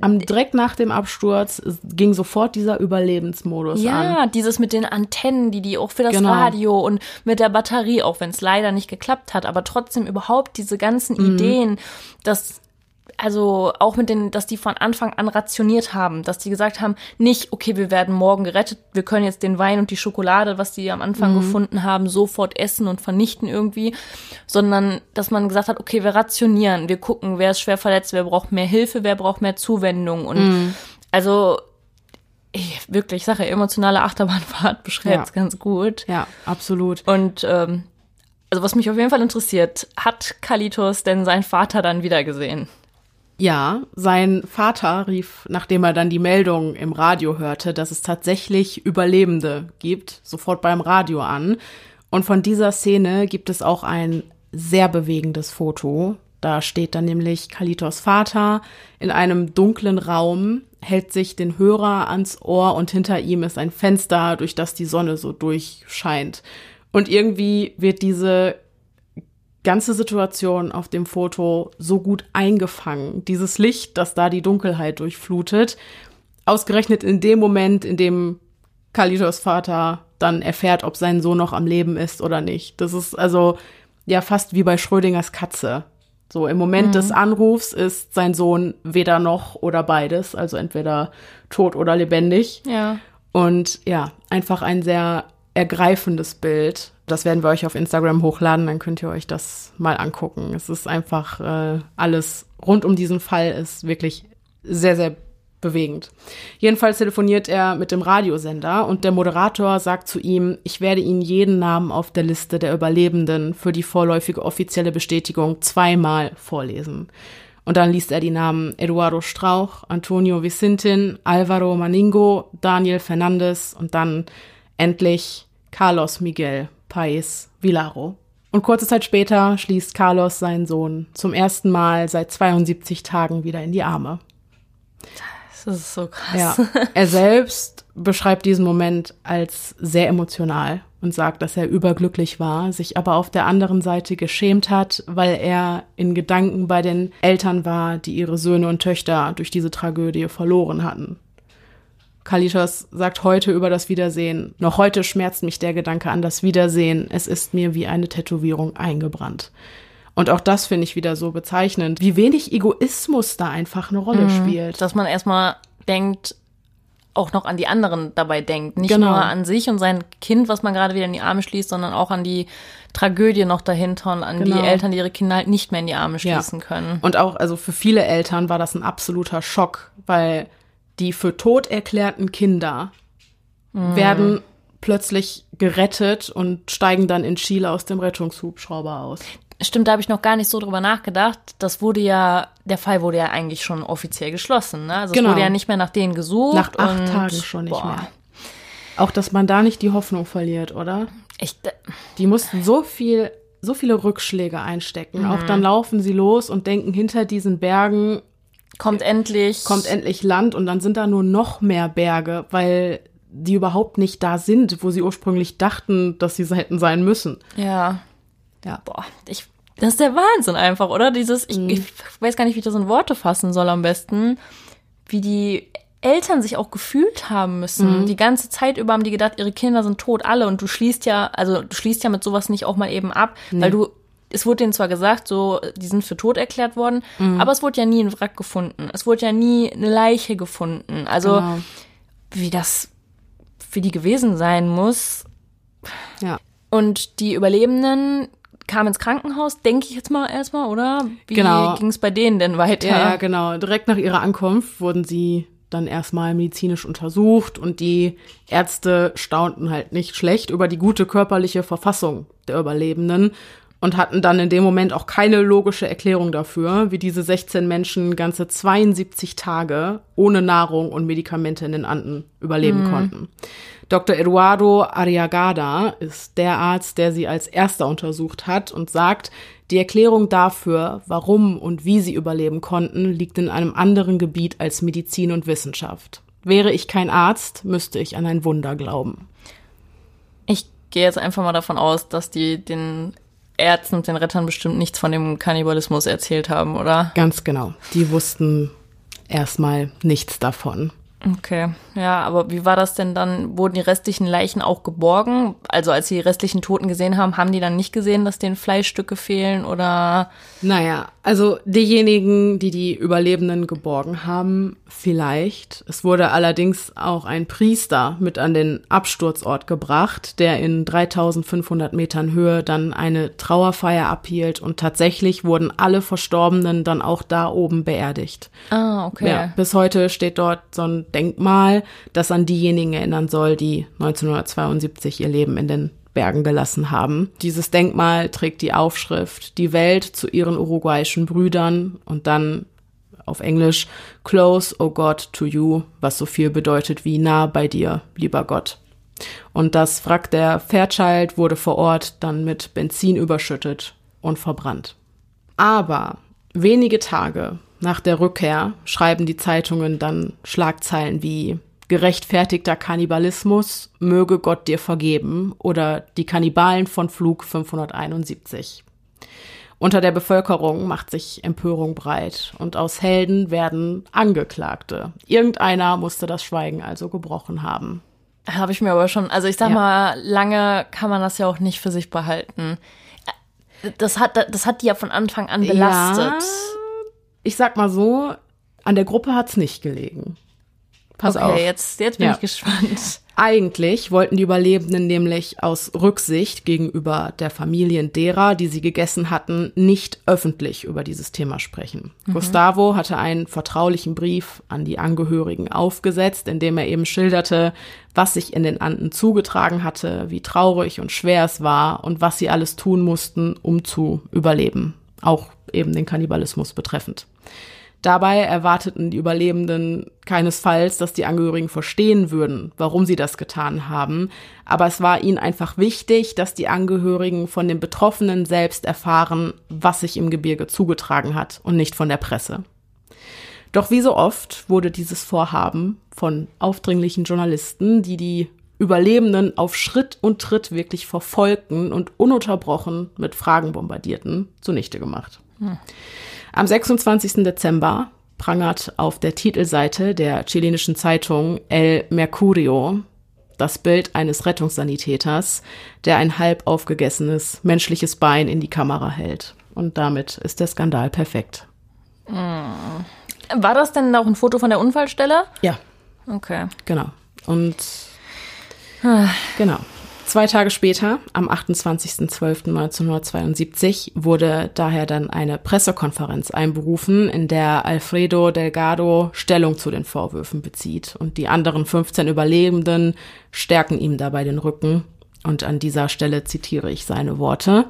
Am, direkt nach dem Absturz ging sofort dieser Überlebensmodus an. Ja, dieses mit den Antennen, die die auch für das Genau. Radio und mit der Batterie, auch wenn es leider nicht geklappt hat, aber trotzdem überhaupt diese ganzen Mhm. Ideen, dass also auch mit den, dass die von Anfang an rationiert haben, dass die gesagt haben, nicht, okay, wir werden morgen gerettet, wir können jetzt den Wein und die Schokolade, was die am Anfang mhm. gefunden haben, sofort essen und vernichten irgendwie, sondern dass man gesagt hat, okay, wir rationieren, wir gucken, wer ist schwer verletzt, wer braucht mehr Hilfe, wer braucht mehr Zuwendung und mhm. also ich, wirklich, Sache, emotionale Achterbahnfahrt [laughs] beschreibt es ja. ganz gut. Ja, absolut. Und ähm, also was mich auf jeden Fall interessiert, hat Kalitos denn seinen Vater dann wieder gesehen? Ja, sein Vater rief, nachdem er dann die Meldung im Radio hörte, dass es tatsächlich Überlebende gibt, sofort beim Radio an. Und von dieser Szene gibt es auch ein sehr bewegendes Foto. Da steht dann nämlich Kalitos Vater in einem dunklen Raum, hält sich den Hörer ans Ohr und hinter ihm ist ein Fenster, durch das die Sonne so durchscheint. Und irgendwie wird diese ganze Situation auf dem Foto so gut eingefangen. Dieses Licht, das da die Dunkelheit durchflutet. Ausgerechnet in dem Moment, in dem Kalitos Vater dann erfährt, ob sein Sohn noch am Leben ist oder nicht. Das ist also ja fast wie bei Schrödingers Katze. So im Moment mhm. des Anrufs ist sein Sohn weder noch oder beides, also entweder tot oder lebendig. Ja. Und ja, einfach ein sehr ergreifendes Bild das werden wir euch auf Instagram hochladen, dann könnt ihr euch das mal angucken. Es ist einfach äh, alles rund um diesen Fall ist wirklich sehr, sehr bewegend. Jedenfalls telefoniert er mit dem Radiosender und der Moderator sagt zu ihm, ich werde Ihnen jeden Namen auf der Liste der Überlebenden für die vorläufige offizielle Bestätigung zweimal vorlesen. Und dann liest er die Namen Eduardo Strauch, Antonio Vicintin, Alvaro Maningo, Daniel Fernandes und dann endlich Carlos Miguel Pais Villaro. Und kurze Zeit später schließt Carlos seinen Sohn zum ersten Mal seit 72 Tagen wieder in die Arme. Das ist so krass. Ja. Er selbst beschreibt diesen Moment als sehr emotional und sagt, dass er überglücklich war, sich aber auf der anderen Seite geschämt hat, weil er in Gedanken bei den Eltern war, die ihre Söhne und Töchter durch diese Tragödie verloren hatten. Kalitos sagt heute über das Wiedersehen. Noch heute schmerzt mich der Gedanke an das Wiedersehen. Es ist mir wie eine Tätowierung eingebrannt. Und auch das finde ich wieder so bezeichnend, wie wenig Egoismus da einfach eine Rolle mhm. spielt. Dass man erstmal denkt, auch noch an die anderen dabei denkt. Nicht genau. nur an sich und sein Kind, was man gerade wieder in die Arme schließt, sondern auch an die Tragödie noch dahinter und an genau. die Eltern, die ihre Kinder halt nicht mehr in die Arme schließen ja. können. Und auch, also für viele Eltern war das ein absoluter Schock, weil die für tot erklärten Kinder mhm. werden plötzlich gerettet und steigen dann in Chile aus dem Rettungshubschrauber aus. Stimmt, da habe ich noch gar nicht so drüber nachgedacht. Das wurde ja, der Fall wurde ja eigentlich schon offiziell geschlossen. Ne? Also genau. es wurde ja nicht mehr nach denen gesucht. Nach acht und, Tagen schon nicht boah. mehr. Auch, dass man da nicht die Hoffnung verliert, oder? Ich, die mussten so viel, so viele Rückschläge einstecken. Mhm. Auch dann laufen sie los und denken, hinter diesen Bergen kommt endlich. Kommt endlich Land und dann sind da nur noch mehr Berge, weil die überhaupt nicht da sind, wo sie ursprünglich dachten, dass sie hätten sein müssen. Ja. Ja. Boah, ich, das ist der Wahnsinn einfach, oder? Dieses, ich, mhm. ich weiß gar nicht, wie ich das in Worte fassen soll am besten, wie die Eltern sich auch gefühlt haben müssen. Mhm. Die ganze Zeit über haben die gedacht, ihre Kinder sind tot, alle. Und du schließt ja, also du schließt ja mit sowas nicht auch mal eben ab, nee. weil du es wurde denen zwar gesagt, so, die sind für tot erklärt worden, mhm. aber es wurde ja nie ein Wrack gefunden. Es wurde ja nie eine Leiche gefunden. Also, genau. wie das für die gewesen sein muss. Ja. Und die Überlebenden kamen ins Krankenhaus, denke ich jetzt mal erstmal, oder? Wie genau. ging es bei denen denn weiter? Ja, ja, genau. Direkt nach ihrer Ankunft wurden sie dann erstmal medizinisch untersucht und die Ärzte staunten halt nicht schlecht über die gute körperliche Verfassung der Überlebenden und hatten dann in dem Moment auch keine logische Erklärung dafür, wie diese 16 Menschen ganze 72 Tage ohne Nahrung und Medikamente in den Anden überleben mhm. konnten. Dr. Eduardo Ariagada ist der Arzt, der sie als erster untersucht hat und sagt, die Erklärung dafür, warum und wie sie überleben konnten, liegt in einem anderen Gebiet als Medizin und Wissenschaft. Wäre ich kein Arzt, müsste ich an ein Wunder glauben. Ich gehe jetzt einfach mal davon aus, dass die den Ärzten und den Rettern bestimmt nichts von dem Kannibalismus erzählt haben, oder? Ganz genau. Die wussten erstmal nichts davon. Okay, ja, aber wie war das denn dann? Wurden die restlichen Leichen auch geborgen? Also als sie die restlichen Toten gesehen haben, haben die dann nicht gesehen, dass denen Fleischstücke fehlen oder? Naja, also diejenigen, die die Überlebenden geborgen haben, vielleicht. Es wurde allerdings auch ein Priester mit an den Absturzort gebracht, der in 3500 Metern Höhe dann eine Trauerfeier abhielt und tatsächlich wurden alle Verstorbenen dann auch da oben beerdigt. Ah, okay. Ja, bis heute steht dort so ein Denkmal, das an diejenigen erinnern soll, die 1972 ihr Leben in den Bergen gelassen haben. Dieses Denkmal trägt die Aufschrift Die Welt zu ihren uruguayischen Brüdern und dann auf Englisch Close, O God, to you, was so viel bedeutet wie nah bei dir, lieber Gott. Und das Wrack der Fairchild wurde vor Ort dann mit Benzin überschüttet und verbrannt. Aber wenige Tage nach der Rückkehr schreiben die Zeitungen dann Schlagzeilen wie gerechtfertigter Kannibalismus, möge Gott dir vergeben oder die Kannibalen von Flug 571. Unter der Bevölkerung macht sich Empörung breit und aus Helden werden Angeklagte. Irgendeiner musste das Schweigen also gebrochen haben. Habe ich mir aber schon, also ich sag ja. mal, lange kann man das ja auch nicht für sich behalten. Das hat, das hat die ja von Anfang an belastet. Ja, ich sag mal so, an der Gruppe hat's nicht gelegen. Pass okay, auf. jetzt, jetzt bin ja. ich gespannt. Eigentlich wollten die Überlebenden nämlich aus Rücksicht gegenüber der Familien derer, die sie gegessen hatten, nicht öffentlich über dieses Thema sprechen. Mhm. Gustavo hatte einen vertraulichen Brief an die Angehörigen aufgesetzt, in dem er eben schilderte, was sich in den Anden zugetragen hatte, wie traurig und schwer es war und was sie alles tun mussten, um zu überleben. Auch eben den Kannibalismus betreffend. Dabei erwarteten die Überlebenden keinesfalls, dass die Angehörigen verstehen würden, warum sie das getan haben, aber es war ihnen einfach wichtig, dass die Angehörigen von den Betroffenen selbst erfahren, was sich im Gebirge zugetragen hat und nicht von der Presse. Doch wie so oft wurde dieses Vorhaben von aufdringlichen Journalisten, die die Überlebenden auf Schritt und Tritt wirklich verfolgten und ununterbrochen mit Fragen bombardierten, zunichte gemacht. Hm. Am 26. Dezember prangert auf der Titelseite der chilenischen Zeitung El Mercurio das Bild eines Rettungssanitäters, der ein halb aufgegessenes menschliches Bein in die Kamera hält. Und damit ist der Skandal perfekt. War das denn auch ein Foto von der Unfallstelle? Ja. Okay. Genau. Und. Genau. Zwei Tage später, am 28.12.1972, wurde daher dann eine Pressekonferenz einberufen, in der Alfredo Delgado Stellung zu den Vorwürfen bezieht. Und die anderen 15 Überlebenden stärken ihm dabei den Rücken. Und an dieser Stelle zitiere ich seine Worte.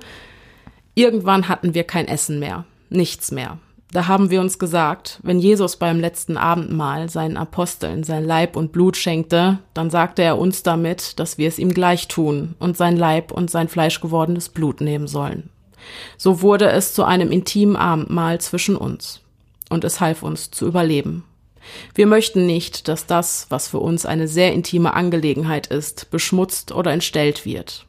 Irgendwann hatten wir kein Essen mehr, nichts mehr. Da haben wir uns gesagt, wenn Jesus beim letzten Abendmahl seinen Aposteln sein Leib und Blut schenkte, dann sagte er uns damit, dass wir es ihm gleich tun und sein Leib und sein fleischgewordenes Blut nehmen sollen. So wurde es zu einem intimen Abendmahl zwischen uns. Und es half uns zu überleben. Wir möchten nicht, dass das, was für uns eine sehr intime Angelegenheit ist, beschmutzt oder entstellt wird.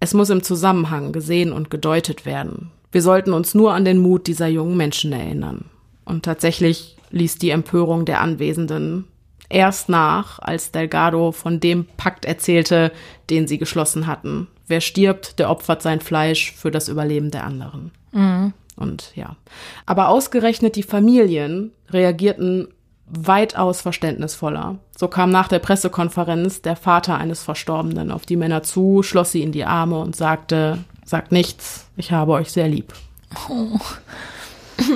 Es muss im Zusammenhang gesehen und gedeutet werden. Wir sollten uns nur an den Mut dieser jungen Menschen erinnern. Und tatsächlich ließ die Empörung der Anwesenden erst nach, als Delgado von dem Pakt erzählte, den sie geschlossen hatten. Wer stirbt, der opfert sein Fleisch für das Überleben der anderen. Mhm. Und ja. Aber ausgerechnet die Familien reagierten weitaus verständnisvoller. So kam nach der Pressekonferenz der Vater eines Verstorbenen auf die Männer zu, schloss sie in die Arme und sagte, sagt nichts, ich habe euch sehr lieb. Oh. [laughs]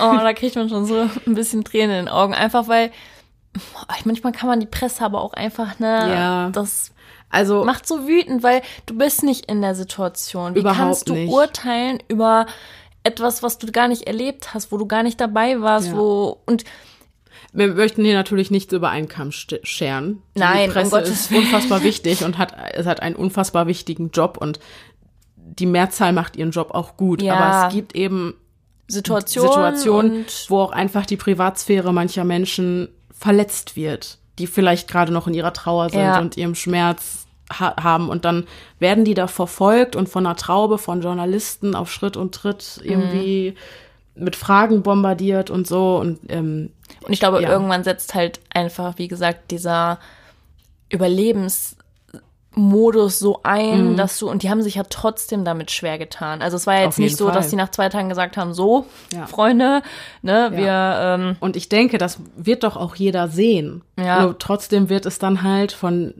oh, da kriegt man schon so ein bisschen Tränen in den Augen. Einfach weil, manchmal kann man die Presse aber auch einfach, ne, ja. das also macht so wütend, weil du bist nicht in der Situation. Wie überhaupt kannst du nicht. urteilen über etwas, was du gar nicht erlebt hast, wo du gar nicht dabei warst, ja. wo und wir möchten hier natürlich nichts über einen Kamm scheren. Die Nein, Presse um ist unfassbar wichtig und hat es hat einen unfassbar wichtigen Job und die Mehrzahl macht ihren Job auch gut. Ja. Aber es gibt eben Situationen, Situationen wo auch einfach die Privatsphäre mancher Menschen verletzt wird, die vielleicht gerade noch in ihrer Trauer sind ja. und ihrem Schmerz ha haben und dann werden die da verfolgt und von einer Traube von Journalisten auf Schritt und Tritt irgendwie mhm mit Fragen bombardiert und so und ähm, Und ich glaube, Ja. irgendwann setzt halt einfach, wie gesagt, dieser Überlebensmodus so ein, dass du, und die haben sich ja trotzdem damit schwer getan. Also es war ja Mhm. Jetzt nicht so, Fall. dass die nach zwei Tagen gesagt haben, so, Ja. Freunde, ne, wir, ähm, Und ich denke, das wird doch auch jeder sehen. Ja. Nur trotzdem wird es dann halt von,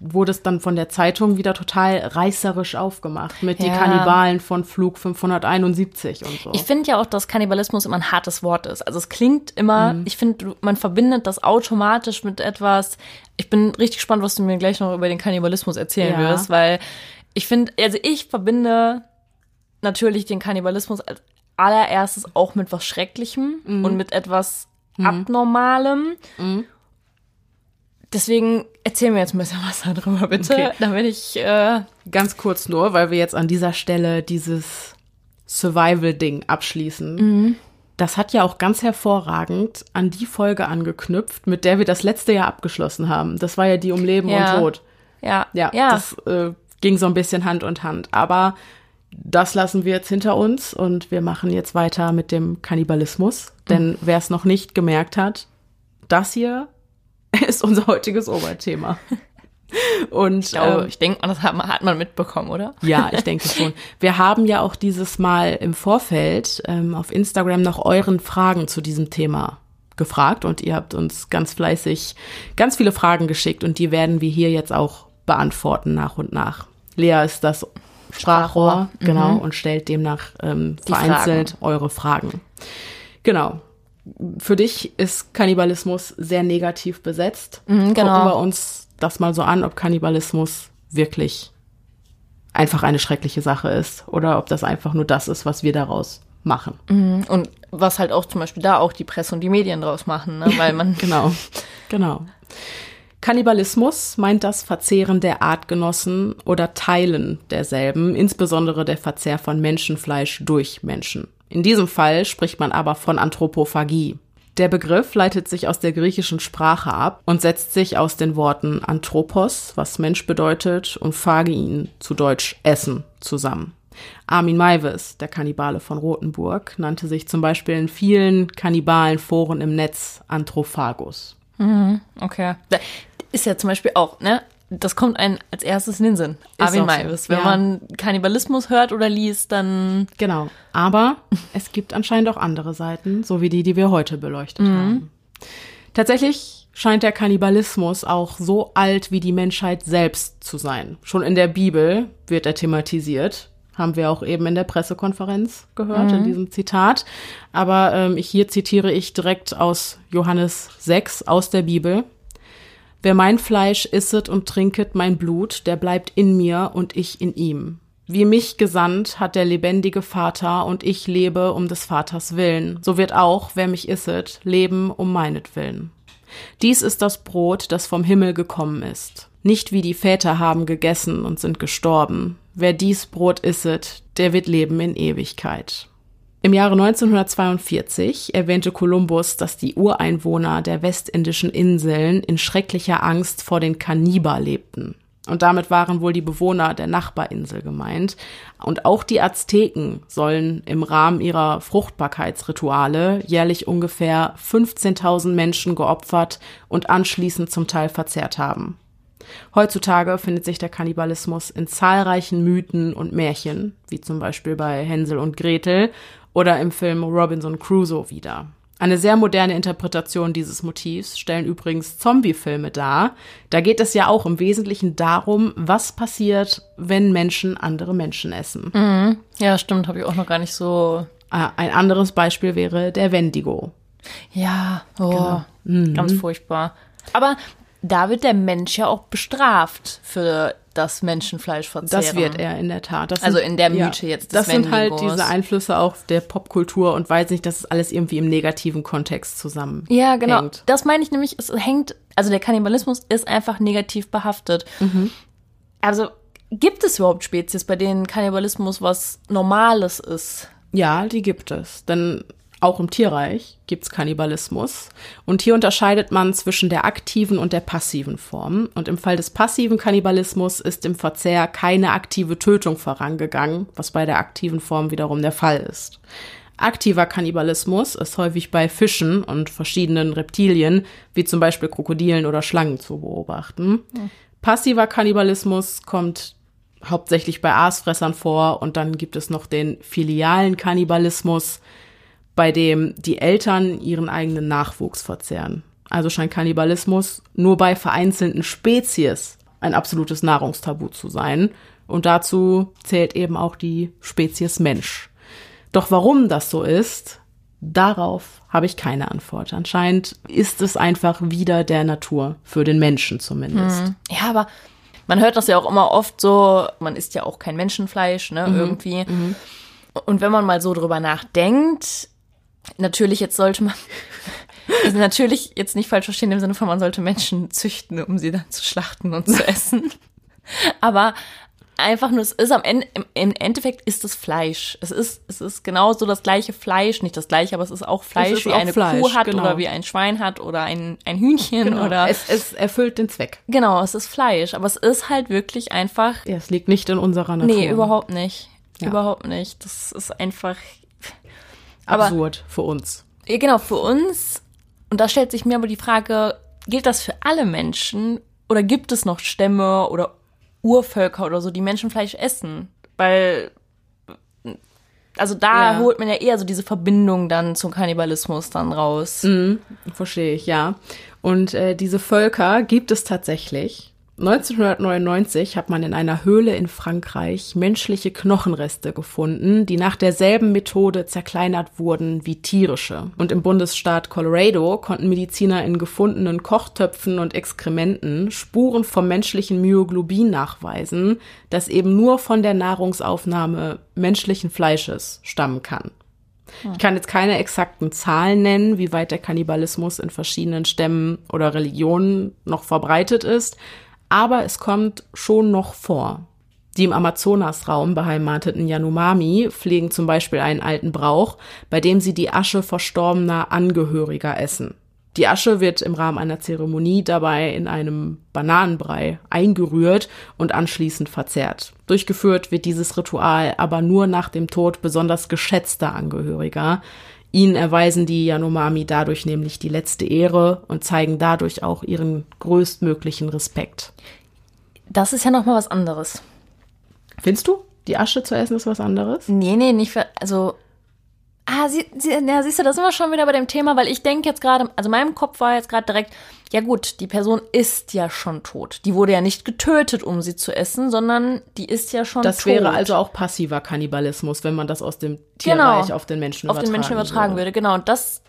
wurde es dann von der Zeitung wieder total reißerisch aufgemacht mit die Ja. Kannibalen von Flug 571 und so. Ich finde ja auch, dass Kannibalismus immer ein hartes Wort ist. Also es klingt immer, ich finde, man verbindet das automatisch mit etwas. Ich bin richtig gespannt, was du mir gleich noch über den Kannibalismus erzählen Ja. wirst, weil ich finde, also ich verbinde natürlich den Kannibalismus als allererstes auch mit was Schrecklichem und mit etwas Abnormalem. Deswegen erzähl mir jetzt ein bisschen was darüber, bitte, Okay. damit ich äh, Ganz kurz nur, weil wir jetzt an dieser Stelle dieses Survival-Ding abschließen. Mhm. Das hat ja auch ganz hervorragend an die Folge angeknüpft, mit der wir das letzte Jahr abgeschlossen haben. Das war ja die um Leben Ja. und Tod. ja, Ja, ja. das äh, ging so ein bisschen Hand in Hand. Aber das lassen wir jetzt hinter uns und wir machen jetzt weiter mit dem Kannibalismus. Denn wer es noch nicht gemerkt hat, das hier [laughs] ist unser heutiges Oberthema. [laughs] Und ich glaube, ähm, ich denke, das hat man, hat man mitbekommen, oder? ja, [laughs] ich denke schon. Wir haben ja auch dieses Mal im Vorfeld ähm, auf Instagram nach euren Fragen zu diesem Thema gefragt und ihr habt uns ganz fleißig ganz viele Fragen geschickt und die werden wir hier jetzt auch beantworten nach und nach. Lea ist das Sprachrohr, Sprachrohr, genau, und stellt demnach ähm, vereinzelt eure Fragen. Genau. Für dich ist Kannibalismus sehr negativ besetzt. Mhm, genau. Gucken wir uns das mal so an, ob Kannibalismus wirklich einfach eine schreckliche Sache ist oder ob das einfach nur das ist, was wir daraus machen. Und was halt auch zum Beispiel da auch die Presse und die Medien draus machen, ne? weil man [laughs] Genau, genau. Kannibalismus meint das Verzehren der Artgenossen oder Teilen derselben, insbesondere der Verzehr von Menschenfleisch durch Menschen. In diesem Fall spricht man aber von Anthropophagie. Der Begriff leitet sich aus der griechischen Sprache ab und setzt sich aus den Worten Anthropos, was Mensch bedeutet, und Phagein, zu Deutsch Essen, zusammen. Armin Maivis, der Kannibale von Rothenburg, nannte sich zum Beispiel in vielen Kannibalenforen im Netz Anthrophagus. Okay. Da ist ja zum Beispiel auch, ne? Das kommt einem als erstes in den Sinn. Armin so. Maivis. Wenn Ja. man Kannibalismus hört oder liest, dann Genau. Aber [laughs] es gibt anscheinend auch andere Seiten, so wie die, die wir heute beleuchtet haben. Tatsächlich scheint der Kannibalismus auch so alt wie die Menschheit selbst zu sein. Schon in der Bibel wird er thematisiert. Haben wir auch eben in der Pressekonferenz gehört, in diesem Zitat. Aber ähm, hier zitiere ich direkt aus Johannes 6 aus der Bibel. Wer mein Fleisch isset und trinket mein Blut, der bleibt in mir und ich in ihm. Wie mich gesandt hat der lebendige Vater und ich lebe um des Vaters willen. So wird auch, wer mich isset, leben um meinetwillen. Dies ist das Brot, das vom Himmel gekommen ist. Nicht wie die Väter haben gegessen und sind gestorben. Wer dies Brot isset, der wird leben in Ewigkeit. Im Jahre 1942 erwähnte Kolumbus, dass die Ureinwohner der westindischen Inseln in schrecklicher Angst vor den Kanniba lebten. Und damit waren wohl die Bewohner der Nachbarinsel gemeint. Und auch die Azteken sollen im Rahmen ihrer Fruchtbarkeitsrituale jährlich ungefähr 15.000 Menschen geopfert und anschließend zum Teil verzehrt haben. Heutzutage findet sich der Kannibalismus in zahlreichen Mythen und Märchen, wie zum Beispiel bei Hänsel und Gretel oder im Film Robinson Crusoe wieder. Eine sehr moderne Interpretation dieses Motivs stellen übrigens Zombie-Filme dar. Da geht es ja auch im Wesentlichen darum, was passiert, wenn Menschen andere Menschen essen. ja, stimmt, habe ich auch noch gar nicht so. Äh, Ein anderes Beispiel wäre der Wendigo. Ja, oh, Genau. Mhm. ganz furchtbar. Aber da wird der Mensch ja auch bestraft für das Menschenfleisch verzehren. Das wird er in der Tat. Das Also sind- in der Mythe jetzt des Das sind halt diese Einflüsse auch der Popkultur und weiß nicht, dass es alles irgendwie im negativen Kontext zusammen. Ja, genau. hängt. Das meine ich nämlich, es hängt, also der Kannibalismus ist einfach negativ behaftet. Mhm. Also gibt es überhaupt Spezies, bei denen Kannibalismus was Normales ist? Ja, die gibt es. Denn auch im Tierreich gibt's Kannibalismus. Und hier unterscheidet man zwischen der aktiven und der passiven Form. Und im Fall des passiven Kannibalismus ist im Verzehr keine aktive Tötung vorangegangen, was bei der aktiven Form wiederum der Fall ist. Aktiver Kannibalismus ist häufig bei Fischen und verschiedenen Reptilien, wie zum Beispiel Krokodilen oder Schlangen, zu beobachten. Passiver Kannibalismus kommt hauptsächlich bei Aasfressern vor und dann gibt es noch den filialen Kannibalismus, bei dem die Eltern ihren eigenen Nachwuchs verzehren. Also scheint Kannibalismus nur bei vereinzelten Spezies ein absolutes Nahrungstabu zu sein. Und dazu zählt eben auch die Spezies Mensch. Doch warum das so ist, darauf habe ich keine Antwort. Anscheinend ist es einfach wieder der Natur, für den Menschen zumindest. Mhm. Ja, aber man hört das ja auch immer oft so, man isst ja auch kein Menschenfleisch, ne, mhm. irgendwie. Mhm. Und wenn man mal so drüber nachdenkt, natürlich jetzt sollte man, [laughs] also natürlich jetzt nicht falsch verstehen im Sinne von, man sollte Menschen züchten, um sie dann zu schlachten und zu essen. [laughs] Aber einfach nur, es ist am Ende, im Endeffekt ist es Fleisch. Es ist, es ist genauso das gleiche Fleisch, nicht das gleiche, aber es ist auch Fleisch, ist wie auch eine Fleisch, Kuh hat genau. oder wie ein Schwein hat oder ein, ein Hühnchen genau. oder. Es, es erfüllt den Zweck. Genau, es ist Fleisch, aber es ist halt wirklich einfach. Ja, es liegt nicht in unserer Natur. Nee, überhaupt nicht. Ja. Überhaupt nicht. Das ist einfach. Absurd für uns. Ja, genau, für uns. Und da stellt sich mir aber die Frage, gilt das für alle Menschen oder gibt es noch Stämme oder Urvölker oder so, die Menschenfleisch essen. Weil, also da ja. holt man ja eher so diese Verbindung dann zum Kannibalismus dann raus. Mhm, verstehe ich, ja. Und äh, diese Völker gibt es tatsächlich. 1999 hat man in einer Höhle in Frankreich menschliche Knochenreste gefunden, die nach derselben Methode zerkleinert wurden wie tierische. Und im Bundesstaat Colorado konnten Mediziner in gefundenen Kochtöpfen und Exkrementen Spuren vom menschlichen Myoglobin nachweisen, das eben nur von der Nahrungsaufnahme menschlichen Fleisches stammen kann. Ich kann jetzt keine exakten Zahlen nennen, wie weit der Kannibalismus in verschiedenen Stämmen oder Religionen noch verbreitet ist, aber es kommt schon noch vor. Die im Amazonasraum beheimateten Yanomami pflegen zum Beispiel einen alten Brauch, bei dem sie die Asche verstorbener Angehöriger essen. Die Asche wird im Rahmen einer Zeremonie dabei in einem Bananenbrei eingerührt und anschließend verzehrt. Durchgeführt wird dieses Ritual aber nur nach dem Tod besonders geschätzter Angehöriger, Ihnen erweisen die Yanomami dadurch nämlich die letzte Ehre und zeigen dadurch auch ihren größtmöglichen Respekt. Das ist ja noch mal was anderes. Findest du? Die Asche zu essen ist was anderes? Nee, nee, nicht für, also Ah, sie, sie, ja, siehst du, da sind wir schon wieder bei dem Thema, weil ich denke jetzt gerade, also meinem Kopf war jetzt gerade direkt, ja gut, die Person ist ja schon tot. Die wurde ja nicht getötet, um sie zu essen, sondern die ist ja schon das tot. Das wäre also auch passiver Kannibalismus, wenn man das aus dem Tierreich genau, auf den Menschen auf den Menschen übertragen würde. würde. Genau, und das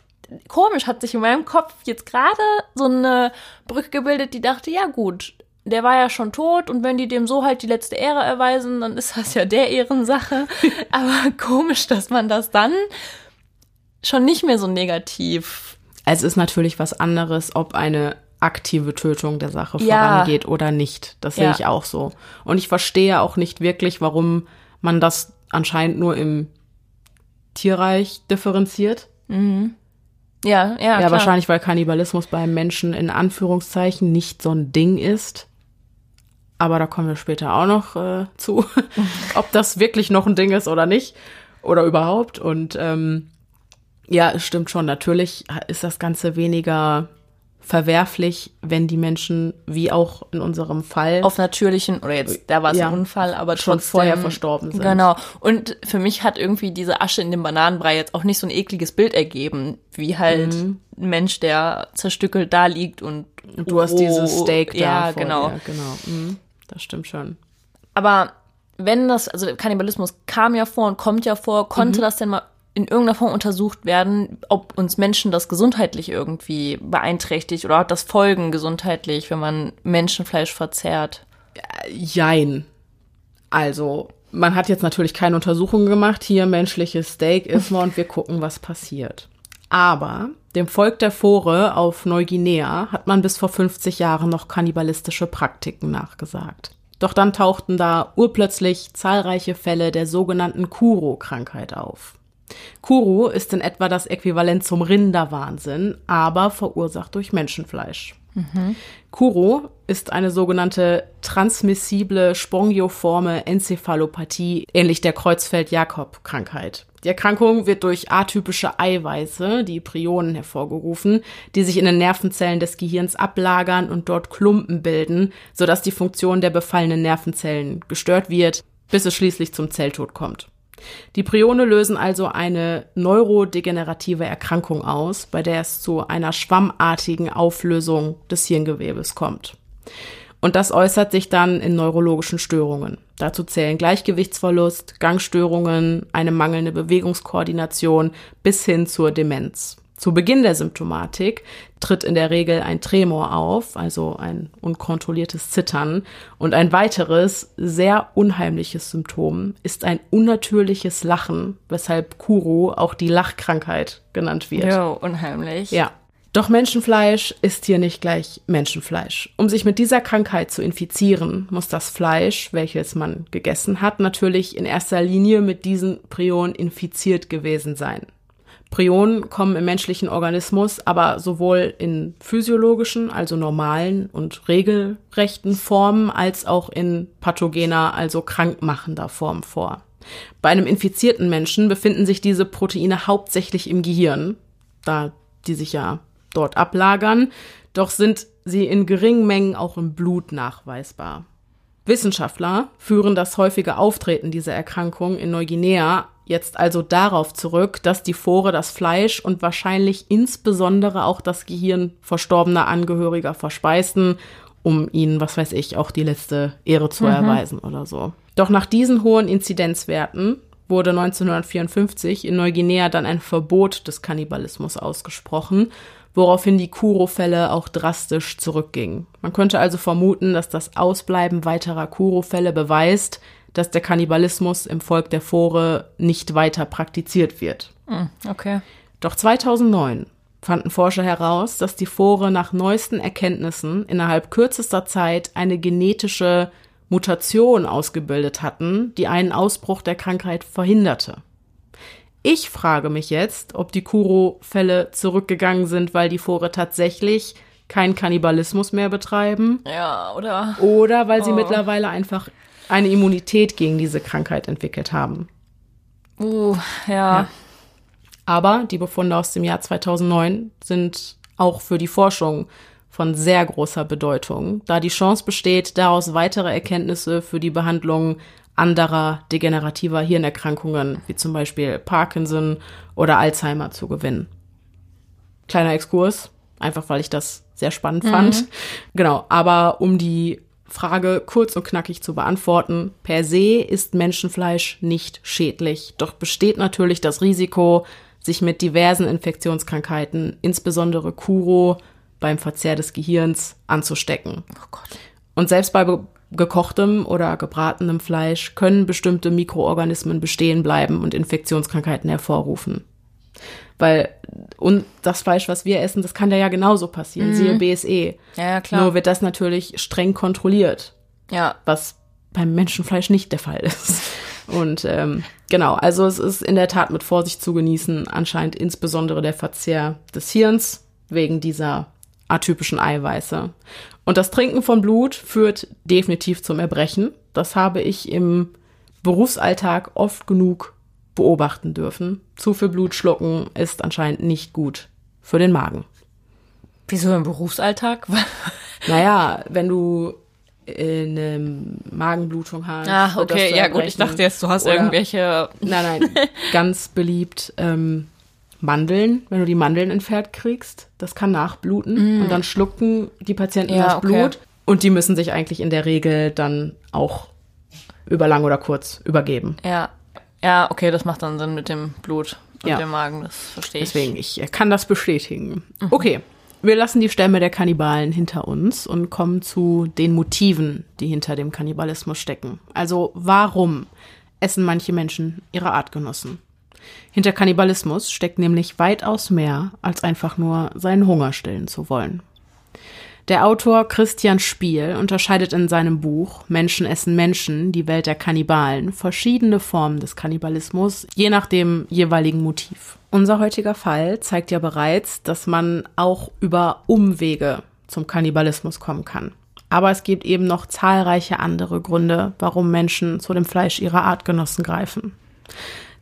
komisch hat sich in meinem Kopf jetzt gerade so eine Brücke gebildet, die dachte, ja gut, der war ja schon tot und wenn die dem so halt die letzte Ehre erweisen, dann ist das ja der Ehrensache. [laughs] Aber komisch, dass man das dann schon nicht mehr so negativ. Es ist natürlich was anderes, ob eine aktive Tötung der Sache ja. vorangeht oder nicht. Das sehe ja. ich auch so. Und ich verstehe auch nicht wirklich, warum man das anscheinend nur im Tierreich differenziert. Mhm. Ja, ja. Ja, klar. wahrscheinlich, weil Kannibalismus beim Menschen in Anführungszeichen nicht so ein Ding ist. Aber da kommen wir später auch noch äh, zu, [laughs] ob das wirklich noch ein Ding ist oder nicht. Oder überhaupt. Und ähm, ja, es stimmt schon. Natürlich ist das Ganze weniger verwerflich, wenn die Menschen, wie auch in unserem Fall, auf natürlichen, oder jetzt, da war es ja, ein Unfall, aber schon trotzdem, vorher verstorben sind. Genau. Und für mich hat irgendwie diese Asche in dem Bananenbrei jetzt auch nicht so ein ekliges Bild ergeben, wie halt mhm. ein Mensch, der zerstückelt da liegt und du hast dieses Steak da. Ja, genau. Dir, genau. Mhm. Das stimmt schon. Aber wenn das, also Kannibalismus kam ja vor und kommt ja vor, konnte mhm. das denn mal in irgendeiner Form untersucht werden, ob uns Menschen das gesundheitlich irgendwie beeinträchtigt oder hat das Folgen gesundheitlich, wenn man Menschenfleisch verzehrt? Jein. Also, man hat jetzt natürlich keine Untersuchungen gemacht. Hier menschliches Steak ist man und wir gucken, was passiert. Aber dem Volk der Fore auf Neuguinea hat man bis vor 50 Jahren noch kannibalistische Praktiken nachgesagt. Doch dann tauchten da urplötzlich zahlreiche Fälle der sogenannten Kuro-Krankheit auf. Kuro ist in etwa das Äquivalent zum Rinderwahnsinn, aber verursacht durch Menschenfleisch. Mhm. Kuro ist eine sogenannte transmissible spongioforme Enzephalopathie, ähnlich der Kreuzfeld-Jakob-Krankheit. Die Erkrankung wird durch atypische Eiweiße, die Prionen, hervorgerufen, die sich in den Nervenzellen des Gehirns ablagern und dort Klumpen bilden, sodass die Funktion der befallenen Nervenzellen gestört wird, bis es schließlich zum Zelltod kommt. Die Prione lösen also eine neurodegenerative Erkrankung aus, bei der es zu einer schwammartigen Auflösung des Hirngewebes kommt. Und das äußert sich dann in neurologischen Störungen. Dazu zählen Gleichgewichtsverlust, Gangstörungen, eine mangelnde Bewegungskoordination bis hin zur Demenz. Zu Beginn der Symptomatik tritt in der Regel ein Tremor auf, also ein unkontrolliertes Zittern. Und ein weiteres, sehr unheimliches Symptom ist ein unnatürliches Lachen, weshalb Kuro auch die Lachkrankheit genannt wird. Jo, unheimlich. Ja. Doch Menschenfleisch ist hier nicht gleich Menschenfleisch. Um sich mit dieser Krankheit zu infizieren, muss das Fleisch, welches man gegessen hat, natürlich in erster Linie mit diesen Prionen infiziert gewesen sein. Prionen kommen im menschlichen Organismus aber sowohl in physiologischen, also normalen und regelrechten Formen, als auch in pathogener, also krankmachender Form vor. Bei einem infizierten Menschen befinden sich diese Proteine hauptsächlich im Gehirn, da die sich ja dort ablagern, doch sind sie in geringen Mengen auch im Blut nachweisbar. Wissenschaftler führen das häufige Auftreten dieser Erkrankung in Neuguinea jetzt also darauf zurück, dass die Fore das Fleisch und wahrscheinlich insbesondere auch das Gehirn verstorbener Angehöriger verspeisten, um ihnen, was weiß ich, auch die letzte Ehre zu mhm. erweisen oder so. Doch nach diesen hohen Inzidenzwerten wurde 1954 in Neuguinea dann ein Verbot des Kannibalismus ausgesprochen woraufhin die Kuro-Fälle auch drastisch zurückgingen. Man könnte also vermuten, dass das Ausbleiben weiterer Kuro-Fälle beweist, dass der Kannibalismus im Volk der Fore nicht weiter praktiziert wird. Hm, okay. Doch 2009 fanden Forscher heraus, dass die Fore nach neuesten Erkenntnissen innerhalb kürzester Zeit eine genetische Mutation ausgebildet hatten, die einen Ausbruch der Krankheit verhinderte. Ich frage mich jetzt, ob die Kuro-Fälle zurückgegangen sind, weil die Fore tatsächlich keinen Kannibalismus mehr betreiben. Ja, oder? Oder weil sie oh. mittlerweile einfach eine Immunität gegen diese Krankheit entwickelt haben. Uh, ja. ja. Aber die Befunde aus dem Jahr 2009 sind auch für die Forschung von sehr großer Bedeutung, da die Chance besteht, daraus weitere Erkenntnisse für die Behandlung anderer degenerativer Hirnerkrankungen, wie zum Beispiel Parkinson oder Alzheimer, zu gewinnen. Kleiner Exkurs, einfach weil ich das sehr spannend fand. Mhm. Genau, aber um die Frage kurz und knackig zu beantworten, per se ist Menschenfleisch nicht schädlich, doch besteht natürlich das Risiko, sich mit diversen Infektionskrankheiten, insbesondere Kuro, beim Verzehr des Gehirns anzustecken. Oh. Und selbst bei gekochtem oder gebratenem Fleisch können bestimmte Mikroorganismen bestehen bleiben und Infektionskrankheiten hervorrufen. Weil und das Fleisch, was wir essen, das kann da ja genauso passieren. Mhm. Siehe BSE. Ja, ja, klar. Nur wird das natürlich streng kontrolliert. Ja. Was beim Menschenfleisch nicht der Fall ist. Und ähm, genau, also es ist in der Tat mit Vorsicht zu genießen, anscheinend insbesondere der Verzehr des Hirns wegen dieser atypischen Eiweiße. Und das Trinken von Blut führt definitiv zum Erbrechen. Das habe ich im Berufsalltag oft genug beobachten dürfen. Zu viel Blut schlucken ist anscheinend nicht gut für den Magen. Wieso im Berufsalltag? [laughs] naja, wenn du eine Magenblutung hast. Ah, okay, ja gut, ich dachte jetzt, du hast irgendwelche. Nein, nein, [laughs] ganz beliebt ähm, Mandeln, wenn du die Mandeln entfernt kriegst, das kann nachbluten mm. und dann schlucken die Patienten ja, das Blut okay. und die müssen sich eigentlich in der Regel dann auch über lang oder kurz übergeben. Ja. Ja, okay, das macht dann Sinn mit dem Blut und ja. dem Magen, das verstehe ich. Deswegen, ich kann das bestätigen. Mhm. Okay, wir lassen die Stämme der Kannibalen hinter uns und kommen zu den Motiven, die hinter dem Kannibalismus stecken. Also warum essen manche Menschen ihre Artgenossen? Hinter Kannibalismus steckt nämlich weitaus mehr, als einfach nur seinen Hunger stillen zu wollen. Der Autor Christian Spiel unterscheidet in seinem Buch Menschen essen Menschen, die Welt der Kannibalen, verschiedene Formen des Kannibalismus, je nach dem jeweiligen Motiv. Unser heutiger Fall zeigt ja bereits, dass man auch über Umwege zum Kannibalismus kommen kann. Aber es gibt eben noch zahlreiche andere Gründe, warum Menschen zu dem Fleisch ihrer Artgenossen greifen.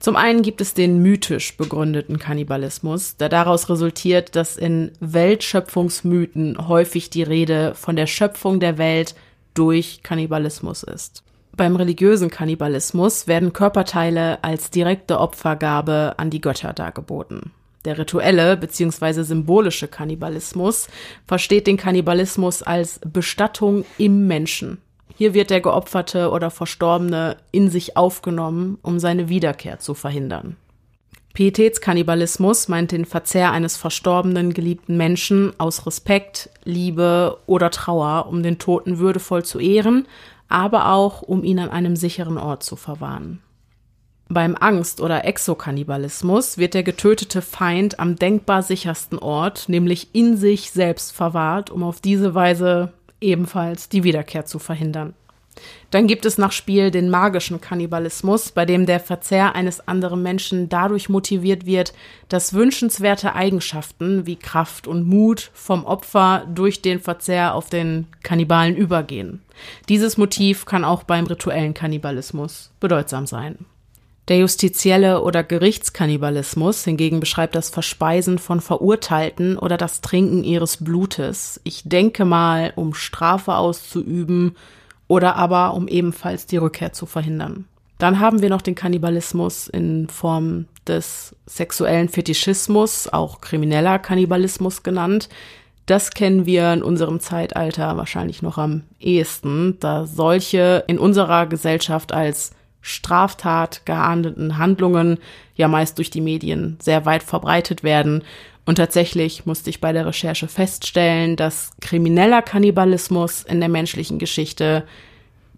Zum einen gibt es den mythisch begründeten Kannibalismus, der daraus resultiert, dass in Weltschöpfungsmythen häufig die Rede von der Schöpfung der Welt durch Kannibalismus ist. Beim religiösen Kannibalismus werden Körperteile als direkte Opfergabe an die Götter dargeboten. Der rituelle bzw. symbolische Kannibalismus versteht den Kannibalismus als Bestattung im Menschen. Hier wird der Geopferte oder Verstorbene in sich aufgenommen, um seine Wiederkehr zu verhindern. Pietätskannibalismus meint den Verzehr eines verstorbenen geliebten Menschen aus Respekt, Liebe oder Trauer, um den Toten würdevoll zu ehren, aber auch um ihn an einem sicheren Ort zu verwahren. Beim Angst- oder Exokannibalismus wird der getötete Feind am denkbar sichersten Ort, nämlich in sich selbst verwahrt, um auf diese Weise ebenfalls die Wiederkehr zu verhindern. Dann gibt es nach Spiel den magischen Kannibalismus, bei dem der Verzehr eines anderen Menschen dadurch motiviert wird, dass wünschenswerte Eigenschaften wie Kraft und Mut vom Opfer durch den Verzehr auf den Kannibalen übergehen. Dieses Motiv kann auch beim rituellen Kannibalismus bedeutsam sein. Der justizielle oder Gerichtskannibalismus hingegen beschreibt das Verspeisen von Verurteilten oder das Trinken ihres Blutes. Ich denke mal, um Strafe auszuüben oder aber um ebenfalls die Rückkehr zu verhindern. Dann haben wir noch den Kannibalismus in Form des sexuellen Fetischismus, auch krimineller Kannibalismus genannt. Das kennen wir in unserem Zeitalter wahrscheinlich noch am ehesten, da solche in unserer Gesellschaft als Straftat geahndeten Handlungen ja meist durch die Medien sehr weit verbreitet werden. Und tatsächlich musste ich bei der Recherche feststellen, dass krimineller Kannibalismus in der menschlichen Geschichte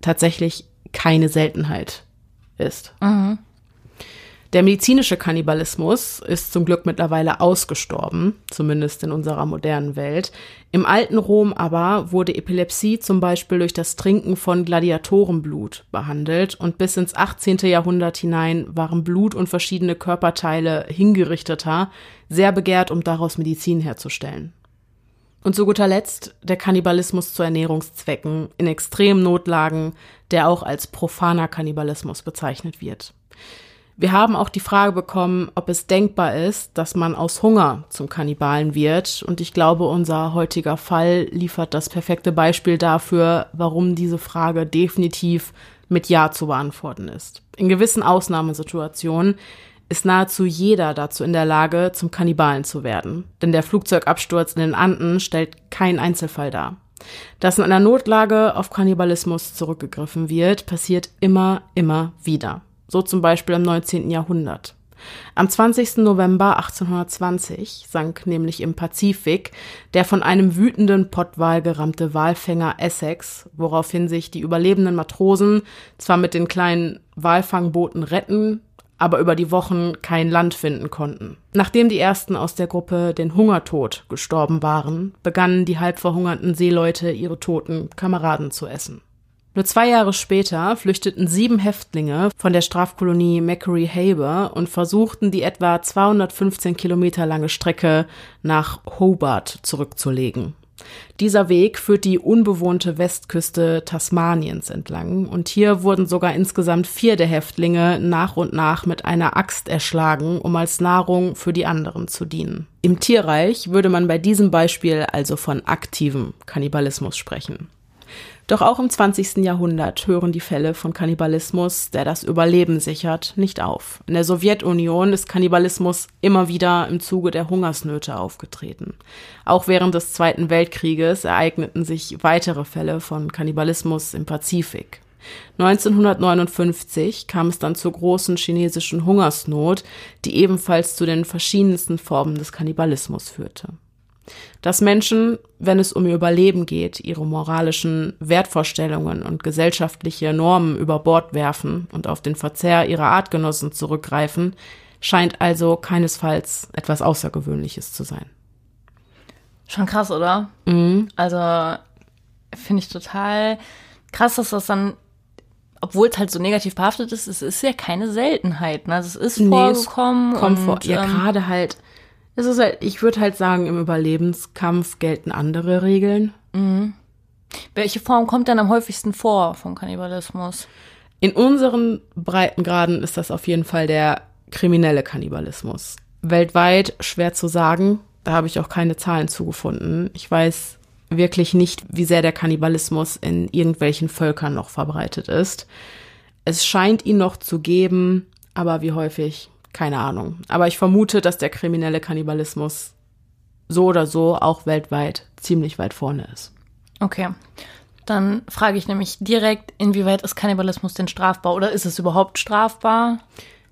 tatsächlich keine Seltenheit ist. Mhm. Der medizinische Kannibalismus ist zum Glück mittlerweile ausgestorben, zumindest in unserer modernen Welt. Im alten Rom aber wurde Epilepsie zum Beispiel durch das Trinken von Gladiatorenblut behandelt und bis ins 18. Jahrhundert hinein waren Blut und verschiedene Körperteile hingerichteter sehr begehrt, um daraus Medizin herzustellen. Und zu guter Letzt der Kannibalismus zu Ernährungszwecken in extremen Notlagen, der auch als profaner Kannibalismus bezeichnet wird. Wir haben auch die Frage bekommen, ob es denkbar ist, dass man aus Hunger zum Kannibalen wird. Und ich glaube, unser heutiger Fall liefert das perfekte Beispiel dafür, warum diese Frage definitiv mit Ja zu beantworten ist. In gewissen Ausnahmesituationen ist nahezu jeder dazu in der Lage, zum Kannibalen zu werden. Denn der Flugzeugabsturz in den Anden stellt keinen Einzelfall dar. Dass in einer Notlage auf Kannibalismus zurückgegriffen wird, passiert immer, immer wieder so zum Beispiel im 19. Jahrhundert. Am 20. November 1820 sank nämlich im Pazifik der von einem wütenden Pottwal gerammte Walfänger Essex, woraufhin sich die überlebenden Matrosen zwar mit den kleinen Walfangbooten retten, aber über die Wochen kein Land finden konnten. Nachdem die ersten aus der Gruppe den Hungertod gestorben waren, begannen die halb verhungerten Seeleute ihre toten Kameraden zu essen. Nur zwei Jahre später flüchteten sieben Häftlinge von der Strafkolonie Macquarie Harbour und versuchten, die etwa 215 Kilometer lange Strecke nach Hobart zurückzulegen. Dieser Weg führt die unbewohnte Westküste Tasmaniens entlang und hier wurden sogar insgesamt vier der Häftlinge nach und nach mit einer Axt erschlagen, um als Nahrung für die anderen zu dienen. Im Tierreich würde man bei diesem Beispiel also von aktivem Kannibalismus sprechen. Doch auch im 20. Jahrhundert hören die Fälle von Kannibalismus, der das Überleben sichert, nicht auf. In der Sowjetunion ist Kannibalismus immer wieder im Zuge der Hungersnöte aufgetreten. Auch während des Zweiten Weltkrieges ereigneten sich weitere Fälle von Kannibalismus im Pazifik. 1959 kam es dann zur großen chinesischen Hungersnot, die ebenfalls zu den verschiedensten Formen des Kannibalismus führte dass Menschen, wenn es um ihr Überleben geht, ihre moralischen Wertvorstellungen und gesellschaftliche Normen über Bord werfen und auf den Verzehr ihrer Artgenossen zurückgreifen, scheint also keinesfalls etwas Außergewöhnliches zu sein. Schon krass, oder? Mhm. Also finde ich total krass, dass das dann, obwohl es halt so negativ behaftet ist, es ist ja keine Seltenheit. Ne? Also es ist nee, vorgekommen. Es kommt und, vor. Ja, ähm, gerade halt es ist halt, ich würde halt sagen, im Überlebenskampf gelten andere Regeln. Mhm. Welche Form kommt dann am häufigsten vor vom Kannibalismus? In unseren Breitengraden ist das auf jeden Fall der kriminelle Kannibalismus. Weltweit schwer zu sagen, da habe ich auch keine Zahlen zugefunden. Ich weiß wirklich nicht, wie sehr der Kannibalismus in irgendwelchen Völkern noch verbreitet ist. Es scheint ihn noch zu geben, aber wie häufig, keine Ahnung. Aber ich vermute, dass der kriminelle Kannibalismus so oder so auch weltweit ziemlich weit vorne ist. Okay. Dann frage ich nämlich direkt, inwieweit ist Kannibalismus denn strafbar oder ist es überhaupt strafbar?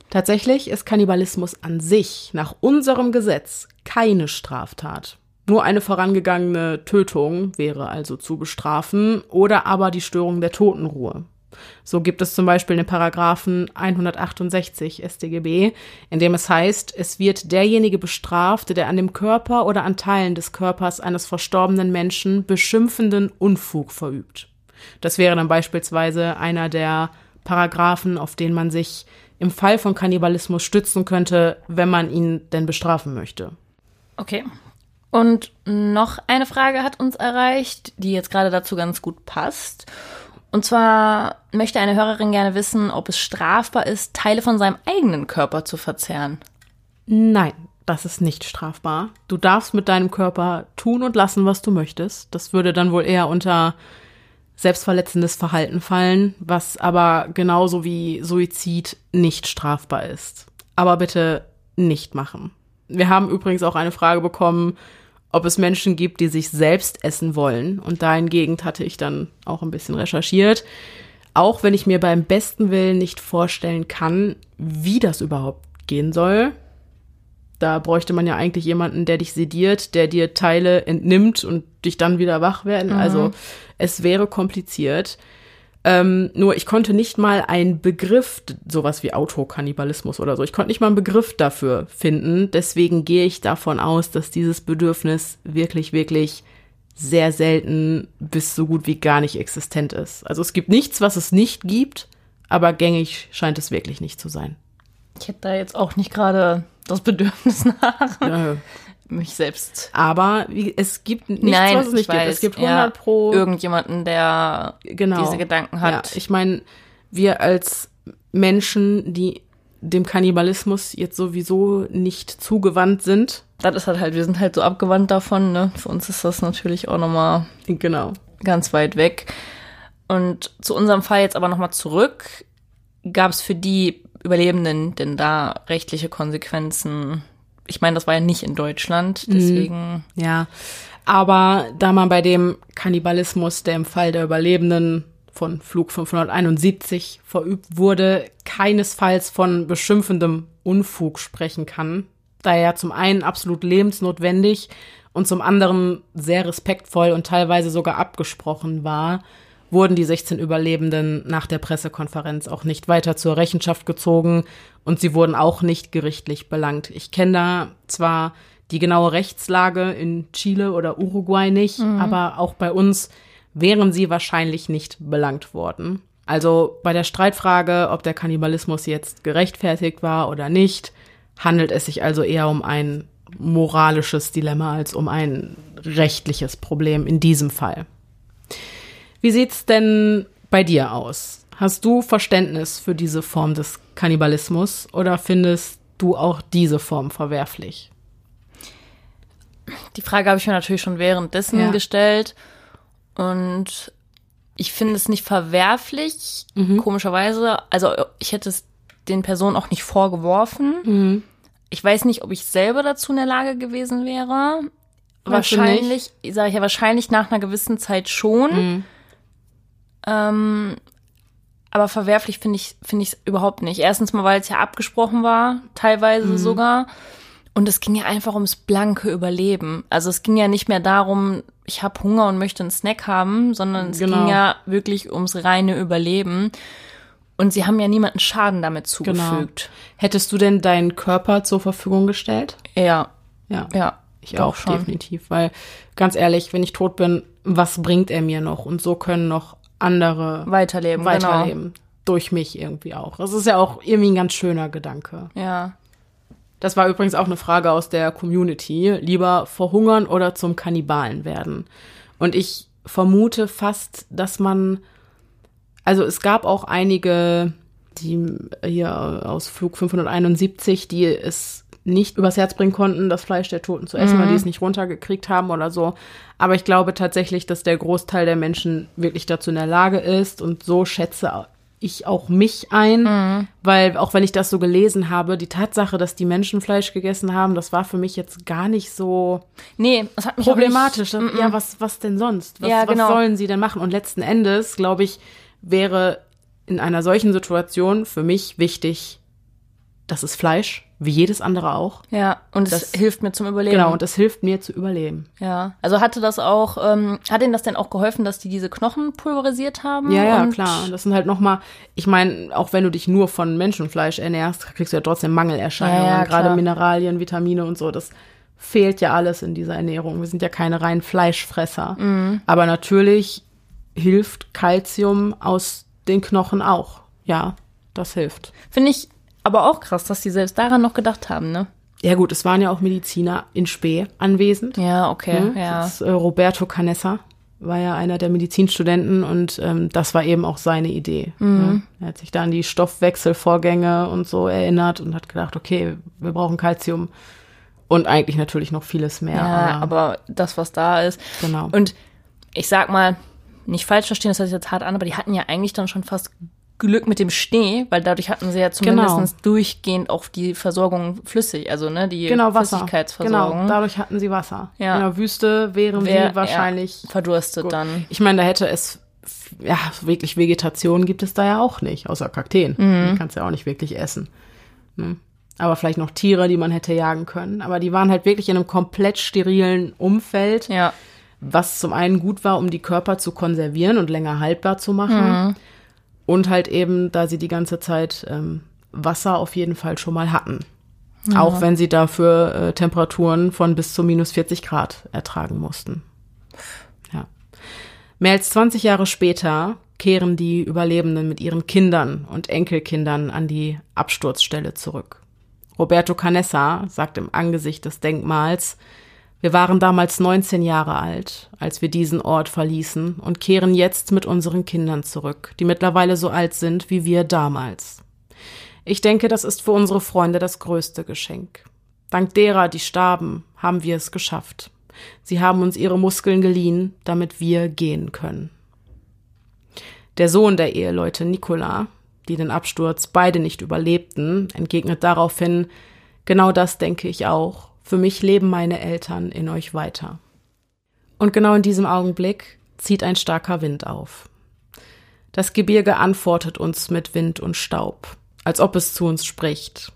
Tatsächlich ist Kannibalismus an sich nach unserem Gesetz keine Straftat. Nur eine vorangegangene Tötung wäre also zu bestrafen oder aber die Störung der Totenruhe. So gibt es zum Beispiel den Paragraphen 168 StGB, in dem es heißt, es wird derjenige bestraft, der an dem Körper oder an Teilen des Körpers eines verstorbenen Menschen beschimpfenden Unfug verübt. Das wäre dann beispielsweise einer der Paragraphen, auf den man sich im Fall von Kannibalismus stützen könnte, wenn man ihn denn bestrafen möchte. Okay. Und noch eine Frage hat uns erreicht, die jetzt gerade dazu ganz gut passt. Und zwar möchte eine Hörerin gerne wissen, ob es strafbar ist, Teile von seinem eigenen Körper zu verzehren. Nein, das ist nicht strafbar. Du darfst mit deinem Körper tun und lassen, was du möchtest. Das würde dann wohl eher unter selbstverletzendes Verhalten fallen, was aber genauso wie Suizid nicht strafbar ist. Aber bitte nicht machen. Wir haben übrigens auch eine Frage bekommen, ob es Menschen gibt, die sich selbst essen wollen. Und dahingegen hatte ich dann auch ein bisschen recherchiert. Auch wenn ich mir beim besten Willen nicht vorstellen kann, wie das überhaupt gehen soll. Da bräuchte man ja eigentlich jemanden, der dich sediert, der dir Teile entnimmt und dich dann wieder wach werden. Mhm. Also es wäre kompliziert. Ähm, nur ich konnte nicht mal einen Begriff, sowas wie Autokannibalismus oder so, ich konnte nicht mal einen Begriff dafür finden. Deswegen gehe ich davon aus, dass dieses Bedürfnis wirklich, wirklich sehr selten bis so gut wie gar nicht existent ist. Also es gibt nichts, was es nicht gibt, aber gängig scheint es wirklich nicht zu sein. Ich hätte da jetzt auch nicht gerade das Bedürfnis nach. Ja mich selbst. Aber wie, es gibt nichts, Nein, was es nicht weiß, gibt. Es gibt 100 pro irgendjemanden, der genau. diese Gedanken hat. Ja, ich meine, wir als Menschen, die dem Kannibalismus jetzt sowieso nicht zugewandt sind. Das ist halt halt, wir sind halt so abgewandt davon, ne? Für uns ist das natürlich auch nochmal genau. ganz weit weg. Und zu unserem Fall jetzt aber nochmal zurück. Gab es für die Überlebenden denn da rechtliche Konsequenzen? Ich meine, das war ja nicht in Deutschland, mhm. deswegen. Ja. Aber da man bei dem Kannibalismus, der im Fall der Überlebenden von Flug 571 verübt wurde, keinesfalls von beschimpfendem Unfug sprechen kann, da er zum einen absolut lebensnotwendig und zum anderen sehr respektvoll und teilweise sogar abgesprochen war, wurden die 16 Überlebenden nach der Pressekonferenz auch nicht weiter zur Rechenschaft gezogen und sie wurden auch nicht gerichtlich belangt. Ich kenne da zwar die genaue Rechtslage in Chile oder Uruguay nicht, mhm. aber auch bei uns wären sie wahrscheinlich nicht belangt worden. Also bei der Streitfrage, ob der Kannibalismus jetzt gerechtfertigt war oder nicht, handelt es sich also eher um ein moralisches Dilemma als um ein rechtliches Problem in diesem Fall. Wie sieht's denn bei dir aus? Hast du Verständnis für diese Form des Kannibalismus oder findest du auch diese Form verwerflich? Die Frage habe ich mir natürlich schon währenddessen ja. gestellt und ich finde es nicht verwerflich, mhm. komischerweise. Also ich hätte es den Personen auch nicht vorgeworfen. Mhm. Ich weiß nicht, ob ich selber dazu in der Lage gewesen wäre. Weißt wahrscheinlich, sage ich ja wahrscheinlich nach einer gewissen Zeit schon. Mhm. Ähm, aber verwerflich finde ich finde ich überhaupt nicht. Erstens mal, weil es ja abgesprochen war, teilweise mhm. sogar. Und es ging ja einfach ums blanke Überleben. Also es ging ja nicht mehr darum, ich habe Hunger und möchte einen Snack haben, sondern es genau. ging ja wirklich ums reine Überleben. Und sie haben ja niemanden Schaden damit genau. zugefügt. Genau. Hättest du denn deinen Körper zur Verfügung gestellt? Ja. Ja. Ja. Ich auch schon. definitiv. Weil, ganz ehrlich, wenn ich tot bin, was bringt er mir noch? Und so können noch andere weiterleben, weiterleben. Genau. Durch mich irgendwie auch. Das ist ja auch irgendwie ein ganz schöner Gedanke. Ja. Das war übrigens auch eine Frage aus der Community. Lieber verhungern oder zum Kannibalen werden. Und ich vermute fast, dass man, also es gab auch einige die hier aus Flug 571, die es nicht übers Herz bringen konnten, das Fleisch der Toten zu essen, mhm. weil die es nicht runtergekriegt haben oder so. Aber ich glaube tatsächlich, dass der Großteil der Menschen wirklich dazu in der Lage ist und so schätze ich auch mich ein, mhm. weil auch wenn ich das so gelesen habe, die Tatsache, dass die Menschen Fleisch gegessen haben, das war für mich jetzt gar nicht so nee, das hat mich problematisch. Nicht, ja, was, was denn sonst? Was, ja, genau. was sollen sie denn machen? Und letzten Endes, glaube ich, wäre in einer solchen Situation für mich wichtig, das ist Fleisch, wie jedes andere auch. Ja, und das, es hilft mir zum Überleben. Genau, und es hilft mir zu überleben. Ja, also hatte das auch, ähm, hat Ihnen das denn auch geholfen, dass die diese Knochen pulverisiert haben? Ja, ja, klar. Das sind halt nochmal, ich meine, auch wenn du dich nur von Menschenfleisch ernährst, kriegst du ja trotzdem Mangelerscheinungen, ja, ja, gerade Mineralien, Vitamine und so, das fehlt ja alles in dieser Ernährung. Wir sind ja keine reinen Fleischfresser. Mhm. Aber natürlich hilft Kalzium aus den Knochen auch. Ja, das hilft. Finde ich aber auch krass, dass die selbst daran noch gedacht haben, ne? Ja gut, es waren ja auch Mediziner in Spee anwesend. Ja, okay, ne? ja. Das, äh, Roberto Canessa war ja einer der Medizinstudenten und ähm, das war eben auch seine Idee. Mhm. Ne? Er hat sich da an die Stoffwechselvorgänge und so erinnert und hat gedacht, okay, wir brauchen Kalzium und eigentlich natürlich noch vieles mehr. Ja, aber, aber das, was da ist. Genau. Und ich sag mal, nicht falsch verstehen, das hört sich jetzt hart an, aber die hatten ja eigentlich dann schon fast Glück mit dem Schnee, weil dadurch hatten sie ja zumindest genau. durchgehend auch die Versorgung flüssig, also ne, die genau, Wasser. Flüssigkeitsversorgung. Genau, dadurch hatten sie Wasser. Ja. In der Wüste wären Wär, sie wahrscheinlich ja, verdurstet gut. dann. Ich meine, da hätte es ja wirklich Vegetation gibt es da ja auch nicht, außer Kakteen. Mhm. Die kannst du ja auch nicht wirklich essen. Ne? Aber vielleicht noch Tiere, die man hätte jagen können. Aber die waren halt wirklich in einem komplett sterilen Umfeld. Ja. Was zum einen gut war, um die Körper zu konservieren und länger haltbar zu machen. Mhm und halt eben, da sie die ganze Zeit ähm, Wasser auf jeden Fall schon mal hatten. Ja. Auch wenn sie dafür äh, Temperaturen von bis zu minus 40 Grad ertragen mussten. Ja. Mehr als 20 Jahre später kehren die Überlebenden mit ihren Kindern und Enkelkindern an die Absturzstelle zurück. Roberto Canessa sagt im Angesicht des Denkmals, wir waren damals 19 Jahre alt, als wir diesen Ort verließen und kehren jetzt mit unseren Kindern zurück, die mittlerweile so alt sind wie wir damals. Ich denke, das ist für unsere Freunde das größte Geschenk. Dank derer, die starben, haben wir es geschafft. Sie haben uns ihre Muskeln geliehen, damit wir gehen können. Der Sohn der Eheleute Nicola, die den Absturz beide nicht überlebten, entgegnet daraufhin, genau das denke ich auch für mich leben meine Eltern in euch weiter. Und genau in diesem Augenblick zieht ein starker Wind auf. Das Gebirge antwortet uns mit Wind und Staub, als ob es zu uns spricht.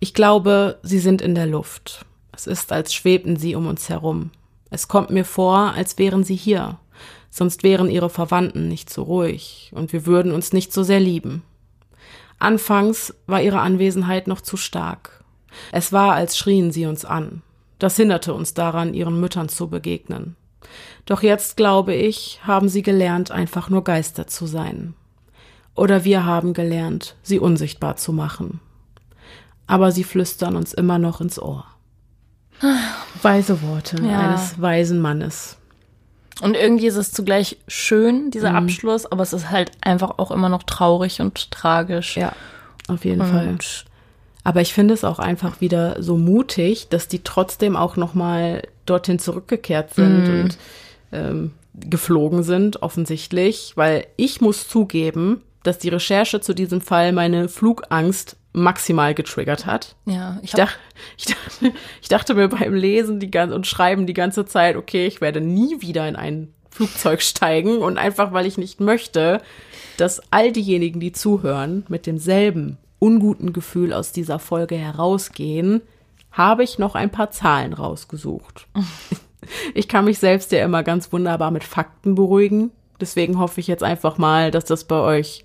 Ich glaube, sie sind in der Luft. Es ist, als schwebten sie um uns herum. Es kommt mir vor, als wären sie hier, sonst wären ihre Verwandten nicht so ruhig und wir würden uns nicht so sehr lieben. Anfangs war ihre Anwesenheit noch zu stark. Es war, als schrien sie uns an. Das hinderte uns daran, ihren Müttern zu begegnen. Doch jetzt, glaube ich, haben sie gelernt, einfach nur Geister zu sein. Oder wir haben gelernt, sie unsichtbar zu machen. Aber sie flüstern uns immer noch ins Ohr. Weise Worte ja. eines weisen Mannes. Und irgendwie ist es zugleich schön, dieser mhm. Abschluss, aber es ist halt einfach auch immer noch traurig und tragisch. Ja, auf jeden und Fall. Aber ich finde es auch einfach wieder so mutig, dass die trotzdem auch noch mal dorthin zurückgekehrt sind mm. und ähm, geflogen sind, offensichtlich. Weil ich muss zugeben, dass die Recherche zu diesem Fall meine Flugangst maximal getriggert hat. Ja, ich, dach, ich, dachte, [laughs] ich dachte mir beim Lesen die ganze, und Schreiben die ganze Zeit, okay, ich werde nie wieder in ein Flugzeug steigen und einfach, weil ich nicht möchte, dass all diejenigen, die zuhören, mit demselben unguten Gefühl aus dieser Folge herausgehen, habe ich noch ein paar Zahlen rausgesucht. [laughs] Ich kann mich selbst ja immer ganz wunderbar mit Fakten beruhigen. Deswegen hoffe ich jetzt einfach mal, dass das bei euch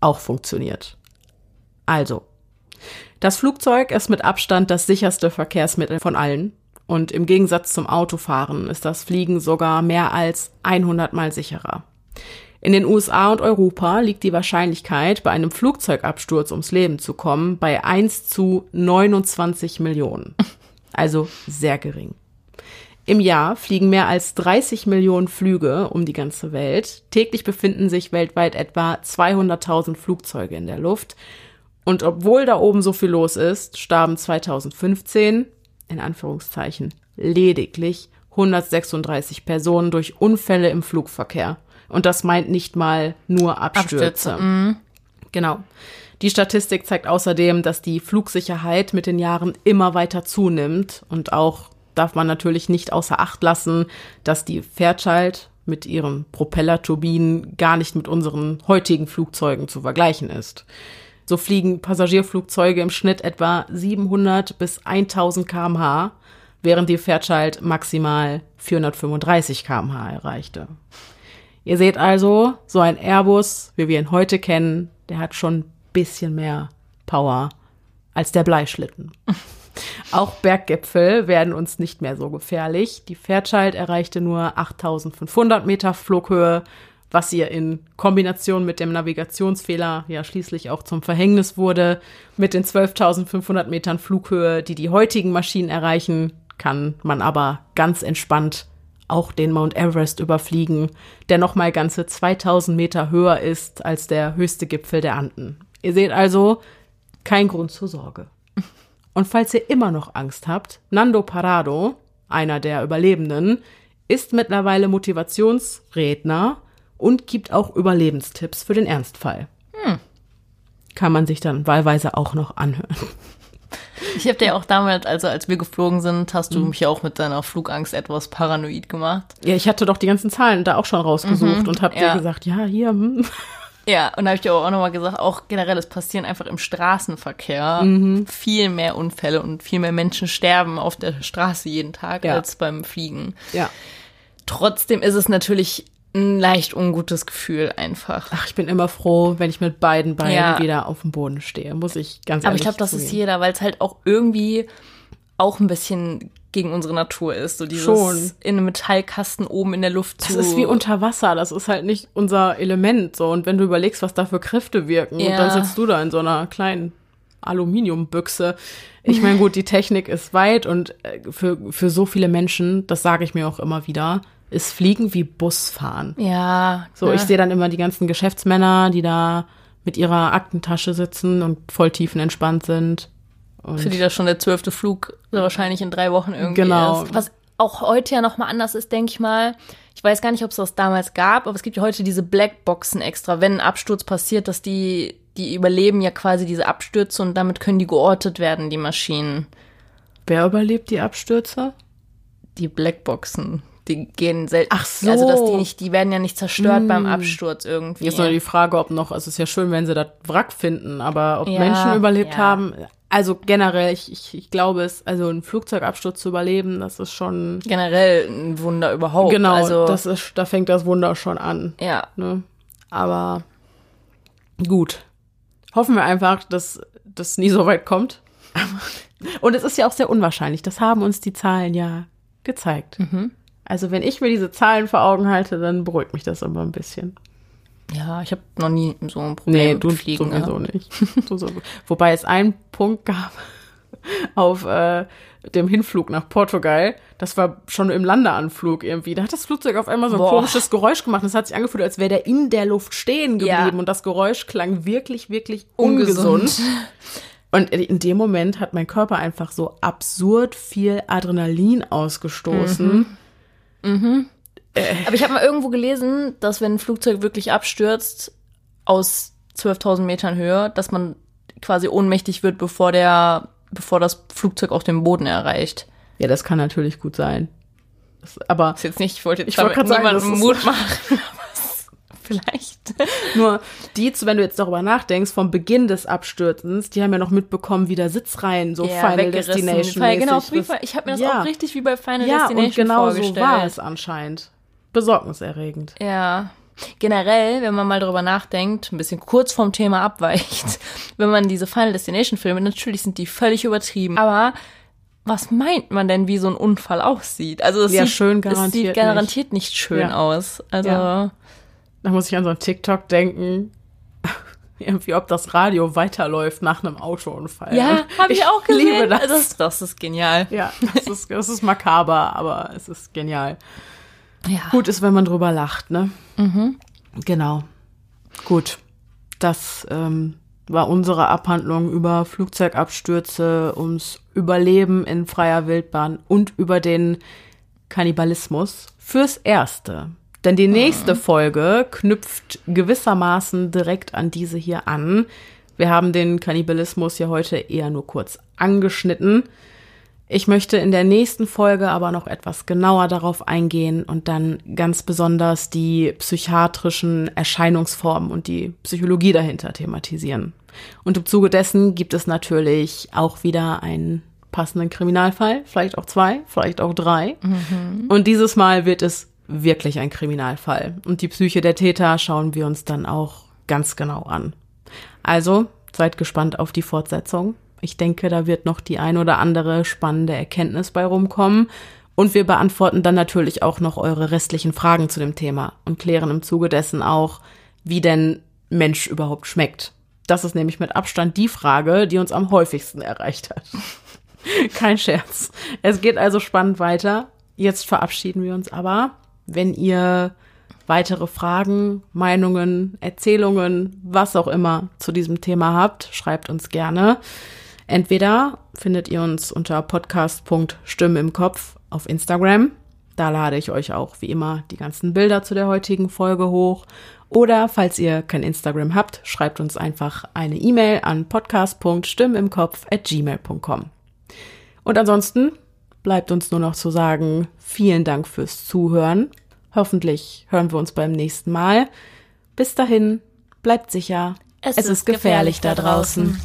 auch funktioniert. Also, das Flugzeug ist mit Abstand das sicherste Verkehrsmittel von allen. Und im Gegensatz zum Autofahren ist das Fliegen sogar mehr als 100 mal sicherer. In den USA und Europa liegt die Wahrscheinlichkeit, bei einem Flugzeugabsturz ums Leben zu kommen, bei 1 zu 29 Millionen. [laughs] Also sehr gering. Im Jahr fliegen mehr als 30 Millionen Flüge um die ganze Welt. Täglich befinden sich weltweit etwa 200.000 Flugzeuge in der Luft. Und obwohl da oben so viel los ist, starben 2015, in Anführungszeichen, lediglich 136 Personen durch Unfälle im Flugverkehr. Und das meint nicht mal nur Abstürze. Abstürze mm. Genau. Die Statistik zeigt außerdem, dass die Flugsicherheit mit den Jahren immer weiter zunimmt. Und auch darf man natürlich nicht außer Acht lassen, dass die Fairchild mit ihren Propellerturbinen gar nicht mit unseren heutigen Flugzeugen zu vergleichen ist. So fliegen Passagierflugzeuge im Schnitt etwa 700 bis 1000 kmh, während die Fairchild maximal 435 kmh erreichte. Ihr seht also, so ein Airbus, wie wir ihn heute kennen, der hat schon bisschen mehr Power als der Bleischlitten. [laughs] Auch Berggipfel werden uns nicht mehr so gefährlich. Die Fairchild erreichte nur 8500 Meter Flughöhe, was ihr in Kombination mit dem Navigationsfehler ja schließlich auch zum Verhängnis wurde. Mit den 12.500 Metern Flughöhe, die die heutigen Maschinen erreichen, kann man aber ganz entspannt auch den Mount Everest überfliegen, der nochmal ganze 2000 Meter höher ist als der höchste Gipfel der Anden. Ihr seht also, kein Grund zur Sorge. [laughs] Und falls ihr immer noch Angst habt, Nando Parado, einer der Überlebenden, ist mittlerweile Motivationsredner und gibt auch Überlebenstipps für den Ernstfall. Hm. Kann man sich dann wahlweise auch noch anhören. Ich habe dir auch damals, also als wir geflogen sind, hast du mhm. mich auch mit deiner Flugangst etwas paranoid gemacht. Ja, ich hatte doch die ganzen Zahlen da auch schon rausgesucht mhm, und habe ja. dir gesagt, ja, hier. Hm. Ja, und da habe ich dir auch nochmal gesagt, auch generell, es passieren einfach im Straßenverkehr mhm. viel mehr Unfälle und viel mehr Menschen sterben auf der Straße jeden Tag ja. als beim Fliegen. Ja. Trotzdem ist es natürlich ein leicht ungutes Gefühl einfach. Ach, ich bin immer froh, wenn ich mit beiden Beinen ja. wieder auf dem Boden stehe, muss ich ganz ehrlich sagen. Aber ich glaube, das ist jeder, weil es halt auch irgendwie auch ein bisschen gegen unsere Natur ist. So dieses Schon. in einem Metallkasten oben in der Luft zu. Das ist wie unter Wasser. Das ist halt nicht unser Element. So. Und wenn du überlegst, was da für Kräfte wirken, ja. und dann sitzt du da in so einer kleinen Aluminiumbüchse. Ich meine, gut, die Technik ist weit und äh, für, für so viele Menschen, das sage ich mir auch immer wieder, ist Fliegen wie Busfahren. Ja. So, ja. ich sehe dann immer die ganzen Geschäftsmänner, die da mit ihrer Aktentasche sitzen und voll tiefenentspannt sind. Und Für die das schon der zwölfte Flug wahrscheinlich in drei Wochen irgendwie genau. ist. Was auch heute ja nochmal anders ist, denke ich mal. Ich weiß gar nicht, ob es das damals gab, aber es gibt ja heute diese Blackboxen extra, wenn ein Absturz passiert, dass die, die überleben ja quasi diese Abstürze und damit können die geortet werden, die Maschinen. Wer überlebt die Abstürze? Die Blackboxen die gehen selten. Ach so. Also, dass die nicht, die werden ja nicht zerstört mm. beim Absturz irgendwie. Jetzt nur die Frage, ob noch, also es ist ja schön, wenn sie das Wrack finden, aber ob ja, Menschen überlebt ja. haben, also generell, ich, ich, ich glaube es, also ein Flugzeugabsturz zu überleben, das ist schon. Generell ein Wunder überhaupt. Genau, also, das ist, da fängt das Wunder schon an. Ja. Ne? Aber gut. Hoffen wir einfach, dass das nie so weit kommt. Und es ist ja auch sehr unwahrscheinlich. Das haben uns die Zahlen ja gezeigt. Mhm. Also wenn ich mir diese Zahlen vor Augen halte, dann beruhigt mich das immer ein bisschen. Ja, ich habe noch nie so ein Problem nee, du mit Fliegen sowieso gehabt. nicht. [laughs] du so, wobei es einen Punkt gab [laughs] auf äh, dem Hinflug nach Portugal. Das war schon im Landeanflug irgendwie. Da hat das Flugzeug auf einmal so ein Boah. komisches Geräusch gemacht. Das hat sich angefühlt, als wäre der in der Luft stehen geblieben. Ja. Und das Geräusch klang wirklich, wirklich ungesund. ungesund. Und in dem Moment hat mein Körper einfach so absurd viel Adrenalin ausgestoßen. Mhm Mhm. Äh. Aber ich habe mal irgendwo gelesen, dass wenn ein Flugzeug wirklich abstürzt aus 12.000 Metern Höhe, dass man quasi ohnmächtig wird, bevor der, bevor das Flugzeug auch den Boden erreicht. Ja, das kann natürlich gut sein. Das, aber das ist jetzt nicht, ich wollte jetzt ich wollte niemandem sagen, Mut machen. [laughs] Vielleicht. [laughs] Nur die, wenn du jetzt darüber nachdenkst, vom Beginn des Abstürzens, die haben ja noch mitbekommen, wie der Sitzreihen so ja, Final Destination Fall, Genau, ich habe mir das ja. auch richtig wie bei Final ja, Destination und genau vorgestellt. so war es anscheinend. Besorgniserregend. Ja. Generell, wenn man mal darüber nachdenkt, ein bisschen kurz vom Thema abweicht, [laughs] wenn man diese Final Destination Filme, natürlich sind die völlig übertrieben, aber was meint man denn, wie so ein Unfall aussieht? Also es ja, sieht, schön garantiert, es sieht garantiert nicht, nicht schön ja. aus. Also ja. Da muss ich an so ein TikTok denken. [laughs] Irgendwie, ob das Radio weiterläuft nach einem Autounfall. Ja, habe ich, auch gesehen. liebe das. das. Das ist genial. Ja, das ist, das ist makaber, aber es ist genial. Ja. Gut ist, wenn man drüber lacht, ne? Genau. Gut. Das ähm, war unsere Abhandlung über Flugzeugabstürze, ums Überleben in freier Wildbahn und über den Kannibalismus fürs Erste. Denn die nächste Folge knüpft gewissermaßen direkt an diese hier an. Wir haben den Kannibalismus ja heute eher nur kurz angeschnitten. Ich möchte in der nächsten Folge aber noch etwas genauer darauf eingehen und dann ganz besonders die psychiatrischen Erscheinungsformen und die Psychologie dahinter thematisieren. Und im Zuge dessen gibt es natürlich auch wieder einen passenden Kriminalfall, vielleicht auch zwei, vielleicht auch drei. Und dieses Mal wird es wirklich ein Kriminalfall. Und die Psyche der Täter schauen wir uns dann auch ganz genau an. Also seid gespannt auf die Fortsetzung. Ich denke, da wird noch die ein oder andere spannende Erkenntnis bei rumkommen. Und wir beantworten dann natürlich auch noch eure restlichen Fragen zu dem Thema und klären im Zuge dessen auch, wie denn Mensch überhaupt schmeckt. Das ist nämlich mit Abstand die Frage, die uns am häufigsten erreicht hat. [laughs] Kein Scherz. Es geht also spannend weiter. Jetzt verabschieden wir uns aber. Wenn ihr weitere Fragen, Meinungen, Erzählungen, was auch immer zu diesem Thema habt, schreibt uns gerne. Entweder findet ihr uns unter podcast.stimme im Kopf auf Instagram. Da lade ich euch auch wie immer die ganzen Bilder zu der heutigen Folge hoch. Oder falls ihr kein Instagram habt, schreibt uns einfach eine E-Mail an podcast.stimmimkopf@gmail.com. Und ansonsten bleibt uns nur noch zu sagen, vielen Dank fürs Zuhören. Hoffentlich hören wir uns beim nächsten Mal. Bis dahin, bleibt sicher. Es, ist gefährlich da draußen.